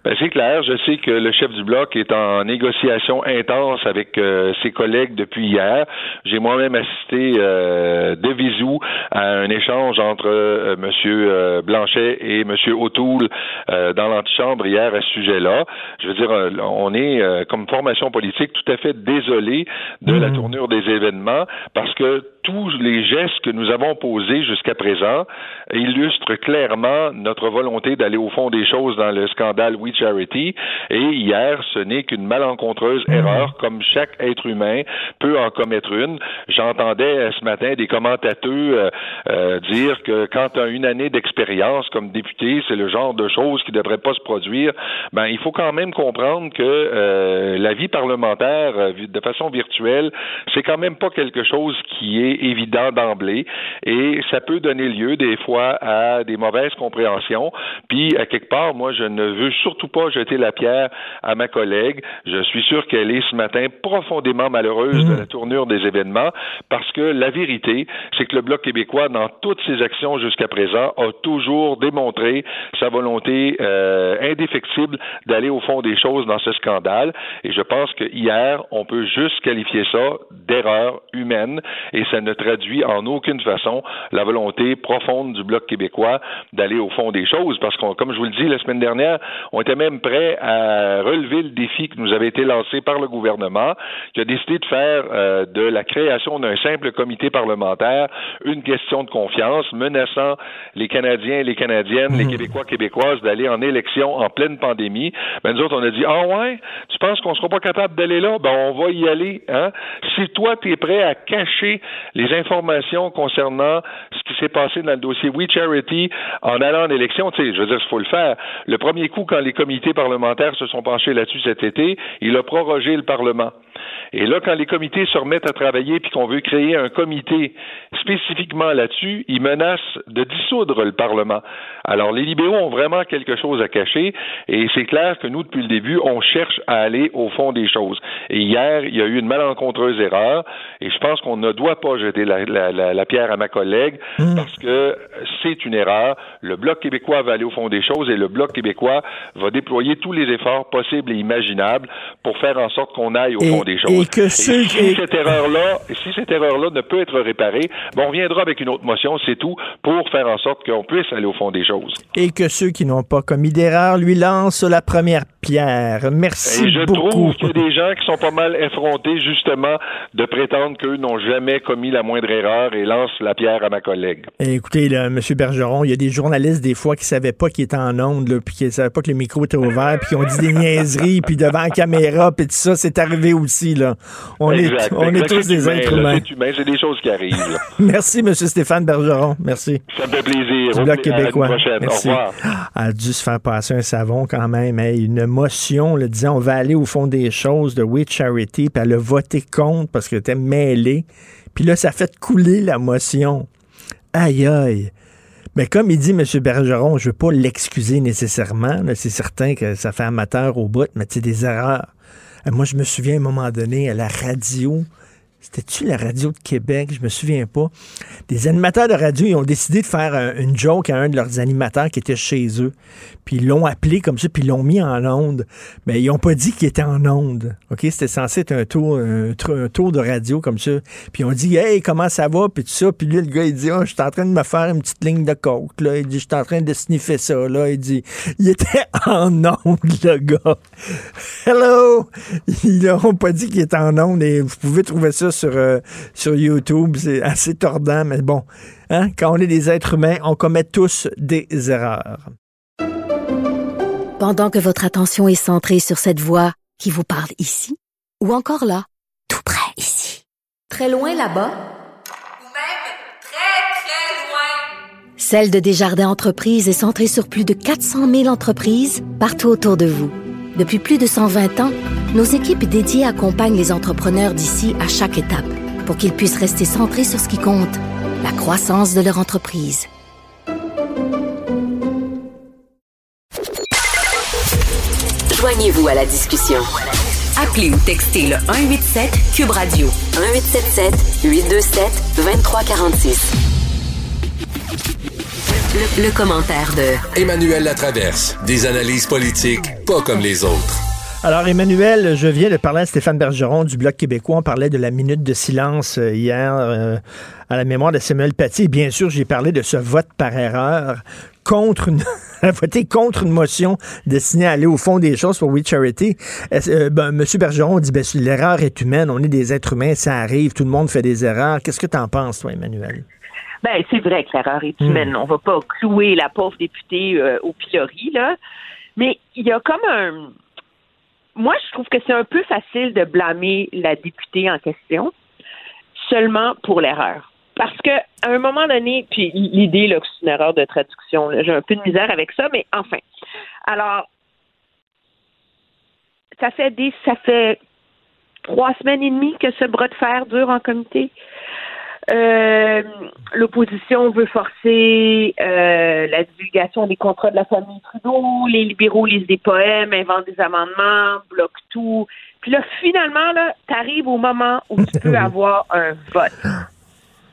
[SPEAKER 16] Ben, c'est clair. Je sais que le chef du bloc est en négociation intense avec euh, ses collègues depuis hier. J'ai moi-même assisté euh, de visou à un échange entre euh, M. Blanchet et M. O'Toole dans l'antichambre hier à ce sujet-là. Je veux dire, on est comme formation politique tout à fait désolé de la mmh. tournure des événements parce que tous les gestes que nous avons posés jusqu'à présent illustrent clairement notre volonté d'aller au fond des choses dans le scandale We Charity. Et hier, ce n'est qu'une malencontreuse mhm. erreur, comme chaque être humain peut en commettre une. J'entendais euh, ce matin des commentateurs euh, euh, dire que quand tu as une année d'expérience comme député, c'est le genre de choses qui ne devrait pas se produire. Ben, il faut quand même comprendre que la vie parlementaire, de façon virtuelle, c'est quand même pas quelque chose qui est évident d'emblée et ça peut donner lieu des fois à des mauvaises compréhensions. Puis, à quelque part, moi, je ne veux surtout pas jeter la pierre à ma collègue. Je suis sûr qu'elle est ce matin profondément malheureuse de mmh. la tournure des événements parce que la vérité, c'est que le Bloc québécois, dans toutes ses actions jusqu'à présent, a toujours démontré sa volonté euh, indéfectible d'aller au fond des choses dans ce scandale. Et je pense que hier, on peut juste qualifier ça d'erreur humaine et ça ne traduit en aucune façon la volonté profonde du Bloc québécois d'aller au fond des choses, parce qu'on, comme je vous le dis la semaine dernière, on était même prêt à relever le défi qui nous avait été lancé par le gouvernement, qui a décidé de faire euh, de la création d'un simple comité parlementaire une question de confiance, menaçant les Canadiens et les Canadiennes, les mmh. Québécois québécoises d'aller en élection en pleine pandémie. Ben, nous autres, on a dit, ah ouais, tu penses qu'on sera pas capable d'aller là? Ben, on va y aller, hein? Si toi, tu es prêt à cacher les informations concernant ce qui s'est passé dans le dossier We Charity en allant en élection. Tu sais, je veux dire, il faut le faire. Le premier coup, quand les comités parlementaires se sont penchés là-dessus cet été, il a prorogé le Parlement. Et là, quand les comités se remettent à travailler puis qu'on veut créer un comité spécifiquement là-dessus, ils menacent de dissoudre le Parlement. Alors, les libéraux ont vraiment quelque chose à cacher et c'est clair que nous, depuis le début, on cherche à aller au fond des choses. Et hier, il y a eu une malencontreuse erreur et je pense qu'on ne doit pas jeter la, la, la, pierre à ma collègue mmh. parce que c'est une erreur. Le Bloc québécois va aller au fond des choses et le Bloc québécois va déployer tous les efforts possibles et imaginables pour faire en sorte qu'on aille au fond des choses.
[SPEAKER 3] Et que si
[SPEAKER 16] cette erreur-là, si cette erreur-là ne peut être réparée, bon, on reviendra avec une autre motion, c'est tout, pour faire en sorte qu'on puisse aller au fond des choses.
[SPEAKER 3] Et que ceux qui n'ont pas commis d'erreur lui lancent la première Pierre. Merci
[SPEAKER 16] Et je
[SPEAKER 3] beaucoup.
[SPEAKER 16] trouve qu'il y a des gens qui sont pas mal effrontés, justement, de prétendre qu'eux n'ont jamais commis la moindre erreur et lancent la pierre à ma collègue.
[SPEAKER 3] Écoutez, là, M. Bergeron, il y a des journalistes, des fois, qui savaient pas qu'il était en onde, là, puis qui savaient pas que le micro était ouvert, puis qui ont dit des niaiseries, puis devant la caméra, puis tout ça, c'est arrivé aussi, là. On
[SPEAKER 16] Exact.
[SPEAKER 3] est, on est tous des
[SPEAKER 16] humain,
[SPEAKER 3] êtres humains.
[SPEAKER 16] C'est des choses qui arrivent. là.
[SPEAKER 3] Merci, M. Stéphane Bergeron. Merci.
[SPEAKER 16] Ça me fait plaisir.
[SPEAKER 3] Du Bloc
[SPEAKER 16] à
[SPEAKER 3] québécois. Merci.
[SPEAKER 16] Au revoir.
[SPEAKER 3] Elle a dû se faire passer un savon quand même. Hey, une motion, là, disant on va aller au fond des choses de We Charity, puis elle a voté contre parce qu'elle était mêlée. Puis là, ça fait couler la motion. Aïe, aïe. Mais comme il dit M. Bergeron, je ne veux pas l'excuser nécessairement. C'est certain que ça fait amateur au bout, mais c'est des erreurs. Euh, Moi, je me souviens à un moment donné à la radio. C'était-tu la radio de Québec? Je me souviens pas. Des animateurs de radio, ils ont décidé de faire un- une joke à un de leurs animateurs qui était chez eux. Puis ils l'ont appelé comme ça, puis ils l'ont mis en onde. Mais ils n'ont pas dit qu'il était en onde. OK? C'était censé être un tour, un, tour de radio comme ça. Puis on dit Hey, comment ça va? Puis tout ça. Puis lui, le gars, il dit Ah, je suis en train de me faire une petite ligne de coke. Là. Il dit Je suis en train de sniffer ça. Là. Il dit Il était en onde, le gars. Hello! Ils n'ont pas dit qu'il était en onde et vous pouvez trouver ça sur, euh, sur YouTube. C'est assez tordant, mais bon. Hein? Quand on est des êtres humains, on commet tous des erreurs.
[SPEAKER 7] Pendant que votre attention est centrée sur cette voix qui vous parle ici, ou encore là, tout près ici, très loin là-bas, Celle de Desjardins Entreprises est centrée sur plus de 400 000 entreprises partout autour de vous. Depuis plus de 120 ans, nos équipes dédiées accompagnent les entrepreneurs d'ici à chaque étape pour qu'ils puissent rester centrés sur ce qui compte, la croissance de leur entreprise.
[SPEAKER 2] Joignez-vous à la discussion. Appelez ou textez le 187 Cube Radio 1877 827 2346. Le, le commentaire de
[SPEAKER 4] Emmanuel Latraverse. Des analyses politiques pas comme les autres.
[SPEAKER 3] Alors, Emmanuel, je viens de parler à Stéphane Bergeron du Bloc québécois. On parlait de la minute de silence euh, hier euh, à la mémoire de Samuel Paty. Et bien sûr, j'ai parlé de ce vote par erreur contre une, a voté contre une motion destinée à aller au fond des choses pour We Charity. Euh, ben, Monsieur Bergeron dit, ben, l'erreur est humaine, on est des êtres humains, ça arrive, tout le monde fait des erreurs. Qu'est-ce que tu en penses, toi, Emmanuel?
[SPEAKER 17] Ben, c'est vrai que l'erreur est humaine. On va pas clouer la pauvre députée euh, au pilori, là. Mais il y a comme un. Moi, je trouve que c'est un peu facile de blâmer la députée en question seulement pour l'erreur. Parce que à un moment donné, puis l'idée là, que c'est une erreur de traduction, j'ai un peu de misère avec ça, mais enfin. Alors, ça fait des, ça fait trois semaines et demie que ce bras de fer dure en comité. Euh, L'opposition veut forcer euh, la divulgation des contrats de la famille Trudeau. Les libéraux lisent des poèmes, inventent des amendements, bloquent tout. Puis là, finalement, là, t'arrives au moment où tu peux avoir un vote.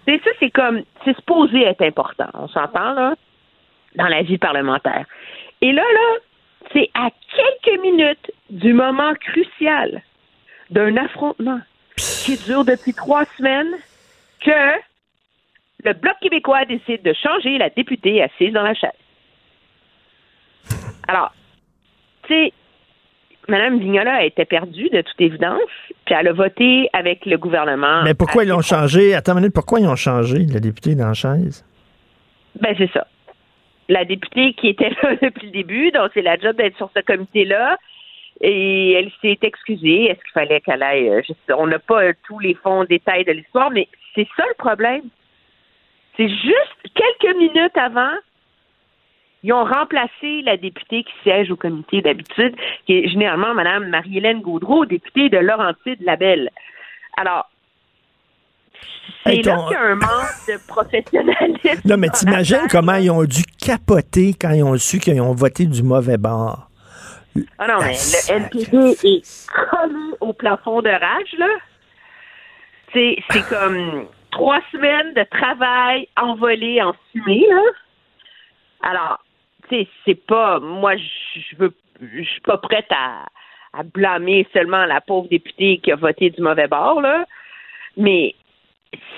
[SPEAKER 17] C'est ça, c'est comme, c'est supposé être important. On s'entend, là, dans la vie parlementaire. Et là, là, c'est à quelques minutes du moment crucial d'un affrontement qui dure depuis trois semaines que le Bloc québécois décide de changer la députée assise dans la chaise. Alors, tu sais, Mme Vignola était perdue de toute évidence, puis elle a voté avec le gouvernement.
[SPEAKER 3] Mais pourquoi ils l'ont changé? Attends une minute, pourquoi ils ont changé, la députée dans la chaise?
[SPEAKER 17] Ben, c'est ça. La députée qui était là depuis le début, donc c'est la job d'être sur ce comité-là. Et elle s'est excusée. Est-ce qu'il fallait qu'elle aille. euh, je sais- on n'a pas euh, tous les fonds, détails de l'histoire, mais c'est ça le problème. C'est juste quelques minutes avant, ils ont remplacé la députée qui siège au comité d'habitude, qui est généralement Mme Marie-Hélène Gaudreau, députée de Laurentide-Labelle. Alors, c'est
[SPEAKER 3] Hey,
[SPEAKER 17] là qu'il y a un manque de professionnalisme.
[SPEAKER 3] Non, mais t'imagines comment ils ont dû capoter quand ils ont su qu'ils ont voté du mauvais bord.
[SPEAKER 17] Ah non, mais le NPD est collé au plafond de rage, là. C'est, c'est comme trois semaines de travail envolé en fumée, là. Alors, tu sais, c'est pas. Moi, je je veux. Je suis pas prête à, à blâmer seulement la pauvre députée qui a voté du mauvais bord, là. Mais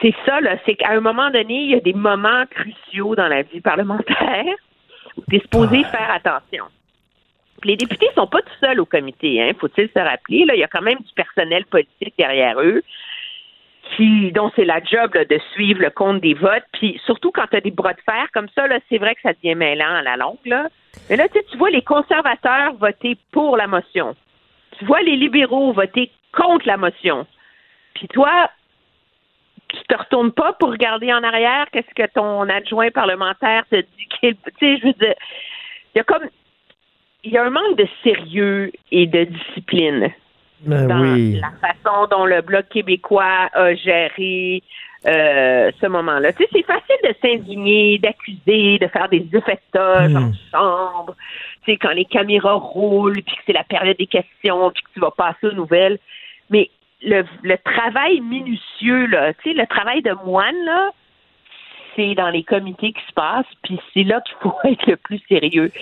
[SPEAKER 17] c'est ça, là. C'est qu'à un moment donné, il y a des moments cruciaux dans la vie parlementaire où tu es supposé faire attention. Les députés sont pas tout seuls au comité, hein, faut-il se rappeler. Là, il y a quand même du personnel politique derrière eux qui dont c'est la job de suivre le compte des votes. Puis surtout quand tu as des bras de fer comme ça, c'est vrai que ça devient mêlant à la longue. Là. Mais là, tu vois les conservateurs voter pour la motion. Tu vois les libéraux voter contre la motion. Puis toi, tu te retournes pas pour regarder en arrière qu'est-ce que ton adjoint parlementaire te dit qu'il tu sais je veux dire il y a comme il y a un manque de sérieux et de discipline
[SPEAKER 3] Ben
[SPEAKER 17] dans
[SPEAKER 3] oui.
[SPEAKER 17] la façon dont le bloc québécois a géré euh, ce moment-là. Tu sais, c'est facile de s'indigner, d'accuser, de faire des effectages
[SPEAKER 3] Hmm.
[SPEAKER 17] en chambre. Tu sais, quand les caméras roulent, puis que c'est la période des questions, puis que tu vas passer aux nouvelles. Mais le, le travail minutieux, là, tu sais, le travail de moine, là, c'est dans les comités qui se passent, puis c'est là qu'il faut être le plus sérieux.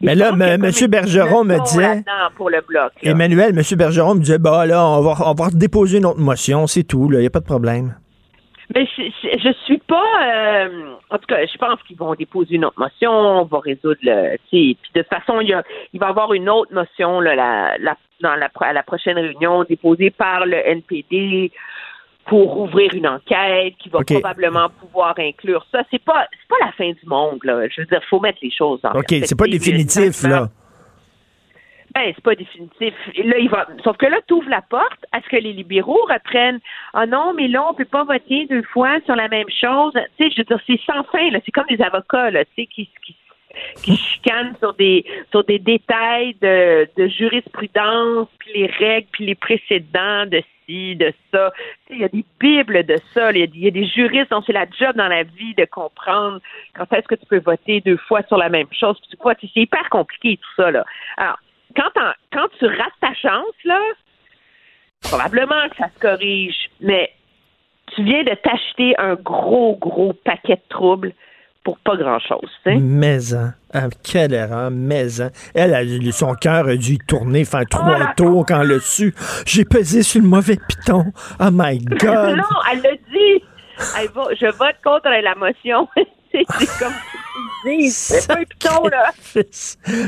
[SPEAKER 3] Mais là, M. Bergeron me disait,
[SPEAKER 17] pour le bloc. là.
[SPEAKER 3] Emmanuel, M. Bergeron me disait, bah là, on va, on va déposer une autre motion, c'est tout, il n'y a pas de problème.
[SPEAKER 17] Mais je, je, je suis pas. euh, en tout cas, je pense qu'ils vont déposer une autre motion. On va résoudre le. Puis de toute façon, il, y a, il va y avoir une autre motion là, la, la, dans la, à la prochaine réunion déposée par le NPD pour ouvrir une enquête qui va probablement pouvoir inclure ça. C'est pas c'est pas la fin du monde là. Je veux dire, faut mettre les choses en
[SPEAKER 3] OK, c'est pas définitif, là.
[SPEAKER 17] Ben, c'est pas définitif. Et Là, il va. Sauf que là, tu ouvres la porte à ce que les libéraux reprennent. Ah non, mais là, on peut pas voter deux fois sur la même chose. Tu sais, je veux dire, c'est sans fin, là. C'est comme des avocats, là, tu sais, qui, qui, qui chicanent sur des sur des détails de, de jurisprudence, puis les règles, puis les précédents de de ça. Il y a des bibles de ça. Il y a des- juristes dont c'est la job dans la vie de comprendre quand est-ce que tu peux voter deux fois sur la même chose. Tu vois, c'est hyper compliqué tout ça, là. Alors, quand, quand tu rates ta chance, là, probablement que ça se corrige, mais tu viens de t'acheter un gros, gros paquet de troubles pour pas grand-chose. tu sais.
[SPEAKER 3] Mais, hein, ah, quelle erreur, mais, hein. Elle, a- son cœur a dû tourner, faire trois tours quand elle l'a su. J'ai pesé sur le mauvais piton. Oh my God.
[SPEAKER 17] non, elle l'a dit. Elle va- je vote contre la motion. c'est comme c'est pas un piton, là.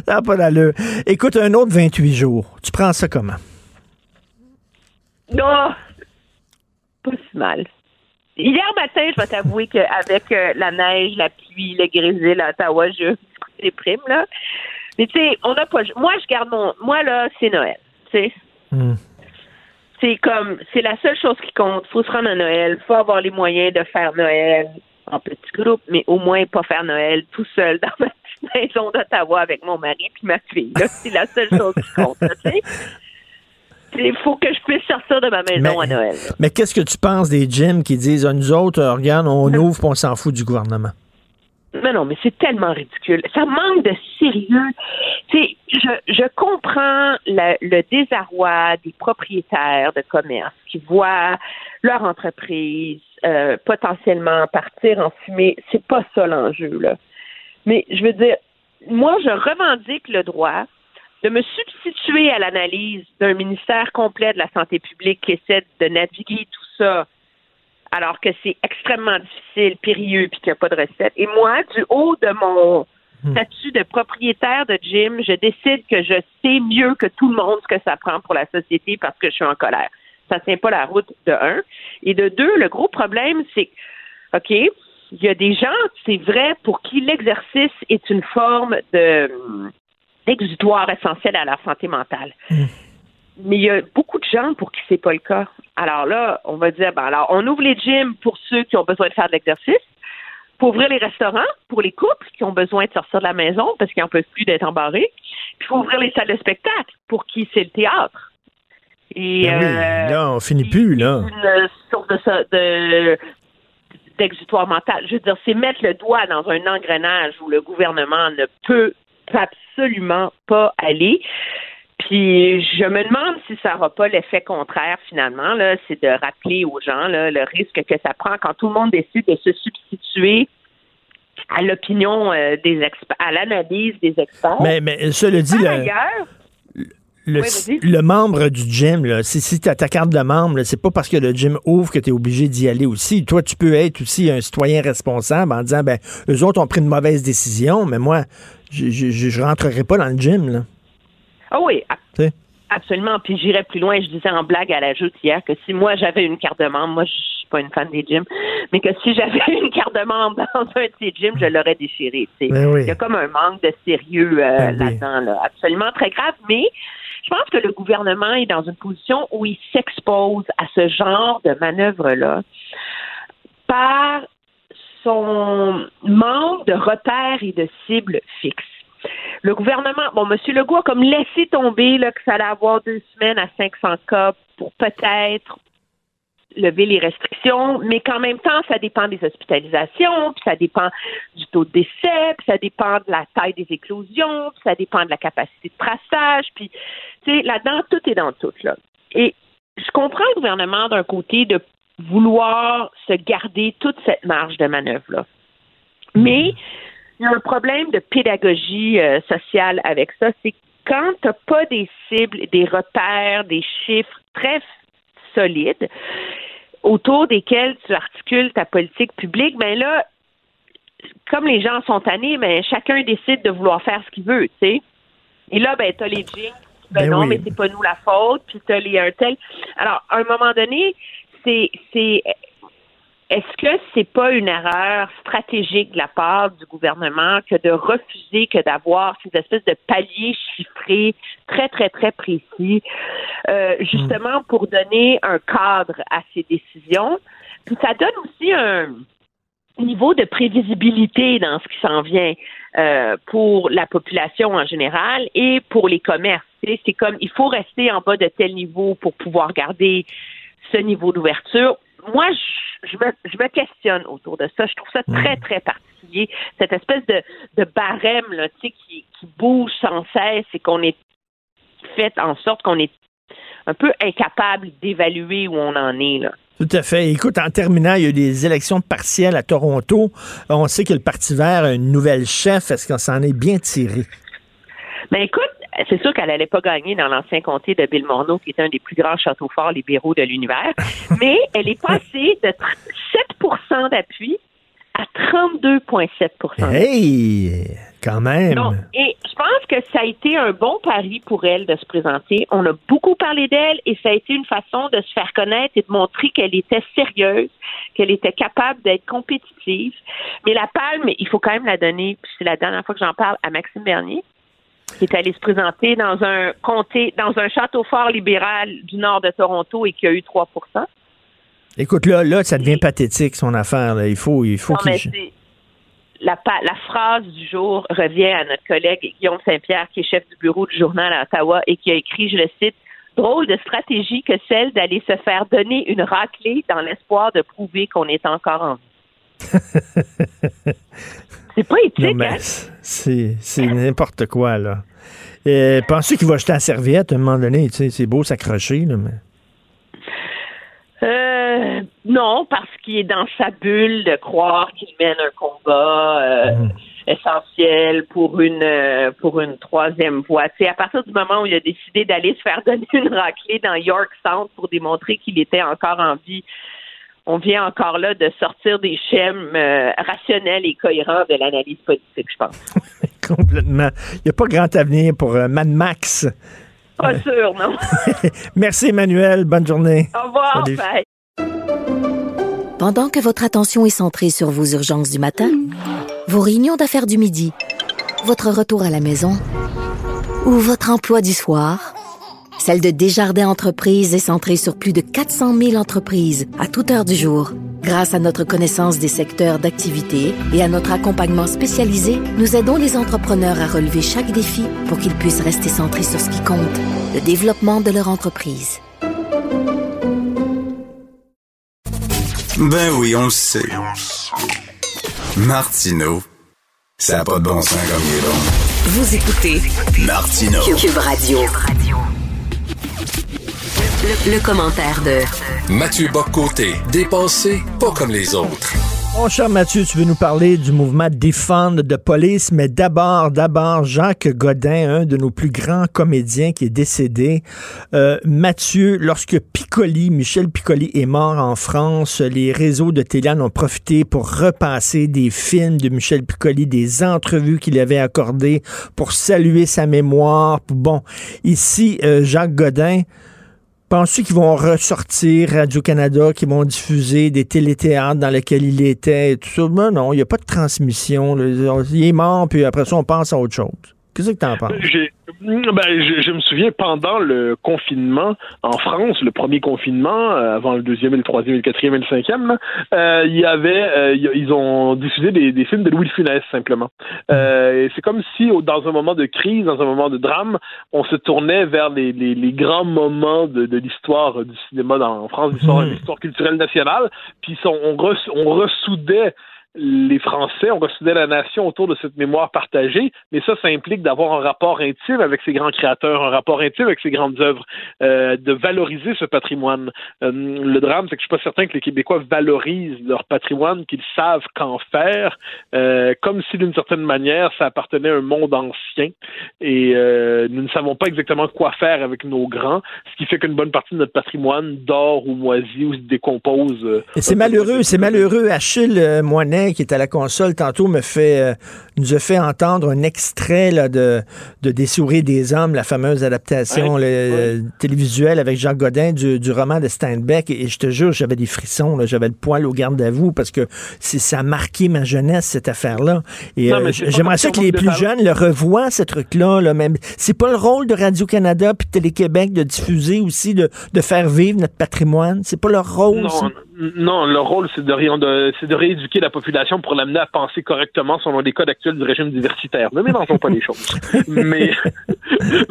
[SPEAKER 3] Ça pas d'allure. Écoute, un autre 28 jours. Tu prends ça comment?
[SPEAKER 17] Non, pas si mal. Hier matin, je vais t'avouer qu'avec euh, la neige, la pluie, le grésil à Ottawa, je des primes, là. Mais tu sais, on n'a pas. Moi, je garde mon. Moi, là, c'est Noël. Tu sais. C'est comme. C'est la seule chose qui compte. faut se rendre à Noël. faut avoir les moyens de faire Noël en petit groupe, mais au moins pas faire Noël tout seul dans ma petite maison d'Ottawa avec mon mari puis ma fille. C'est la seule chose qui compte, tu sais. Il faut que je puisse sortir de ma maison à Noël. là.
[SPEAKER 3] Mais qu'est-ce que tu penses des gyms qui disent, ah, nous autres, euh, regarde, on ouvre puis on s'en fout du gouvernement?
[SPEAKER 17] Non, non, mais c'est tellement ridicule. Ça manque de sérieux. Tu sais, je, je comprends le, le désarroi des propriétaires de commerce qui voient leur entreprise euh, potentiellement partir en fumée. C'est pas ça l'enjeu, là. Mais je veux dire, moi, je revendique le droit de me substituer à l'analyse d'un ministère complet de la santé publique qui essaie de naviguer tout ça alors que c'est extrêmement difficile, périlleux, puis qu'il n'y a pas de recette. Et moi, du haut de mon statut de propriétaire de gym, je décide que je sais mieux que tout le monde ce que ça prend pour la société parce que je suis en colère. Ça ne tient pas la route, de un. Et de deux, le gros problème, c'est OK, il y a des gens, c'est vrai, pour qui l'exercice est une forme de d'exutoire essentiel à la santé mentale. Mais il y a beaucoup de gens pour qui c'est pas le cas. Alors là, on va dire, ben alors, on ouvre les gyms pour ceux qui ont besoin de faire de l'exercice, pour ouvrir les restaurants pour les couples qui ont besoin de sortir de la maison parce qu'ils n'en peuvent plus d'être embarrés, puis il faut ouvrir les salles de spectacle pour qui c'est le théâtre. Et
[SPEAKER 3] Ben oui,
[SPEAKER 17] euh,
[SPEAKER 3] là, on finit plus, là.
[SPEAKER 17] une source de, de d'exutoire mental. Je veux dire, c'est mettre le doigt dans un engrenage où le gouvernement ne peut absolument pas aller. Puis je me demande si ça n'aura pas l'effet contraire finalement. Là, c'est de rappeler aux gens là, le risque que ça prend quand tout le monde décide de se substituer à l'opinion euh, des experts, à l'analyse des experts.
[SPEAKER 3] Mais, mais cela dit,
[SPEAKER 17] Par
[SPEAKER 3] le,
[SPEAKER 17] ailleurs,
[SPEAKER 3] le,
[SPEAKER 17] Oui,
[SPEAKER 3] le membre du gym, là, si, si tu as ta carte de membre, c'est pas parce que le gym ouvre que tu es obligé d'y aller aussi. Toi, tu peux être aussi un citoyen responsable en disant, ben, eux autres ont pris une mauvaise décision, mais moi, je, je, je- rentrerai pas dans le gym, là.
[SPEAKER 17] Ah oui, ab- absolument. Puis j'irais plus loin. Je disais en blague à la joute hier que si moi j'avais une carte de membre, moi je suis pas une fan des gyms, mais que si j'avais une carte de membre dans un de ces gyms, je l'aurais déchiré. tu sais.
[SPEAKER 3] Ben oui.
[SPEAKER 17] Il y a comme un manque de sérieux euh,
[SPEAKER 3] Ben oui.
[SPEAKER 17] là-dedans, là. absolument très grave. Mais je pense que le gouvernement est dans une position où il s'expose à ce genre de manœuvre-là par son manque de repères et de cibles fixes. Le gouvernement, bon, M. Legault a comme laissé tomber là, que ça allait avoir deux semaines à 500 cas pour peut-être lever les restrictions, mais qu'en même temps, ça dépend des hospitalisations, puis ça dépend du taux de décès, puis ça dépend de la taille des éclosions, puis ça dépend de la capacité de traçage, puis, tu sais, là-dedans, tout est dans tout, là. Et je comprends le gouvernement d'un côté de vouloir se garder toute cette marge de manœuvre-là. Mais il y a un problème de pédagogie euh, sociale avec ça, c'est quand tu n'as pas des cibles, des repères, des chiffres très solides autour desquels tu articules ta politique publique, ben là, comme les gens sont tannés, ben chacun décide de vouloir faire ce qu'il veut, tu sais. Et là, ben, t'as les jeans, ben,
[SPEAKER 3] Ben
[SPEAKER 17] non,
[SPEAKER 3] oui.
[SPEAKER 17] mais c'est pas nous la faute, puis t'as les un tel. Alors, à un moment donné, c'est, est-ce que c'est pas une erreur stratégique de la part du gouvernement que de refuser que d'avoir ces espèces de paliers chiffrés très, très, très précis, euh, justement pour donner un cadre à ces décisions? Puis ça donne aussi un niveau de prévisibilité dans ce qui s'en vient euh, pour la population en général et pour les commerces. C'est comme il faut rester en bas de tel niveau pour pouvoir garder ce niveau d'ouverture. Moi, je, je me, je me questionne autour de ça. Je trouve ça très, très particulier. Cette espèce de, de barème là, tu sais, qui, qui bouge sans cesse et qu'on est fait en sorte qu'on est un peu incapable d'évaluer où on en est. Là.
[SPEAKER 3] Tout à fait. Écoute, en terminant, il y a eu des élections partielles à Toronto. On sait que le Parti vert a une nouvelle chef. Est-ce qu'on s'en est bien tiré?
[SPEAKER 17] Mais écoute, c'est sûr qu'elle n'allait pas gagner dans l'ancien comté de Bill Morneau, qui est un des plus grands châteaux forts libéraux de l'univers, mais elle est passée de tr- 7% d'appui à 32,7%
[SPEAKER 3] Hey! Quand même.
[SPEAKER 17] Et je pense que ça a été un bon pari pour elle de se présenter. On a beaucoup parlé d'elle et ça a été une façon de se faire connaître et de montrer qu'elle était sérieuse, qu'elle était capable d'être compétitive. Mais la palme, il faut quand même la donner, puis c'est la dernière fois que j'en parle, à Maxime Bernier, qui est allé se présenter dans un comté, dans un château fort libéral du nord de Toronto et qui a eu 3%
[SPEAKER 3] Écoute, là, là, ça devient pathétique, son affaire. là. Il faut, il faut qu'il...
[SPEAKER 17] la, la phrase du jour revient à notre collègue Guillaume Saint-Pierre, qui est chef du bureau du journal à Ottawa et qui a écrit, je le cite, Drôle de stratégie que celle d'aller se faire donner une raclée dans l'espoir de prouver qu'on est encore en vie. c'est pas éthique, hein?
[SPEAKER 3] c'est, n'importe quoi, là. Euh, Penses-tu qu'il va jeter la serviette à un moment donné? C'est beau s'accrocher, là, mais...
[SPEAKER 17] Euh, non, parce qu'il est dans sa bulle de croire qu'il mène un combat euh, essentiel pour une euh, pour une troisième voie. C'est à partir du moment où il a décidé d'aller se faire donner une raclée dans York Sound pour démontrer qu'il était encore en vie. On vient encore là de sortir des schèmes euh, rationnels et cohérents de l'analyse politique, je pense.
[SPEAKER 3] Complètement. Il n'y a pas grand avenir pour euh, Mad Max.
[SPEAKER 17] Pas sûr, non.
[SPEAKER 3] Merci, Emmanuel. Bonne journée.
[SPEAKER 17] Au revoir.
[SPEAKER 3] Salut.
[SPEAKER 17] bye.
[SPEAKER 7] Pendant que votre attention est centrée sur vos urgences du matin, vos réunions d'affaires du midi, votre retour à la maison ou votre emploi du soir, celle de Desjardins Entreprises est centrée sur plus de 400 000 entreprises à toute heure du jour. Grâce à notre connaissance des secteurs d'activité et à notre accompagnement spécialisé, nous aidons les entrepreneurs à relever chaque défi pour qu'ils puissent rester centrés sur ce qui compte, le développement de leur entreprise.
[SPEAKER 9] Ben oui, on le sait. Martineau, ça n'a pas de bon sens comme il est bon.
[SPEAKER 2] Vous écoutez
[SPEAKER 9] Martineau.
[SPEAKER 2] Cube Radio. Le, le commentaire de
[SPEAKER 4] Mathieu Boccoté, dépensé pas comme les autres.
[SPEAKER 3] Mon cher Mathieu, tu veux nous parler du mouvement Défendre de police, mais d'abord, d'abord, Jacques Godin, un de nos plus grands comédiens qui est décédé. Euh, Mathieu, lorsque Piccoli, Michel Piccoli est mort en France, les réseaux de télé en ont profité pour repasser des films de Michel Piccoli, des entrevues qu'il avait accordées pour saluer sa mémoire. Bon, ici, euh, Jacques Godin, Penses-tu qu'ils vont ressortir Radio-Canada, qu'ils vont diffuser des téléthéâtres dans lesquels il était et tout ça? Ben non, il n'y a pas de transmission. Il est mort, puis après ça, on pense à autre chose. Qu'est-ce que tu en penses?
[SPEAKER 18] Ben, je, je me souviens pendant le confinement en France, le premier confinement, euh, avant le deuxième, et le troisième, et le quatrième et le cinquième, euh, il y avait, euh, y ils ont diffusé des, des films de Louis de Funès simplement. Et c'est comme si, au- dans un moment de crise, dans un moment de drame, on se tournait vers les, les, les grands moments de, de l'histoire du cinéma dans, en France, l'histoire, l'histoire culturelle nationale. Puis on, on, res- on ressoudait les Français, on ressoudait la nation autour de cette mémoire partagée, mais ça, ça implique d'avoir un rapport intime avec ces grands créateurs, un rapport intime avec ces grandes œuvres, euh, de valoriser ce patrimoine. Euh, le drame, c'est que je suis pas certain que les Québécois valorisent leur patrimoine, qu'ils savent qu'en faire, euh, comme si d'une certaine manière, ça appartenait à un monde ancien, et nous ne savons pas exactement quoi faire avec nos grands, ce qui fait qu'une bonne partie de notre patrimoine dort ou moisit ou se décompose.
[SPEAKER 3] c'est malheureux, c'est malheureux. Achille euh, Qui est à la console tantôt, me fait, euh, nous a fait entendre un extrait là, de, de Des souris des hommes, la fameuse adaptation euh, télévisuelle avec Jacques Godin du, du roman de Steinbeck. Et, je te jure, j'avais des frissons, j'avais le poil au garde à vous parce que ça a marqué ma jeunesse, cette affaire-là. Et euh, j'aimerais ça que les plus jeunes le revoient, ce truc-là. Là, même. C'est pas le rôle de Radio-Canada puis Télé-Québec de diffuser aussi, de, de faire vivre notre patrimoine. C'est pas leur rôle.
[SPEAKER 18] Non, non, le rôle, c'est de, ré- de, c'est de rééduquer la population pour l'amener à penser correctement selon les codes actuels du régime diversitaire. Ne mélangeons pas les choses. Mais,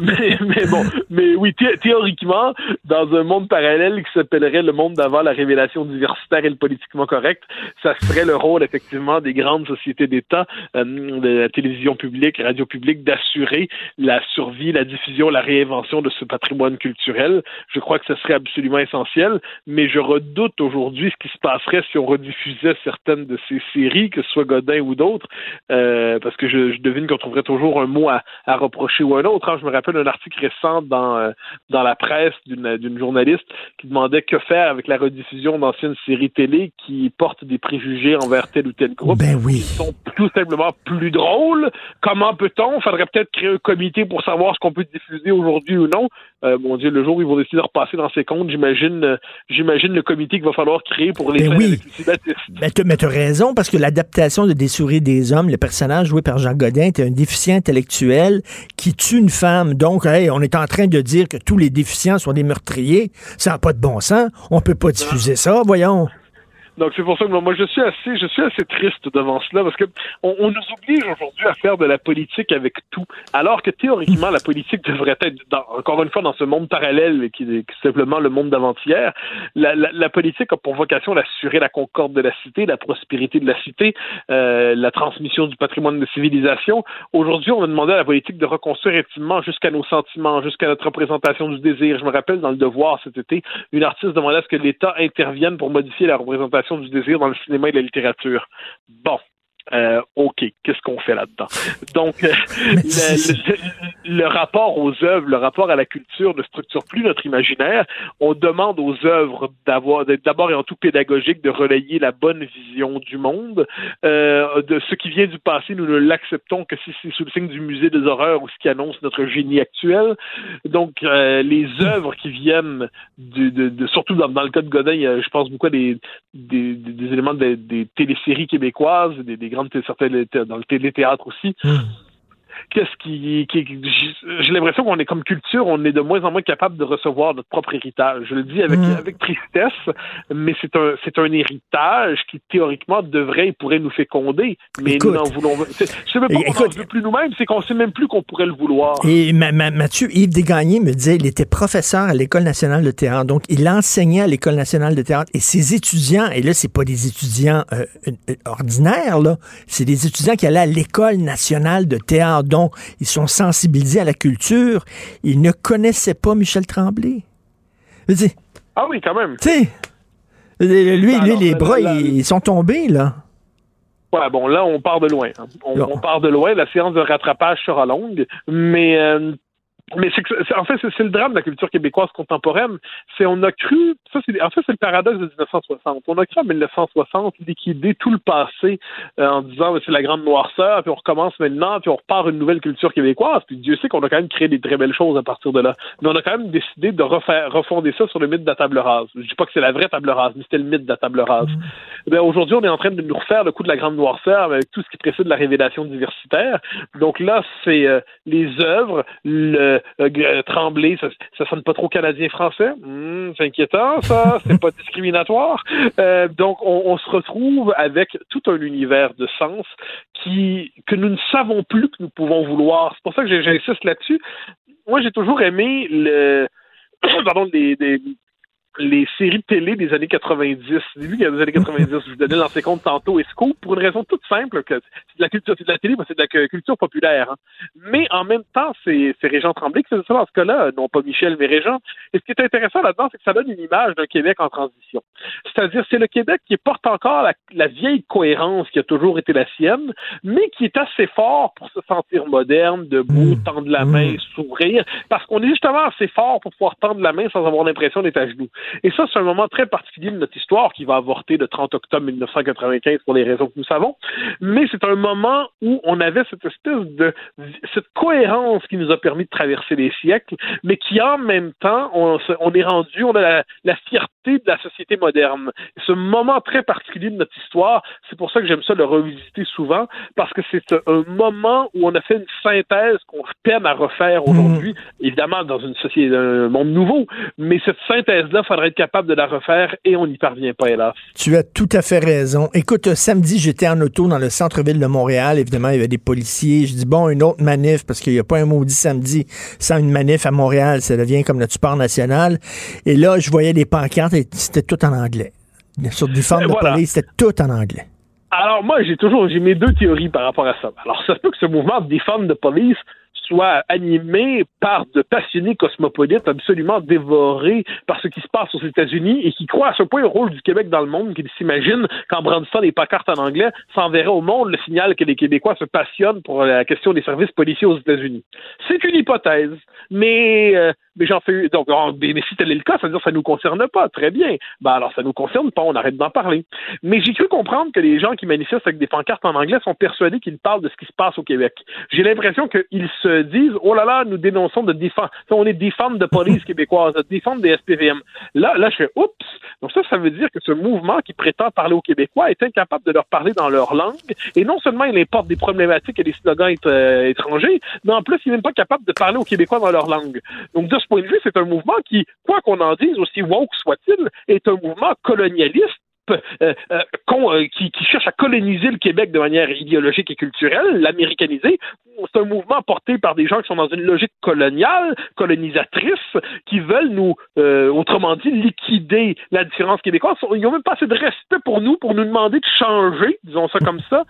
[SPEAKER 18] mais, mais bon, mais oui, thé- théoriquement, dans un monde parallèle qui s'appellerait le monde d'avant la révélation diversitaire et le politiquement correct, ça serait le rôle, effectivement, des grandes sociétés d'État, euh, de la télévision publique, radio publique, d'assurer la survie, la diffusion, la réinvention de ce patrimoine culturel. Je crois que ce serait absolument essentiel, mais je redoute aujourd'hui ce qui se passerait si on rediffusait certaines de ces séries, que ce soit Godin ou d'autres, euh, parce que je, je devine qu'on trouverait toujours un mot à, à reprocher ou un autre. hein. Je me rappelle d'un article récent dans, euh, dans la presse d'une journaliste qui demandait que faire avec la rediffusion d'anciennes séries télé qui portent des préjugés envers tel ou tel groupe.
[SPEAKER 3] Ben oui.
[SPEAKER 18] Qui sont tout simplement plus drôles. Comment peut-on? Faudrait peut-être créer un comité pour savoir ce qu'on peut diffuser aujourd'hui ou non. Euh, mon Dieu, le jour où ils vont décider de repasser dans ces comptes, j'imagine, euh, j'imagine le comité qu'il va falloir créer pour les
[SPEAKER 3] Ben oui.
[SPEAKER 18] avec.
[SPEAKER 3] Ben, mais tu as raison, parce que l'adaptation de Des souris des hommes, le personnage joué par Jean Godin était un déficient intellectuel qui tue une femme. Donc, hey, on est en train de dire que tous les déficients sont des meurtriers. Ça n'a pas de bon sens. On peut pas diffuser ça, voyons.
[SPEAKER 18] Donc c'est pour ça que moi je suis assez je suis assez triste devant cela parce que on, nous oblige aujourd'hui à faire de la politique avec tout alors que théoriquement la politique devrait être encore une fois dans ce monde parallèle qui est, simplement le monde d'avant-hier. La, la, la politique a pour vocation d'assurer la concorde de la cité la prospérité de la cité euh, la transmission du patrimoine de civilisation. Aujourd'hui on a demandé à la politique de reconstruire intimement jusqu'à nos sentiments jusqu'à notre représentation du désir. Je me rappelle dans le devoir cet été une artiste demandait à ce que l'État intervienne pour modifier la représentation du désir dans le cinéma et la littérature. Bon. Euh, OK, qu'est-ce qu'on fait là-dedans? Donc, euh, le, le- le rapport aux œuvres, le rapport à la culture ne structure plus notre imaginaire. On demande aux œuvres d'avoir, d'être d'abord et en tout pédagogique, de relayer la bonne vision du monde. Euh, de ce qui vient du passé, nous ne l'acceptons que si c'est sous le signe du musée des horreurs ou ce qui annonce notre génie actuel. Donc, les œuvres qui viennent du, de, de- surtout dans, dans le cas de Godin, il y a, je pense beaucoup à des, des, des- des éléments des, des téléséries québécoises, des, des grandes té- certaines dans le téléthéâtre aussi. Qu'est-ce qui, qui j'ai- l'impression qu'on est comme culture, on est de moins en moins capable de recevoir notre propre héritage. Je le dis avec avec tristesse, mais c'est un c'est un héritage qui théoriquement devrait et pourrait nous féconder, mais
[SPEAKER 3] Écoute.
[SPEAKER 18] nous n'en voulons. c'est- Je sais même pas qu'on plus nous-mêmes, c'est qu'on sait même plus qu'on pourrait le vouloir.
[SPEAKER 3] Et ma- ma- Mathieu Yves Desgagnés me disait il était professeur à l'École nationale de théâtre. Donc, il enseignait à l'École nationale de théâtre. Et ses étudiants, et là, c'est pas des étudiants euh, euh, ordinaires, là. C'est des étudiants qui allaient à l'École nationale de théâtre. Donc, ils sont sensibilisés à la culture. Ils ne connaissaient pas Michel Tremblay. Je veux dire,
[SPEAKER 18] Ah oui, quand même.
[SPEAKER 3] tu sais, lui, lui,
[SPEAKER 18] Alors,
[SPEAKER 3] les bras, ils, ils sont tombés, là.
[SPEAKER 18] Ouais, bon, là, on part de loin. hein. On part de loin. La séance de rattrapage sera longue, mais euh, mais c'est en fait c'est le drame de la culture québécoise contemporaine. C'est on a cru, ça c'est en fait c'est le paradoxe de 1960. On a cru en 1960 liquider tout le passé euh, en disant c'est la grande noirceur, puis on recommence maintenant, puis on repart une nouvelle culture québécoise. Puis Dieu sait qu'on a quand même créé des très belles choses à partir de là. Mais on a quand même décidé de refaire refonder ça sur le mythe de la table rase. Je dis pas que c'est la vraie table rase, mais c'était le mythe de la table rase. Ben, aujourd'hui, on est en train de nous refaire le coup de la grande noirceur avec tout ce qui précède la révélation diversitaire. Donc là, c'est euh, les œuvres, le euh, G- Tremblay, ça, ça sonne pas trop canadien-français? Hmm, c'est inquiétant, ça. C'est pas discriminatoire. Euh, donc, on, on se retrouve avec tout un univers de sens qui que nous ne savons plus que nous pouvons vouloir. C'est pour ça que j'insiste là-dessus. Moi, j'ai toujours aimé le pardon, les, des- les séries télé des années 90. Début des années 90, je vous donnais dans ces comptes tantôt et Scoop pour une raison toute simple que c'est de la culture, c'est de la télé, mais c'est de la cu- culture populaire. hein. Mais en même temps, c'est c'est Régent Tremblay qui faisait ça dans ce cas-là, non pas Michel, mais Régent. Et ce qui est intéressant là-dedans, c'est que ça donne une image d'un Québec en transition. C'est-à-dire, c'est le Québec qui porte encore la, la vieille cohérence qui a toujours été la sienne, mais qui est assez fort pour se sentir moderne, debout, tendre la main, sourire, parce qu'on est justement assez fort pour pouvoir tendre la main sans avoir l'impression d'être à genoux. Et ça, c'est un moment très particulier de notre histoire qui va avorter le 30 octobre 1995 pour les raisons que nous savons. Mais c'est un moment où on avait cette espèce de cette cohérence qui nous a permis de traverser les siècles, mais qui en même temps, on, on est rendu, on a la, la fierté de la société moderne. Ce moment très particulier de notre histoire, c'est pour ça que j'aime ça le revisiter souvent, parce que c'est un moment où on a fait une synthèse qu'on peine à refaire aujourd'hui, évidemment dans une société, un monde nouveau, mais cette synthèse-là, faudrait être capable de la refaire et on n'y parvient pas, hélas.
[SPEAKER 3] Tu as tout à fait raison. Écoute, euh, samedi, j'étais en auto dans le centre-ville de Montréal. Évidemment, il y avait des policiers. Je dis, bon, une autre manif, parce qu'il n'y a pas un maudit samedi sans une manif à Montréal. Ça devient comme notre sport national. Et là, je voyais les pancartes et c'était tout en anglais. Sur du forme
[SPEAKER 18] Et
[SPEAKER 3] de
[SPEAKER 18] voilà.
[SPEAKER 3] police, c'était tout en anglais.
[SPEAKER 18] Alors moi, j'ai toujours j'ai mes deux théories par rapport à ça. Alors ça se peut que ce mouvement de défendre de police soit animé par de passionnés cosmopolites absolument dévorés par ce qui se passe aux États-Unis et qui croient à ce point au rôle du Québec dans le monde qu'ils s'imaginent qu'en brandissant les pancartes en anglais, ça enverrait au monde le signal que les Québécois se passionnent pour la question des services policiers aux États-Unis. C'est une hypothèse, mais euh, mais j'en fais donc mais mais si tel est le cas, ça veut dire que ça nous concerne pas. Très bien. Ben alors ça nous concerne pas, on arrête d'en parler. Mais j'ai cru comprendre que les gens qui manifestent avec des pancartes en anglais sont persuadés qu'ils parlent de ce qui se passe au Québec. J'ai l'impression qu'ils se disent oh là là, nous dénonçons de défense, on est des femmes de police québécoises, des femmes des SPVM. Là, là, je fais oups. Donc ça, ça veut dire que ce mouvement qui prétend parler aux Québécois est incapable de leur parler dans leur langue. Et non seulement il importe des problématiques et des slogans étra- étrangers, mais en plus, il n'est même pas capable de parler aux Québécois dans leur langue. Donc de ce point de vue, c'est un mouvement qui, quoi qu'on en dise, aussi woke soit-il, est un mouvement colonialiste euh, euh, euh, qui, qui cherche à coloniser le Québec de manière idéologique et culturelle, l'américaniser. C'est un mouvement porté par des gens qui sont dans une logique coloniale, colonisatrice, qui veulent nous, autrement dit, liquider la différence québécoise. Ils n'ont même pas assez de respect pour nous, pour nous demander de changer, disons ça comme ça,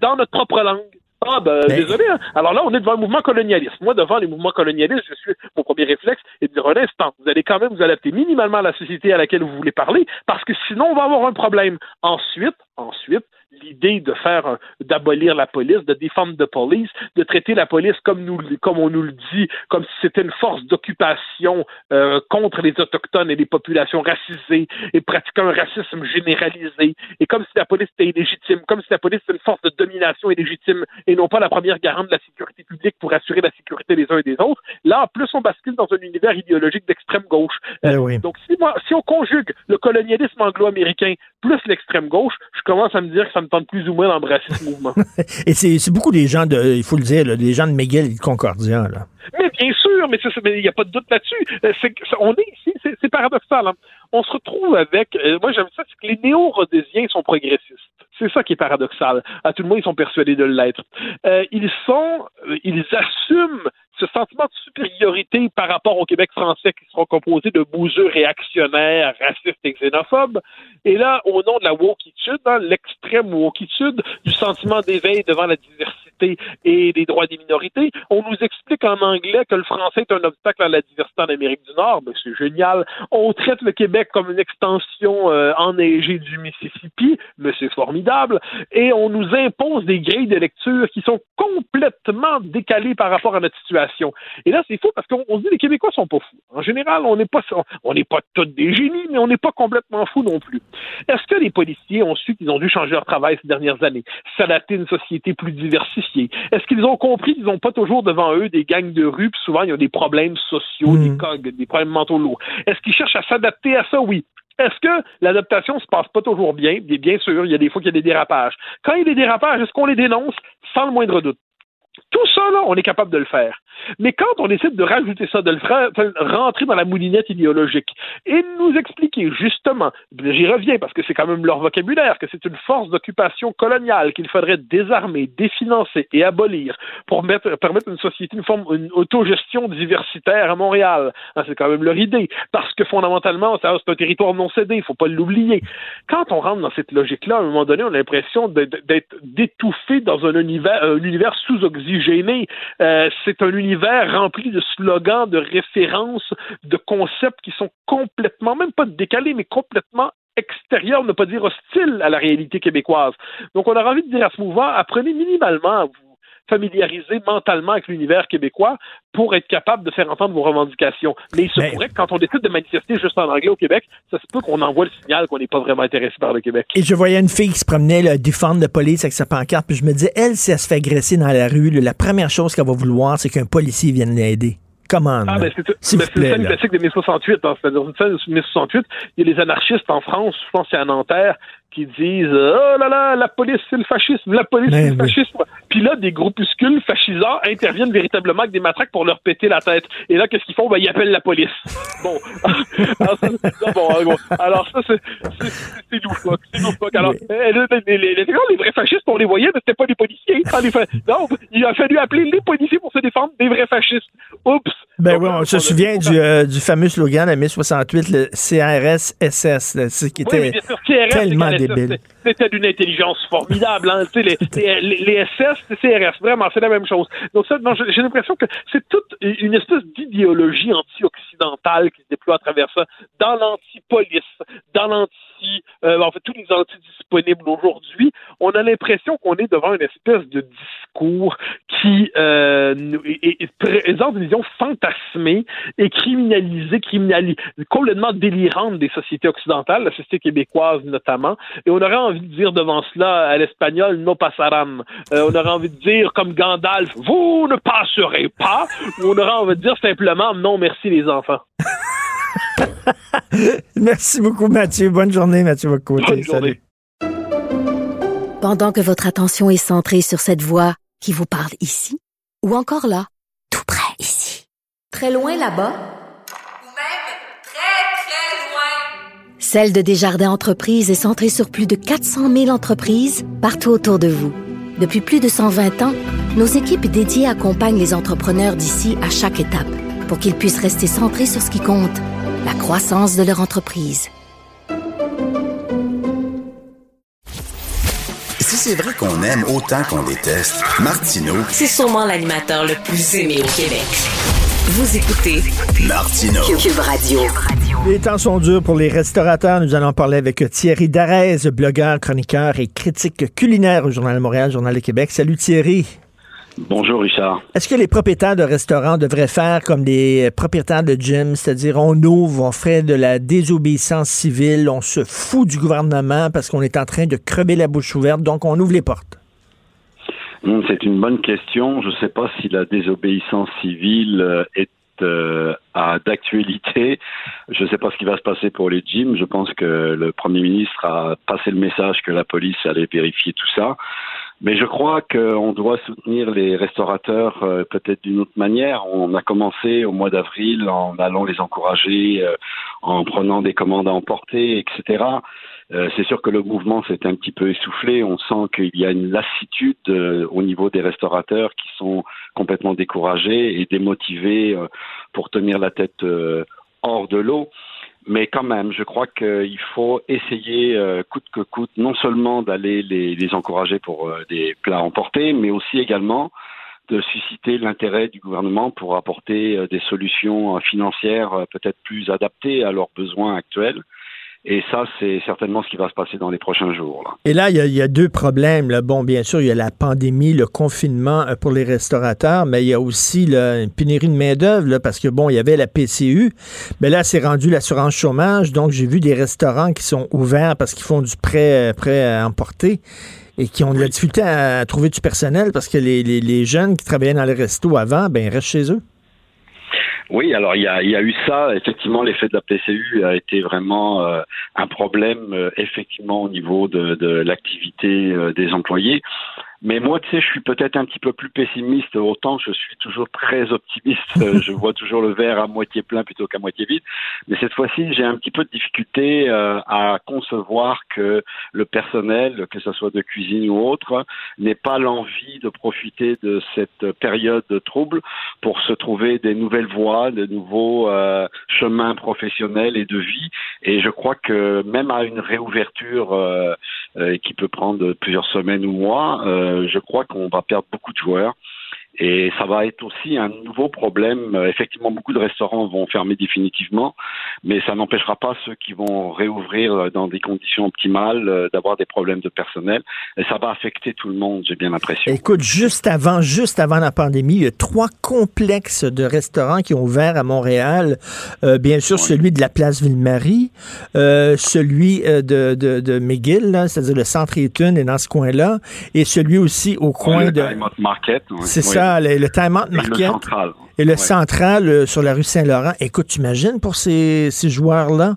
[SPEAKER 18] dans notre propre langue. Ah ben désolé. hein. Alors là, on est devant un mouvement colonialiste. Moi, devant les mouvements colonialistes, je suis mon premier réflexe est de dire un instant, vous allez quand même vous adapter minimalement à la société à laquelle vous voulez parler, parce que sinon on va avoir un problème. Ensuite, ensuite, l'idée de faire d'abolir la police, de défendre de police, de traiter la police comme nous comme on nous le dit, comme si c'était une force d'occupation euh, contre les autochtones et les populations racisées et pratiquant un racisme généralisé et comme si la police était illégitime, comme si la police était une force de domination illégitime et non pas la première garante de la sécurité publique pour assurer la sécurité des uns et des autres. Là, en plus, on bascule dans un univers idéologique d'extrême gauche. Euh, Donc, si, moi- si on conjugue le colonialisme anglo-américain plus l'extrême gauche, je commence à me dire que ça me tente plus ou moins d'embrasser ce mouvement.
[SPEAKER 3] Et c'est beaucoup des gens de, il faut le dire, des gens de McGill et de Concordia. Là.
[SPEAKER 18] Mais bien sûr, mais il n'y a pas de doute là-dessus. Euh, on est ici, c'est paradoxal. hein. On se retrouve avec, euh, moi j'aime ça, c'est que les néo-rhodésiens sont progressistes. C'est ça qui est paradoxal. À tout le monde, ils sont persuadés de l'être. Euh, ils sont, ils assument ce sentiment de supériorité par rapport au Québec français qui seront composés de bouseux réactionnaires, racistes et xénophobes. Et là, au nom de la wokitude, hein, l'extrême wokitude, du sentiment d'éveil devant la diversité, et des droits des minorités. On nous explique en anglais que le français est un obstacle à la diversité en Amérique du Nord. Ben, c'est génial. On traite le Québec comme une extension euh, enneigée du Mississippi, mais c'est formidable. Et on nous impose des grilles de lecture qui sont complètement décalées par rapport à notre situation. Et là, c'est fou parce qu'on se dit les Québécois sont pas fous. En général, on n'est pas on n'est pas tous des génies, mais on n'est pas complètement fous non plus. Est-ce que les policiers ont su qu'ils ont dû changer leur travail ces dernières années, s'adapter à une société plus diversifiée? Est-ce qu'ils ont compris qu'ils n'ont pas toujours devant eux des gangs de rue, puis souvent il y a des problèmes sociaux, des cogs, des problèmes mentaux lourds? Est-ce qu'ils cherchent à s'adapter à ça? Oui. Est-ce que l'adaptation se passe pas toujours bien? Bien sûr, il y a des fois qu'il y a des dérapages. Quand il y a des dérapages, est-ce qu'on les dénonce? Sans le moindre doute? Tout ça, là, on est capable de le faire. Mais quand on décide de rajouter ça, de le faire, rentrer dans la moulinette idéologique et nous expliquer justement, j'y reviens parce que c'est quand même leur vocabulaire, que c'est une force d'occupation coloniale qu'il faudrait désarmer, définancer et abolir pour mettre, permettre une société, une forme, une autogestion diversitaire à Montréal. Hein, c'est quand même leur idée. Parce que fondamentalement, c'est un territoire non cédé, il faut pas l'oublier. Quand on rentre dans cette logique-là, à un moment donné, on a l'impression d'être d'étouffer dans un univers, un univers sous-oxygéné. Euh, c'est un univers rempli de slogans, de références, de concepts qui sont complètement, même pas décalés, mais complètement extérieurs, ne pas dire hostiles à la réalité québécoise. Donc, on a envie de dire à ce mouvement, apprenez minimalement à vous familiariser mentalement avec l'univers québécois pour être capable de faire entendre vos revendications. Mais il se pourrait que quand on décide de manifester juste en anglais au Québec, ça se peut qu'on envoie le signal qu'on n'est pas vraiment intéressé par le Québec.
[SPEAKER 3] Et je voyais une fille qui se promenait là, défendre la police avec sa pancarte, puis je me disais, elle, si elle se fait agresser dans la rue, la première chose qu'elle va vouloir, c'est qu'un policier vienne l'aider. Comment?
[SPEAKER 18] Ah, ben c'est une scène classique de mai 68. C'est-à-dire une scène de mai 68. Il y a les anarchistes en France, je pense c'est à Nanterre, qui disent Oh là là, la police, c'est le fascisme, la police, c'est le fascisme. Puis là, des groupuscules fascisants interviennent véritablement avec des matraques pour leur péter la tête. Et là, qu'est-ce qu'ils font? Ben, ils appellent la police. Bon. alors, ça, bon, alors, ça, c'est loufoque. C'est loufoque. Alors, les, les, les, les, vrais fascistes, on les voyait, mais c'était pas des policiers. non, il a fallu appeler les policiers pour se défendre des vrais fascistes. Oups.
[SPEAKER 3] Ben oui, on se souvient du, euh, du fameux slogan de mai 68, le CRS-SS, qui était tellement had.
[SPEAKER 18] C'était d'une intelligence formidable. Hein. les, les, les, CRS, vraiment, c'est la même chose. Donc ça, j'ai l'impression que c'est toute une espèce d'idéologie anti-occidentale qui se déploie à travers ça, dans l'anti-police, dans l'anti euh, en fait, tous les anti disponibles aujourd'hui, on a l'impression qu'on est devant une espèce de discours qui euh, présente une vision fantasmée et criminalisée, complètement délirante des sociétés occidentales, la société québécoise notamment. Et on aurait envie de dire devant cela à l'espagnol no pasaram. Euh, on aurait envie de dire comme Gandalf, vous ne passerez pas. Ou on aurait envie de dire simplement non merci les enfants.
[SPEAKER 3] Merci beaucoup, Mathieu. Bonne journée, Mathieu Bonne
[SPEAKER 18] Salut.
[SPEAKER 7] Pendant que votre attention est centrée sur cette voix qui vous parle ici, ou encore là, tout près ici, très loin là-bas,
[SPEAKER 8] ou même très, très loin,
[SPEAKER 7] Celle de Desjardins Entreprises est centrée sur plus de 400 000 entreprises partout autour de vous. Depuis plus de 120 ans, nos équipes dédiées accompagnent les entrepreneurs d'ici à chaque étape pour qu'ils puissent rester centrés sur ce qui compte la croissance de leur entreprise.
[SPEAKER 9] Si c'est vrai qu'on aime autant qu'on déteste, Martineau,
[SPEAKER 2] c'est sûrement l'animateur le plus aimé au Québec. Vous écoutez
[SPEAKER 9] Martineau.
[SPEAKER 2] Cube Radio.
[SPEAKER 3] Les temps sont durs pour les restaurateurs. Nous allons parler avec Thierry Darès, blogueur, chroniqueur et critique culinaire au Journal de Montréal, Journal de Québec. Salut Thierry.
[SPEAKER 19] Bonjour Richard.
[SPEAKER 3] Est-ce que les propriétaires de restaurants devraient faire comme les propriétaires de gym, c'est-à-dire on ouvre, on fait de la désobéissance civile, on se fout du gouvernement parce qu'on est en train de crever la bouche ouverte, donc on ouvre les portes?
[SPEAKER 19] Hmm, c'est une bonne question. Je ne sais pas si la désobéissance civile euh, est euh, d'actualité. Je ne sais pas ce qui va se passer pour les gyms. Je pense que le Premier ministre a passé le message que la police allait vérifier tout ça. Mais je crois qu'on doit soutenir les restaurateurs euh, peut-être d'une autre manière. On a commencé au mois d'avril en allant les encourager, en prenant des commandes à emporter, etc. Euh, c'est sûr que le mouvement s'est un petit peu essoufflé. On sent qu'il y a une lassitude au niveau des restaurateurs qui sont complètement découragés et démotivés pour tenir la tête hors de l'eau. Mais quand même, je crois qu'il faut essayer, euh, coûte que coûte, non seulement d'aller les, les encourager pour euh, des plats emportés, mais aussi également de susciter l'intérêt du gouvernement pour apporter euh, des solutions euh, financières euh, peut-être plus adaptées à leurs besoins actuels. Et ça, c'est certainement ce qui va se passer dans les prochains jours. Là.
[SPEAKER 3] Et là, il y, a, il y a deux problèmes. Là. Bon, bien sûr, il y a la pandémie, le confinement euh, pour les restaurateurs, mais il y a aussi là, une pénurie de main-d'œuvre parce que, bon, il y avait la PCU, mais là, c'est rendu l'assurance chômage. Donc, j'ai vu des restaurants qui sont ouverts parce qu'ils font du prêt, euh, prêt à emporter et qui ont de la difficulté à trouver du personnel parce que les, les, les jeunes qui travaillaient dans les restos avant, ben, ils restent chez eux.
[SPEAKER 19] Oui, alors il y a, y a eu ça. Effectivement, l'effet de la PCU a été vraiment euh, un problème, euh, effectivement, au niveau de, de l'activité euh, des employés. Mais moi, tu sais, je suis peut-être un petit peu plus pessimiste. Autant je suis toujours très optimiste. Euh, je vois toujours le verre à moitié plein plutôt qu'à moitié vide. Mais cette fois-ci, j'ai un petit peu de difficulté euh, à concevoir que le personnel, que ce soit de cuisine ou autre, n'ait pas l'envie de profiter de cette période de trouble pour se trouver des nouvelles voies, de nouveaux euh, chemins professionnels et de vie. Et je crois que même à une réouverture euh, euh, qui peut prendre plusieurs semaines ou mois, euh, je crois qu'on va perdre beaucoup de joueurs. Et ça va être aussi un nouveau problème. Euh, Effectivement, beaucoup de restaurants vont fermer définitivement, mais ça n'empêchera pas ceux qui vont réouvrir euh, dans des conditions optimales euh, d'avoir des problèmes de personnel. Et ça va affecter tout le monde, j'ai bien l'impression.
[SPEAKER 3] Écoute, juste avant, juste avant la pandémie, il y a trois complexes de restaurants qui ont ouvert à Montréal. Euh, bien sûr, celui de la place Ville-Marie, euh, celui de, de, de McGill, c'est-à-dire le centre Eaton est dans ce coin-là, et celui aussi au coin de...
[SPEAKER 19] Market.
[SPEAKER 3] C'est
[SPEAKER 19] Oui.
[SPEAKER 3] Le, le Time Out
[SPEAKER 19] Et
[SPEAKER 3] Market.
[SPEAKER 19] le central.
[SPEAKER 3] Et le
[SPEAKER 19] Ouais.
[SPEAKER 3] central euh, sur la rue Saint-Laurent. Écoute, t'imagines pour ces, ces joueurs-là?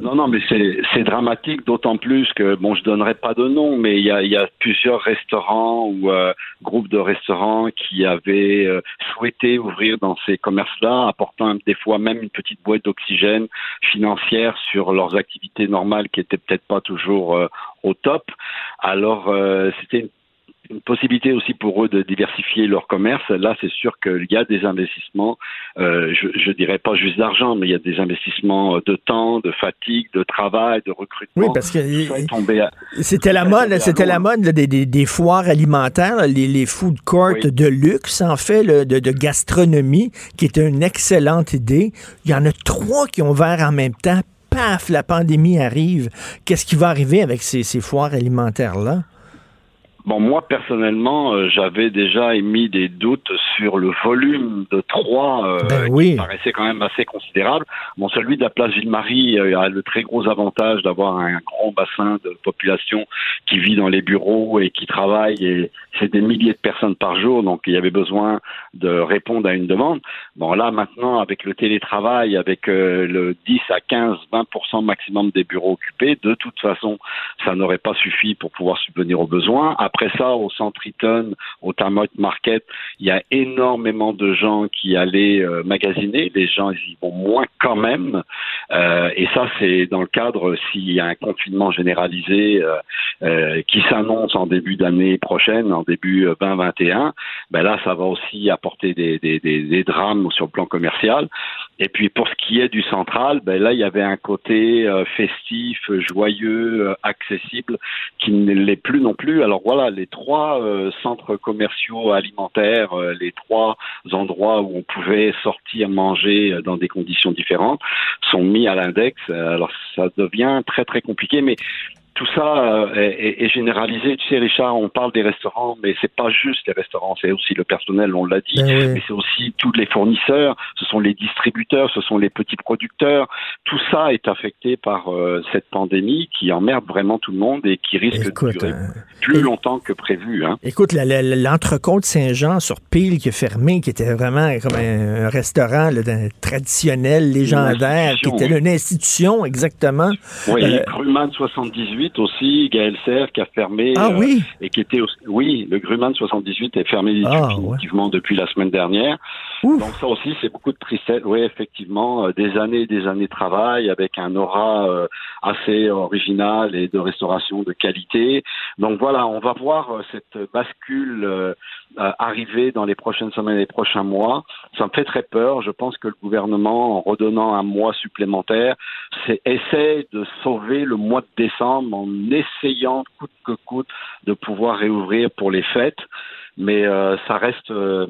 [SPEAKER 19] Non, non, mais c'est dramatique, d'autant plus que, bon, je donnerai pas de nom, mais il y a, il y a plusieurs restaurants ou euh, groupes de restaurants qui avaient euh, souhaité ouvrir dans ces commerces-là, apportant des fois même une petite boîte d'oxygène financière sur leurs activités normales qui étaient peut-être pas toujours euh, au top. Alors, c'était une une possibilité aussi pour eux de diversifier leur commerce. Là, c'est sûr qu'il y a des investissements, euh, je, je dirais pas juste d'argent, mais il y a des investissements de temps, de fatigue, de travail, de recrutement.
[SPEAKER 3] Oui, parce que
[SPEAKER 19] est
[SPEAKER 3] C'était la
[SPEAKER 19] est
[SPEAKER 3] mode, c'était la mode là, des, des, des foires alimentaires, là, les, les food courts de luxe, en fait, de, de gastronomie, qui était une excellente idée. Il y en a trois qui ont ouvert en même temps. Paf, la pandémie arrive. Qu'est-ce qui va arriver avec ces, ces foires alimentaires-là?
[SPEAKER 19] Bon, moi personnellement, euh, j'avais déjà émis des doutes sur le volume de trois euh,
[SPEAKER 3] Ben
[SPEAKER 19] qui
[SPEAKER 3] oui.
[SPEAKER 19] me paraissait quand même assez considérable. Bon, celui de la place Ville-Marie euh, a le très gros avantage d'avoir un grand bassin de population qui vit dans les bureaux et qui travaille et c'est des milliers de personnes par jour, donc il y avait besoin de répondre à une demande. Bon, là maintenant, avec le télétravail, avec euh, le 10 à 15, 20% maximum des bureaux occupés, de toute façon, ça n'aurait pas suffi pour pouvoir subvenir aux besoins. Après ça, au centre Eaton, au Tamot Market, il y a énormément de gens qui allaient euh, magasiner. Les gens, ils y vont moins quand même. Euh, et ça, c'est dans le cadre, s'il y a un confinement généralisé euh, qui s'annonce en début d'année prochaine, en début euh, 2021, ben là, ça va aussi apporter des drames sur le plan commercial. Et puis pour ce qui est du central, ben là, il y avait un côté euh, festif, joyeux, euh, accessible, qui ne l'est plus non plus. Alors voilà, les trois euh, centres commerciaux alimentaires, euh, les trois endroits où on pouvait sortir manger euh, dans des conditions différentes, sont mis à l'index. Euh, Alors ça devient très très compliqué, mais tout ça euh, est, est- est généralisé. Tu sais, Richard, on parle des restaurants, mais c'est pas juste les restaurants, c'est aussi le personnel, on l'a dit,
[SPEAKER 3] Ben oui.
[SPEAKER 19] mais c'est aussi tous les fournisseurs, ce sont les distributeurs, ce sont les petits producteurs. Tout ça est affecté par euh, cette pandémie qui emmerde vraiment tout le monde et qui risque
[SPEAKER 3] Écoute,
[SPEAKER 19] de durer
[SPEAKER 3] euh,
[SPEAKER 19] plus longtemps que prévu. Hein.
[SPEAKER 3] Écoute, l'entrecôte Saint-Jean sur Pile qui est fermé, qui était vraiment comme un, un restaurant là, traditionnel, légendaire, qui était une institution, exactement.
[SPEAKER 19] Oui,
[SPEAKER 3] Euh,
[SPEAKER 19] Crumman 78, 78 aussi, Gaël Serre qui a fermé.
[SPEAKER 3] Ah
[SPEAKER 19] euh,
[SPEAKER 3] oui?
[SPEAKER 19] Et qui était aussi, oui, le Grumman 78 est fermé
[SPEAKER 3] Ah,
[SPEAKER 19] définitivement depuis la semaine dernière. Donc ça aussi, c'est beaucoup de tristesse. Oui, effectivement, euh, des années et des années de travail avec un aura euh, assez original et de restauration de qualité. Donc voilà, on va voir cette bascule arriver dans les prochaines semaines et les prochains mois. Ça me fait très peur. Je pense que le gouvernement, en redonnant un mois supplémentaire, essaie de sauver le mois de décembre en essayant coûte que coûte de pouvoir réouvrir pour les fêtes. Mais euh, ça reste euh,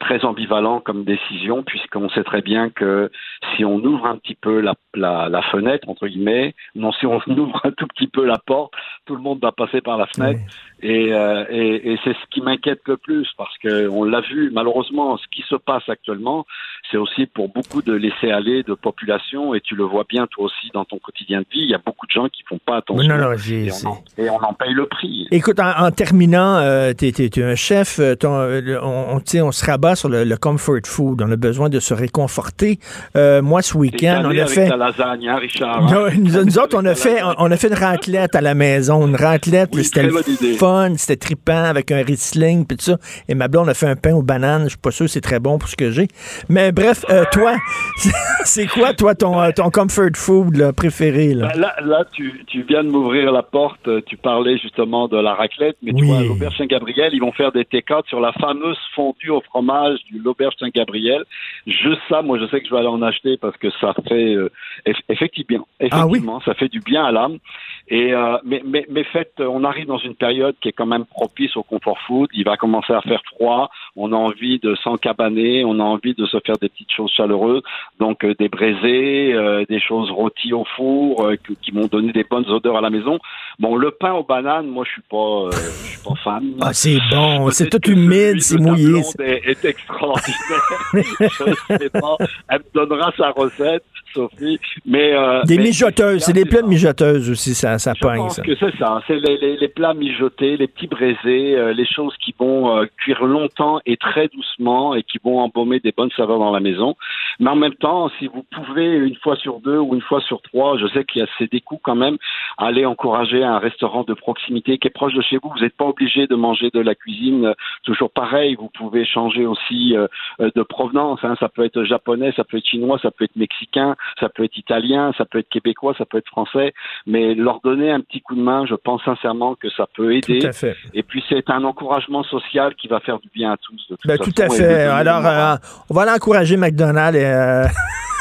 [SPEAKER 19] très ambivalent comme décision puisqu'on sait très bien que si on ouvre un petit peu la, la, la fenêtre entre guillemets, non si on ouvre un tout petit peu la porte, tout le monde va passer par la fenêtre. Et, euh, et, et c'est ce qui m'inquiète le plus parce que on l'a vu malheureusement ce qui se passe actuellement, c'est aussi pour beaucoup de laisser aller de population et tu le vois bien toi aussi dans ton quotidien de vie, il y a beaucoup de gens qui font pas attention.
[SPEAKER 3] Non, non,
[SPEAKER 19] et, on en, et on en paye le prix.
[SPEAKER 3] Écoute, en, en terminant, euh, t'es- t'es un chef, euh, ton- euh, on, on, tu on se rabat sur le, le comfort food, on a besoin de se réconforter. Euh, moi, ce week-end, on a
[SPEAKER 19] avec
[SPEAKER 3] fait...
[SPEAKER 19] lasagne, hein, Richard. hein?
[SPEAKER 3] Nous, nous autres, on a fait, on a fait une raclette à la maison, une raclette,
[SPEAKER 19] Oui,
[SPEAKER 3] c'était fun, c'était trippant avec un Riesling puis tout ça. Et ma blonde a fait un pain aux bananes, je suis pas sûr que c'est très bon pour ce que j'ai. Mais bref, euh, toi, c'est quoi toi ton euh, ton comfort food là, préféré là?
[SPEAKER 19] Ben là, là tu, tu viens de m'ouvrir la porte. Tu parlais justement de la raclette, mais tu vois, à l'Auberge Saint-Gabriel, ils vont faire des take sur la fameuse fondue au fromage du l'Auberge Saint-Gabriel. Juste ça, moi, je sais que je vais aller en acheter parce que ça fait euh, eff- effectivement,
[SPEAKER 3] Ah
[SPEAKER 19] effectivement, ça fait du bien à l'âme. Et euh, mais, mais, mais faites, on arrive dans une période qui est quand même propice au comfort food. Il va commencer à faire froid. On a envie de s'encabaner. On a envie de se faire des petites choses chaleureuses. Donc euh, des braisés, euh, des choses rôties au four euh, que- qui vont donner des bonnes odeurs à la maison. Bon, le pain aux bananes, moi je suis pas, euh, je suis pas fan.
[SPEAKER 3] Ah, c'est bon, c'est tout humide, c'est mouillé.
[SPEAKER 19] Est, est extraordinaire. je sais pas. Elle me donnera sa recette, Sophie. Mais euh,
[SPEAKER 3] Des
[SPEAKER 19] mais-
[SPEAKER 3] mijoteuses, c'est des plats de mijoteuses aussi, ça, ça
[SPEAKER 19] je pense
[SPEAKER 3] ça.
[SPEAKER 19] que c'est ça. C'est les, les, les plats mijotés, les petits braisés, euh, les choses qui vont euh, cuire longtemps et très doucement et qui vont embaumer des bonnes saveurs dans la maison. Mais en même temps, si vous pouvez une fois sur deux ou une fois sur trois, je sais qu'il y a c'est des coûts quand même, aller encourager un restaurant de proximité qui est proche de chez vous. Vous n'êtes pas obligé de manger de la cuisine euh, toujours pareil. Vous pouvez changer aussi euh, euh, de provenance. hein. Ça peut être japonais, ça peut être chinois, ça peut être mexicain, ça peut être italien, ça peut être québécois, ça peut être français. Mais leur donner un petit coup de main, je pense sincèrement que ça peut aider.
[SPEAKER 3] Tout à fait.
[SPEAKER 19] Et puis c'est un encouragement social qui va faire du bien à tous. De toute
[SPEAKER 3] Ben,
[SPEAKER 19] façon,
[SPEAKER 3] tout à fait. Alors, euh, on va aller encourager McDonald's et, euh,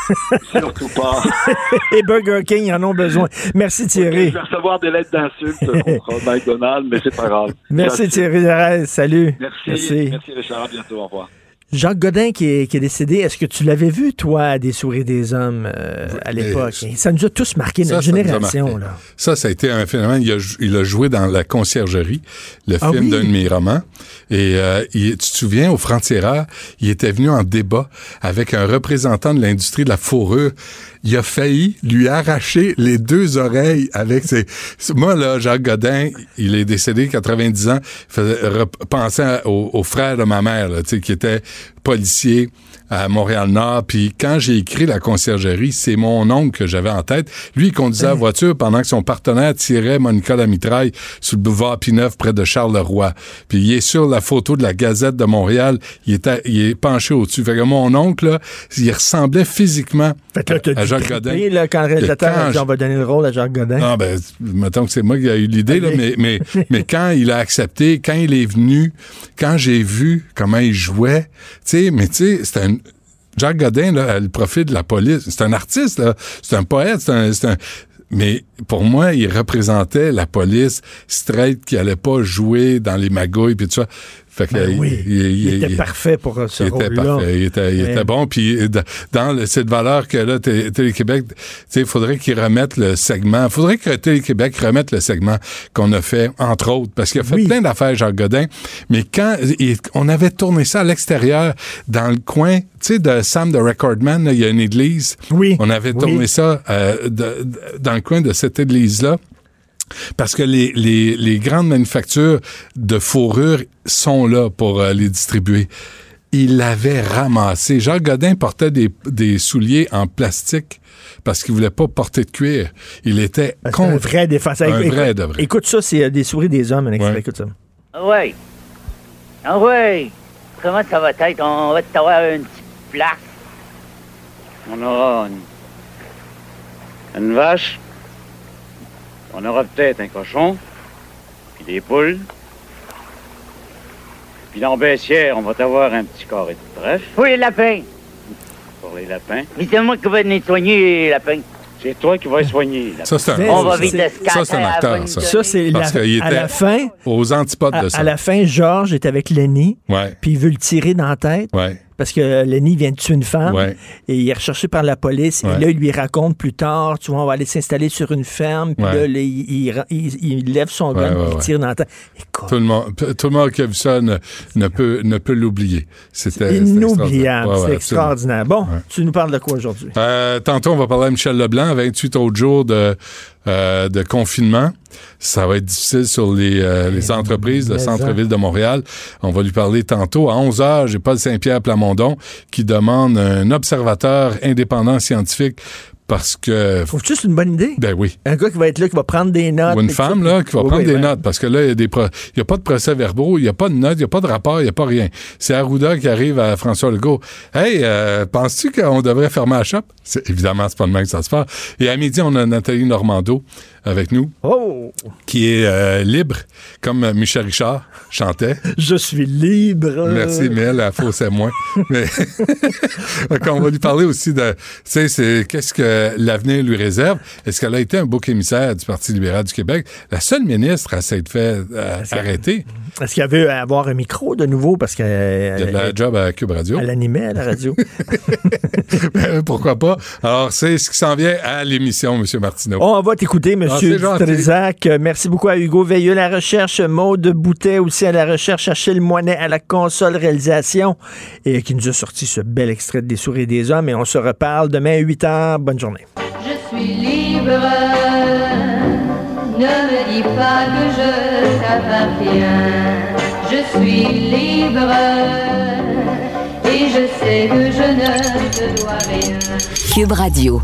[SPEAKER 19] Surtout pas.
[SPEAKER 3] et Burger King, en ont besoin. Merci Thierry.
[SPEAKER 19] Je vais recevoir des lettres d'insultes contre McDonald's, mais c'est pas grave.
[SPEAKER 3] Merci Thierry. Salut.
[SPEAKER 19] Merci. Merci. Richard. À bientôt. Au revoir.
[SPEAKER 3] Jacques Godin qui est, qui est décédé, est-ce que tu l'avais vu, toi, des souris des hommes euh, à l'époque? Ça nous a tous marqué, notre
[SPEAKER 20] Ça, ça
[SPEAKER 3] génération.
[SPEAKER 20] marqué.
[SPEAKER 3] là.
[SPEAKER 20] Ça, ça a été un phénomène. Il a, jou- il a joué dans La Conciergerie, le
[SPEAKER 3] Ah
[SPEAKER 20] film
[SPEAKER 3] oui?
[SPEAKER 20] d'un de mes romans. Et euh, il- tu te souviens, au Frontières, il était venu en débat avec un représentant de l'industrie de la fourrure. Il a failli lui arracher les deux oreilles avec ses... Moi, là, Jacques Godin, il est décédé 90 ans. Faisait penser au, au frère de ma mère, là, qui était policier à Montréal-Nord. Puis quand j'ai écrit La Conciergerie, c'est mon oncle que j'avais en tête. Lui, il conduisait la voiture pendant que son partenaire tirait Monica la mitraille sur le boulevard Pineuf près de Charleroi. Puis il est sur la photo de la Gazette de Montréal. Il est, à- il est penché au-dessus. Fait que mon oncle, là, il ressemblait physiquement
[SPEAKER 3] Fait que là, t'as
[SPEAKER 20] à Jacques Godin.
[SPEAKER 3] là, quand le réalisateur
[SPEAKER 20] Quand
[SPEAKER 3] on va donner le rôle à Jacques Godin.
[SPEAKER 20] non, ben, mettons que c'est moi qui ai eu l'idée, là, mais, mais, mais quand il a accepté, quand il est venu, quand j'ai vu comment il jouait, tu sais, mais tu sais, c'est un, Jacques Godin, là, le profil de la police. C'est un artiste. C'est un poète, c'est un, un- mais pour moi, il représentait la police straight qui allait pas jouer dans les magouilles puis tout ça. Fait que,
[SPEAKER 3] Ben oui,
[SPEAKER 20] il,
[SPEAKER 3] il était parfait pour euh, ce
[SPEAKER 20] il était
[SPEAKER 3] rôle-là.
[SPEAKER 20] parfait, il était, il
[SPEAKER 3] Ouais.
[SPEAKER 20] était bon. Puis euh, dans le, cette valeur que là, Té- Télé-Québec, tu sais, il faudrait qu'ils remettent le segment. Il faudrait que Télé-Québec remette le segment qu'on a fait, entre autres, parce qu'il a fait plein d'affaires, Jacques Godin. Mais quand il- on avait tourné ça à l'extérieur, dans le coin, tu sais, de Sam de Recordman, là, il y a une église.
[SPEAKER 3] Oui.
[SPEAKER 20] On avait
[SPEAKER 3] Oui.
[SPEAKER 20] tourné ça euh, de- de- dans le coin de cette église-là. Parce que les, les, les grandes manufactures de fourrure sont là pour euh, les distribuer. il l'avait ramassé. Jacques Godin portait des, des souliers en plastique parce qu'il voulait pas porter de cuir. Il était
[SPEAKER 3] C'est un
[SPEAKER 20] contre
[SPEAKER 3] vrai défenseur.
[SPEAKER 20] un
[SPEAKER 3] Écoute-
[SPEAKER 20] vrai de vrai.
[SPEAKER 3] Écoute ça, c'est euh, des souris des hommes, un extrait.
[SPEAKER 20] Ouais.
[SPEAKER 3] Écoute ça.
[SPEAKER 12] Ah ouais. Ah ouais. Comment ça va être? On va t'avoir une petite place.
[SPEAKER 13] On aura une, une vache. On aura peut-être un cochon. Puis des poules. Puis dans Bessières, on va t'avoir un petit carré de trèfle
[SPEAKER 12] Oui, les lapins.
[SPEAKER 13] pour les lapins.
[SPEAKER 12] Mais c'est moi qui vais nettoyer les lapins.
[SPEAKER 13] C'est toi qui vas les soigner. les lapins.
[SPEAKER 20] Ça, c'est un,
[SPEAKER 12] On va
[SPEAKER 20] ça,
[SPEAKER 12] vite
[SPEAKER 20] ça, c'est un acteur, ça.
[SPEAKER 3] Ça, c'est
[SPEAKER 20] Parce
[SPEAKER 3] la-
[SPEAKER 20] qu'il
[SPEAKER 3] à
[SPEAKER 20] était
[SPEAKER 3] la fin.
[SPEAKER 20] aux antipodes
[SPEAKER 3] À,
[SPEAKER 20] de ça.
[SPEAKER 3] à la fin, Georges est avec Lenny,
[SPEAKER 20] Ouais,
[SPEAKER 3] puis il veut le tirer dans la tête.
[SPEAKER 20] ouais,
[SPEAKER 3] Parce que Lenny vient de tuer une femme
[SPEAKER 20] ouais.
[SPEAKER 3] et il est recherché par la police.
[SPEAKER 20] Ouais.
[SPEAKER 3] Et là, il lui raconte plus tard, tu vois, on va aller s'installer sur une ferme. Puis
[SPEAKER 20] Ouais.
[SPEAKER 3] là, il, il- il- il lève son gun il tire dans la tête.
[SPEAKER 20] Tout le monde, tout le monde qui a vu ça ne, ne peut, ne peut l'oublier. C'était
[SPEAKER 3] Inoubliable. c'est extraordinaire. Bon, tu nous parles de quoi aujourd'hui?
[SPEAKER 20] Euh, tantôt, on va parler à Michel Leblanc, 28 autres jours de, euh, de confinement. Ça va être difficile sur les, euh, les entreprises, le centre-ville de Montréal. On va lui parler tantôt. À 11 heures, j'ai Paul Saint-Pierre Plamondon qui demande un observateur indépendant scientifique parce que...
[SPEAKER 3] Faut juste une bonne idée.
[SPEAKER 20] Ben oui.
[SPEAKER 3] Un gars qui va être là, qui va prendre des notes.
[SPEAKER 20] Ou une
[SPEAKER 3] ça,
[SPEAKER 20] femme là, qui va
[SPEAKER 3] Oui,
[SPEAKER 20] prendre
[SPEAKER 3] oui,
[SPEAKER 20] des
[SPEAKER 3] ben,
[SPEAKER 20] notes parce que là, il y a des pro- il y a pas de procès verbaux, il n'y a pas de notes, il n'y a pas de rapport, il n'y a pas rien. C'est Arruda qui arrive à François Legault. Hey, euh, penses-tu qu'on devrait fermer la shop? Évidemment, c'est pas de même que ça se fait. Et à midi, on a Nathalie Normando avec nous,
[SPEAKER 3] Oh!
[SPEAKER 20] qui est euh, libre, comme Michel Richard chantait.
[SPEAKER 3] Je suis libre.
[SPEAKER 20] Merci, mais elle, elle faussait moins. Mais on va lui parler aussi de, tu sais, c'est qu'est-ce que l'avenir lui réserve? Est-ce qu'elle a été un bouc émissaire du Parti libéral du Québec? La seule ministre à s'être fait euh, arrêter.
[SPEAKER 3] Est-ce qu'elle veut avoir un micro de nouveau? Parce
[SPEAKER 20] Il y a
[SPEAKER 3] qu'elle
[SPEAKER 20] de la job à Cube Radio.
[SPEAKER 3] elle animait à la radio?
[SPEAKER 20] Ben, pourquoi pas? Alors, c'est ce qui s'en vient à l'émission, M. Martineau.
[SPEAKER 3] On va t'écouter,
[SPEAKER 20] Ah.
[SPEAKER 3] Trézac. Euh, Merci beaucoup à Hugo Veilleux à la recherche, Maude Boutet aussi à la recherche, Achille Moinet à la console réalisation et qui nous a sorti ce bel extrait des souris et des hommes. Et on se reparle demain à 8 h. Bonne journée.
[SPEAKER 21] Je suis libre, ne me dis pas que je t'appartiens. Je suis libre, et je sais que je ne te dois rien.
[SPEAKER 2] Cube Radio.